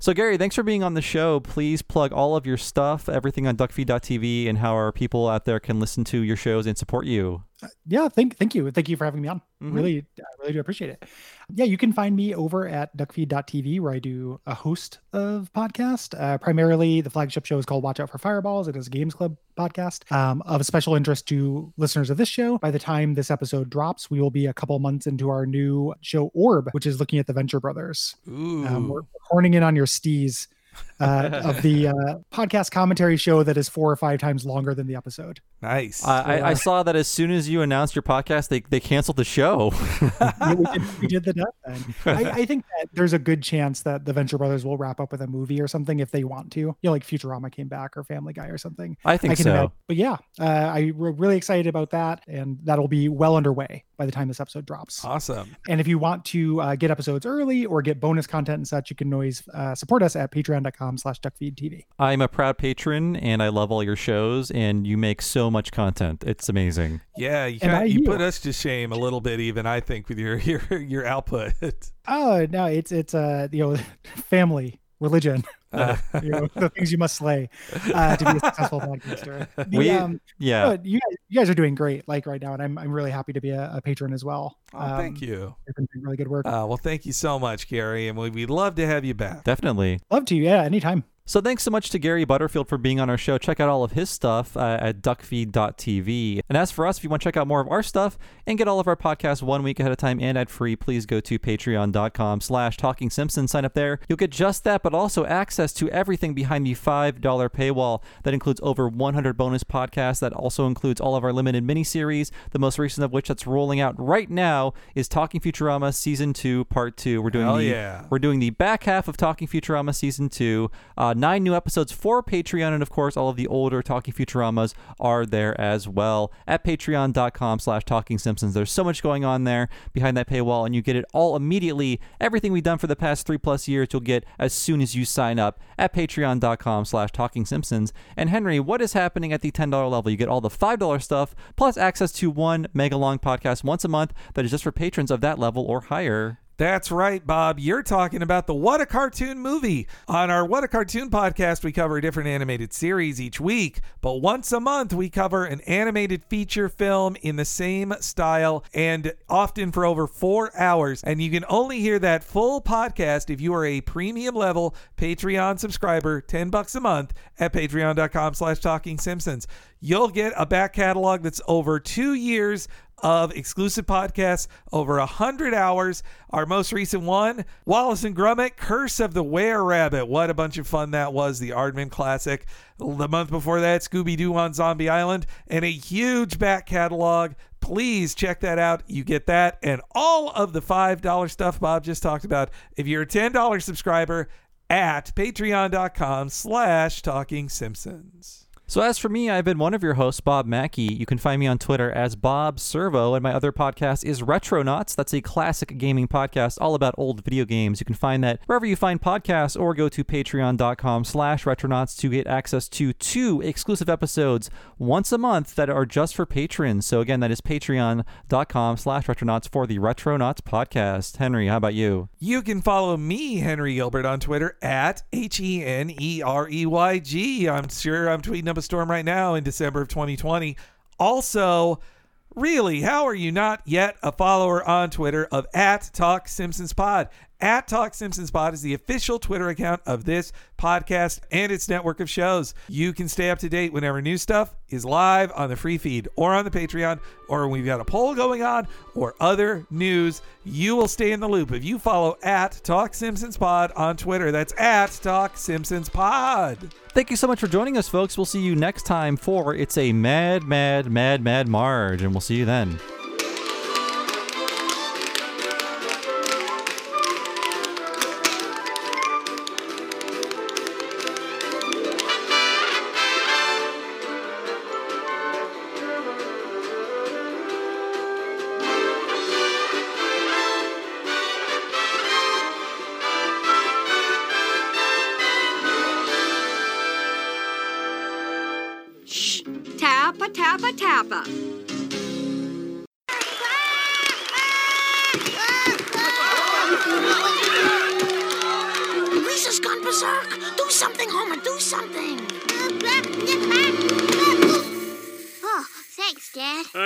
So Gary, thanks for being on the show. Please plug all of your stuff, everything on duckfeed.tv, and how our people out there can listen to your shows and support you. Yeah, thank thank you. Thank you for having me on. Mhm. Really, I really do appreciate it. Yeah, you can find me over at duckfeed.tv where I do a host of podcasts. Uh, primarily, the flagship show is called Watch Out for Fireballs. It is a Games Club podcast um, of special interest to listeners of this show. By the time this episode drops, we will be a couple months into our new show Orb, which is looking at the Venture Brothers. Ooh. Um, we're horning in on your stees. Uh, of the uh, podcast commentary show that is four or five times longer than the episode. Nice. I, I, I saw that as soon as you announced your podcast, they, they canceled the show. Yeah, we, did, we did the death then. I, I think that there's a good chance that the Venture Brothers will wrap up with a movie or something if they want to. You know, like Futurama came back or Family Guy or something. I think can so. imagine- But yeah, uh, I, we're really excited about that, and that'll be well underway by the time this episode drops. Awesome. And if you want to uh, get episodes early or get bonus content and such, you can always uh, support us at patreon.com slash duckfeedtv. I'm a proud patron, and I love all your shows, and you make so much content. It's amazing. Yeah, you, And kinda- I you you. put us to shame a little bit, even I think, with your your your output. Oh, no, it's, it's uh, you know, family, religion, uh, you know, the things you must slay uh, to be a successful podcaster. The, We- um, yeah. no, you guys, you guys are doing great, like right now, and I'm I'm really happy to be a, a patron as well. Oh, thank Um, you. You've been doing really good work. Uh, well, thank you so much, Gary, and we- we'd love to have you back. Definitely. Love to, yeah, anytime. So thanks so much to Gary Butterfield for being on our show. Check out all of his stuff uh, at duckfeed.tv. And as for us, if you want to check out more of our stuff and get all of our podcasts one week ahead of time and ad free, please go to patreon.com slash talking simpsons. Sign up there. You'll get just that, but also access to everything behind the $5 paywall. That includes over 100 bonus podcasts. That also includes all of our limited miniseries, the most recent of which that's rolling out right now is Talking Futurama Season 2, Part 2. We're doing Hell the yeah. we're doing the back half of Talking Futurama season two. Uh, nine new episodes for Patreon, and of course, all of the older Talking Futuramas are there as well at patreon.com slash talking simpsons. There's so much going on there behind that paywall, and you get it all immediately. Everything we've done for the past three plus years, you'll get as soon as you sign up at patreon.com slash talking simpsons. And Henry, what is happening at the $10 level? You get all the $5 stuff plus access to one mega long podcast once a month that is just for patrons of that level or higher. That's right, Bob. You're talking about the What a Cartoon movie. On our What a Cartoon podcast, we cover a different animated series each week, but once a month, we cover an animated feature film in the same style and often for over four hours. And you can only hear that full podcast if you are a premium level Patreon subscriber, 10 bucks a month at patreon.com slash talking simpsons. You'll get a back catalog that's over two years of exclusive podcasts, over a hundred hours. Our most recent one, Wallace and Gromit, Curse of the Were Rabbit. What a bunch of fun that was! The Aardman classic. The month before that, Scooby Doo on Zombie Island, and a huge back catalog. Please check that out. You get that and all of the five dollar stuff Bob just talked about. If you're a ten dollar subscriber at patreon.com slash talking simpsons. So, as for me, I've been one of your hosts, Bob Mackey. You can find me on Twitter as Bob Servo, and my other podcast is Retronauts. That's a classic gaming podcast all about old video games. You can find that wherever you find podcasts, or go to patreon.com slash retronauts to get access to two exclusive episodes once a month that are just for patrons. So, again, that is patreon.com slash retronauts for the Retronauts podcast. Henry, how about you? You can follow me, Henry Gilbert, on Twitter at H E N E R E Y G. I'm sure I'm tweeting up storm right now in December of 2020. Also, really, how are you not yet a follower on Twitter of at Talk Simpsons Pod? At Talk Simpsons Pod is the official Twitter account of this podcast and its network of shows. You can stay up to date whenever new stuff is live on the free feed or on the Patreon, or we've got a poll going on or other news. You will stay in the loop if you follow at Talk Simpsons Pod on Twitter. That's at Talk Simpsons Pod. Thank you so much for joining us, folks. We'll see you next time for It's a Mad, Mad, Mad, Mad Marge, and we'll see you then.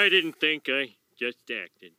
I didn't think I just acted.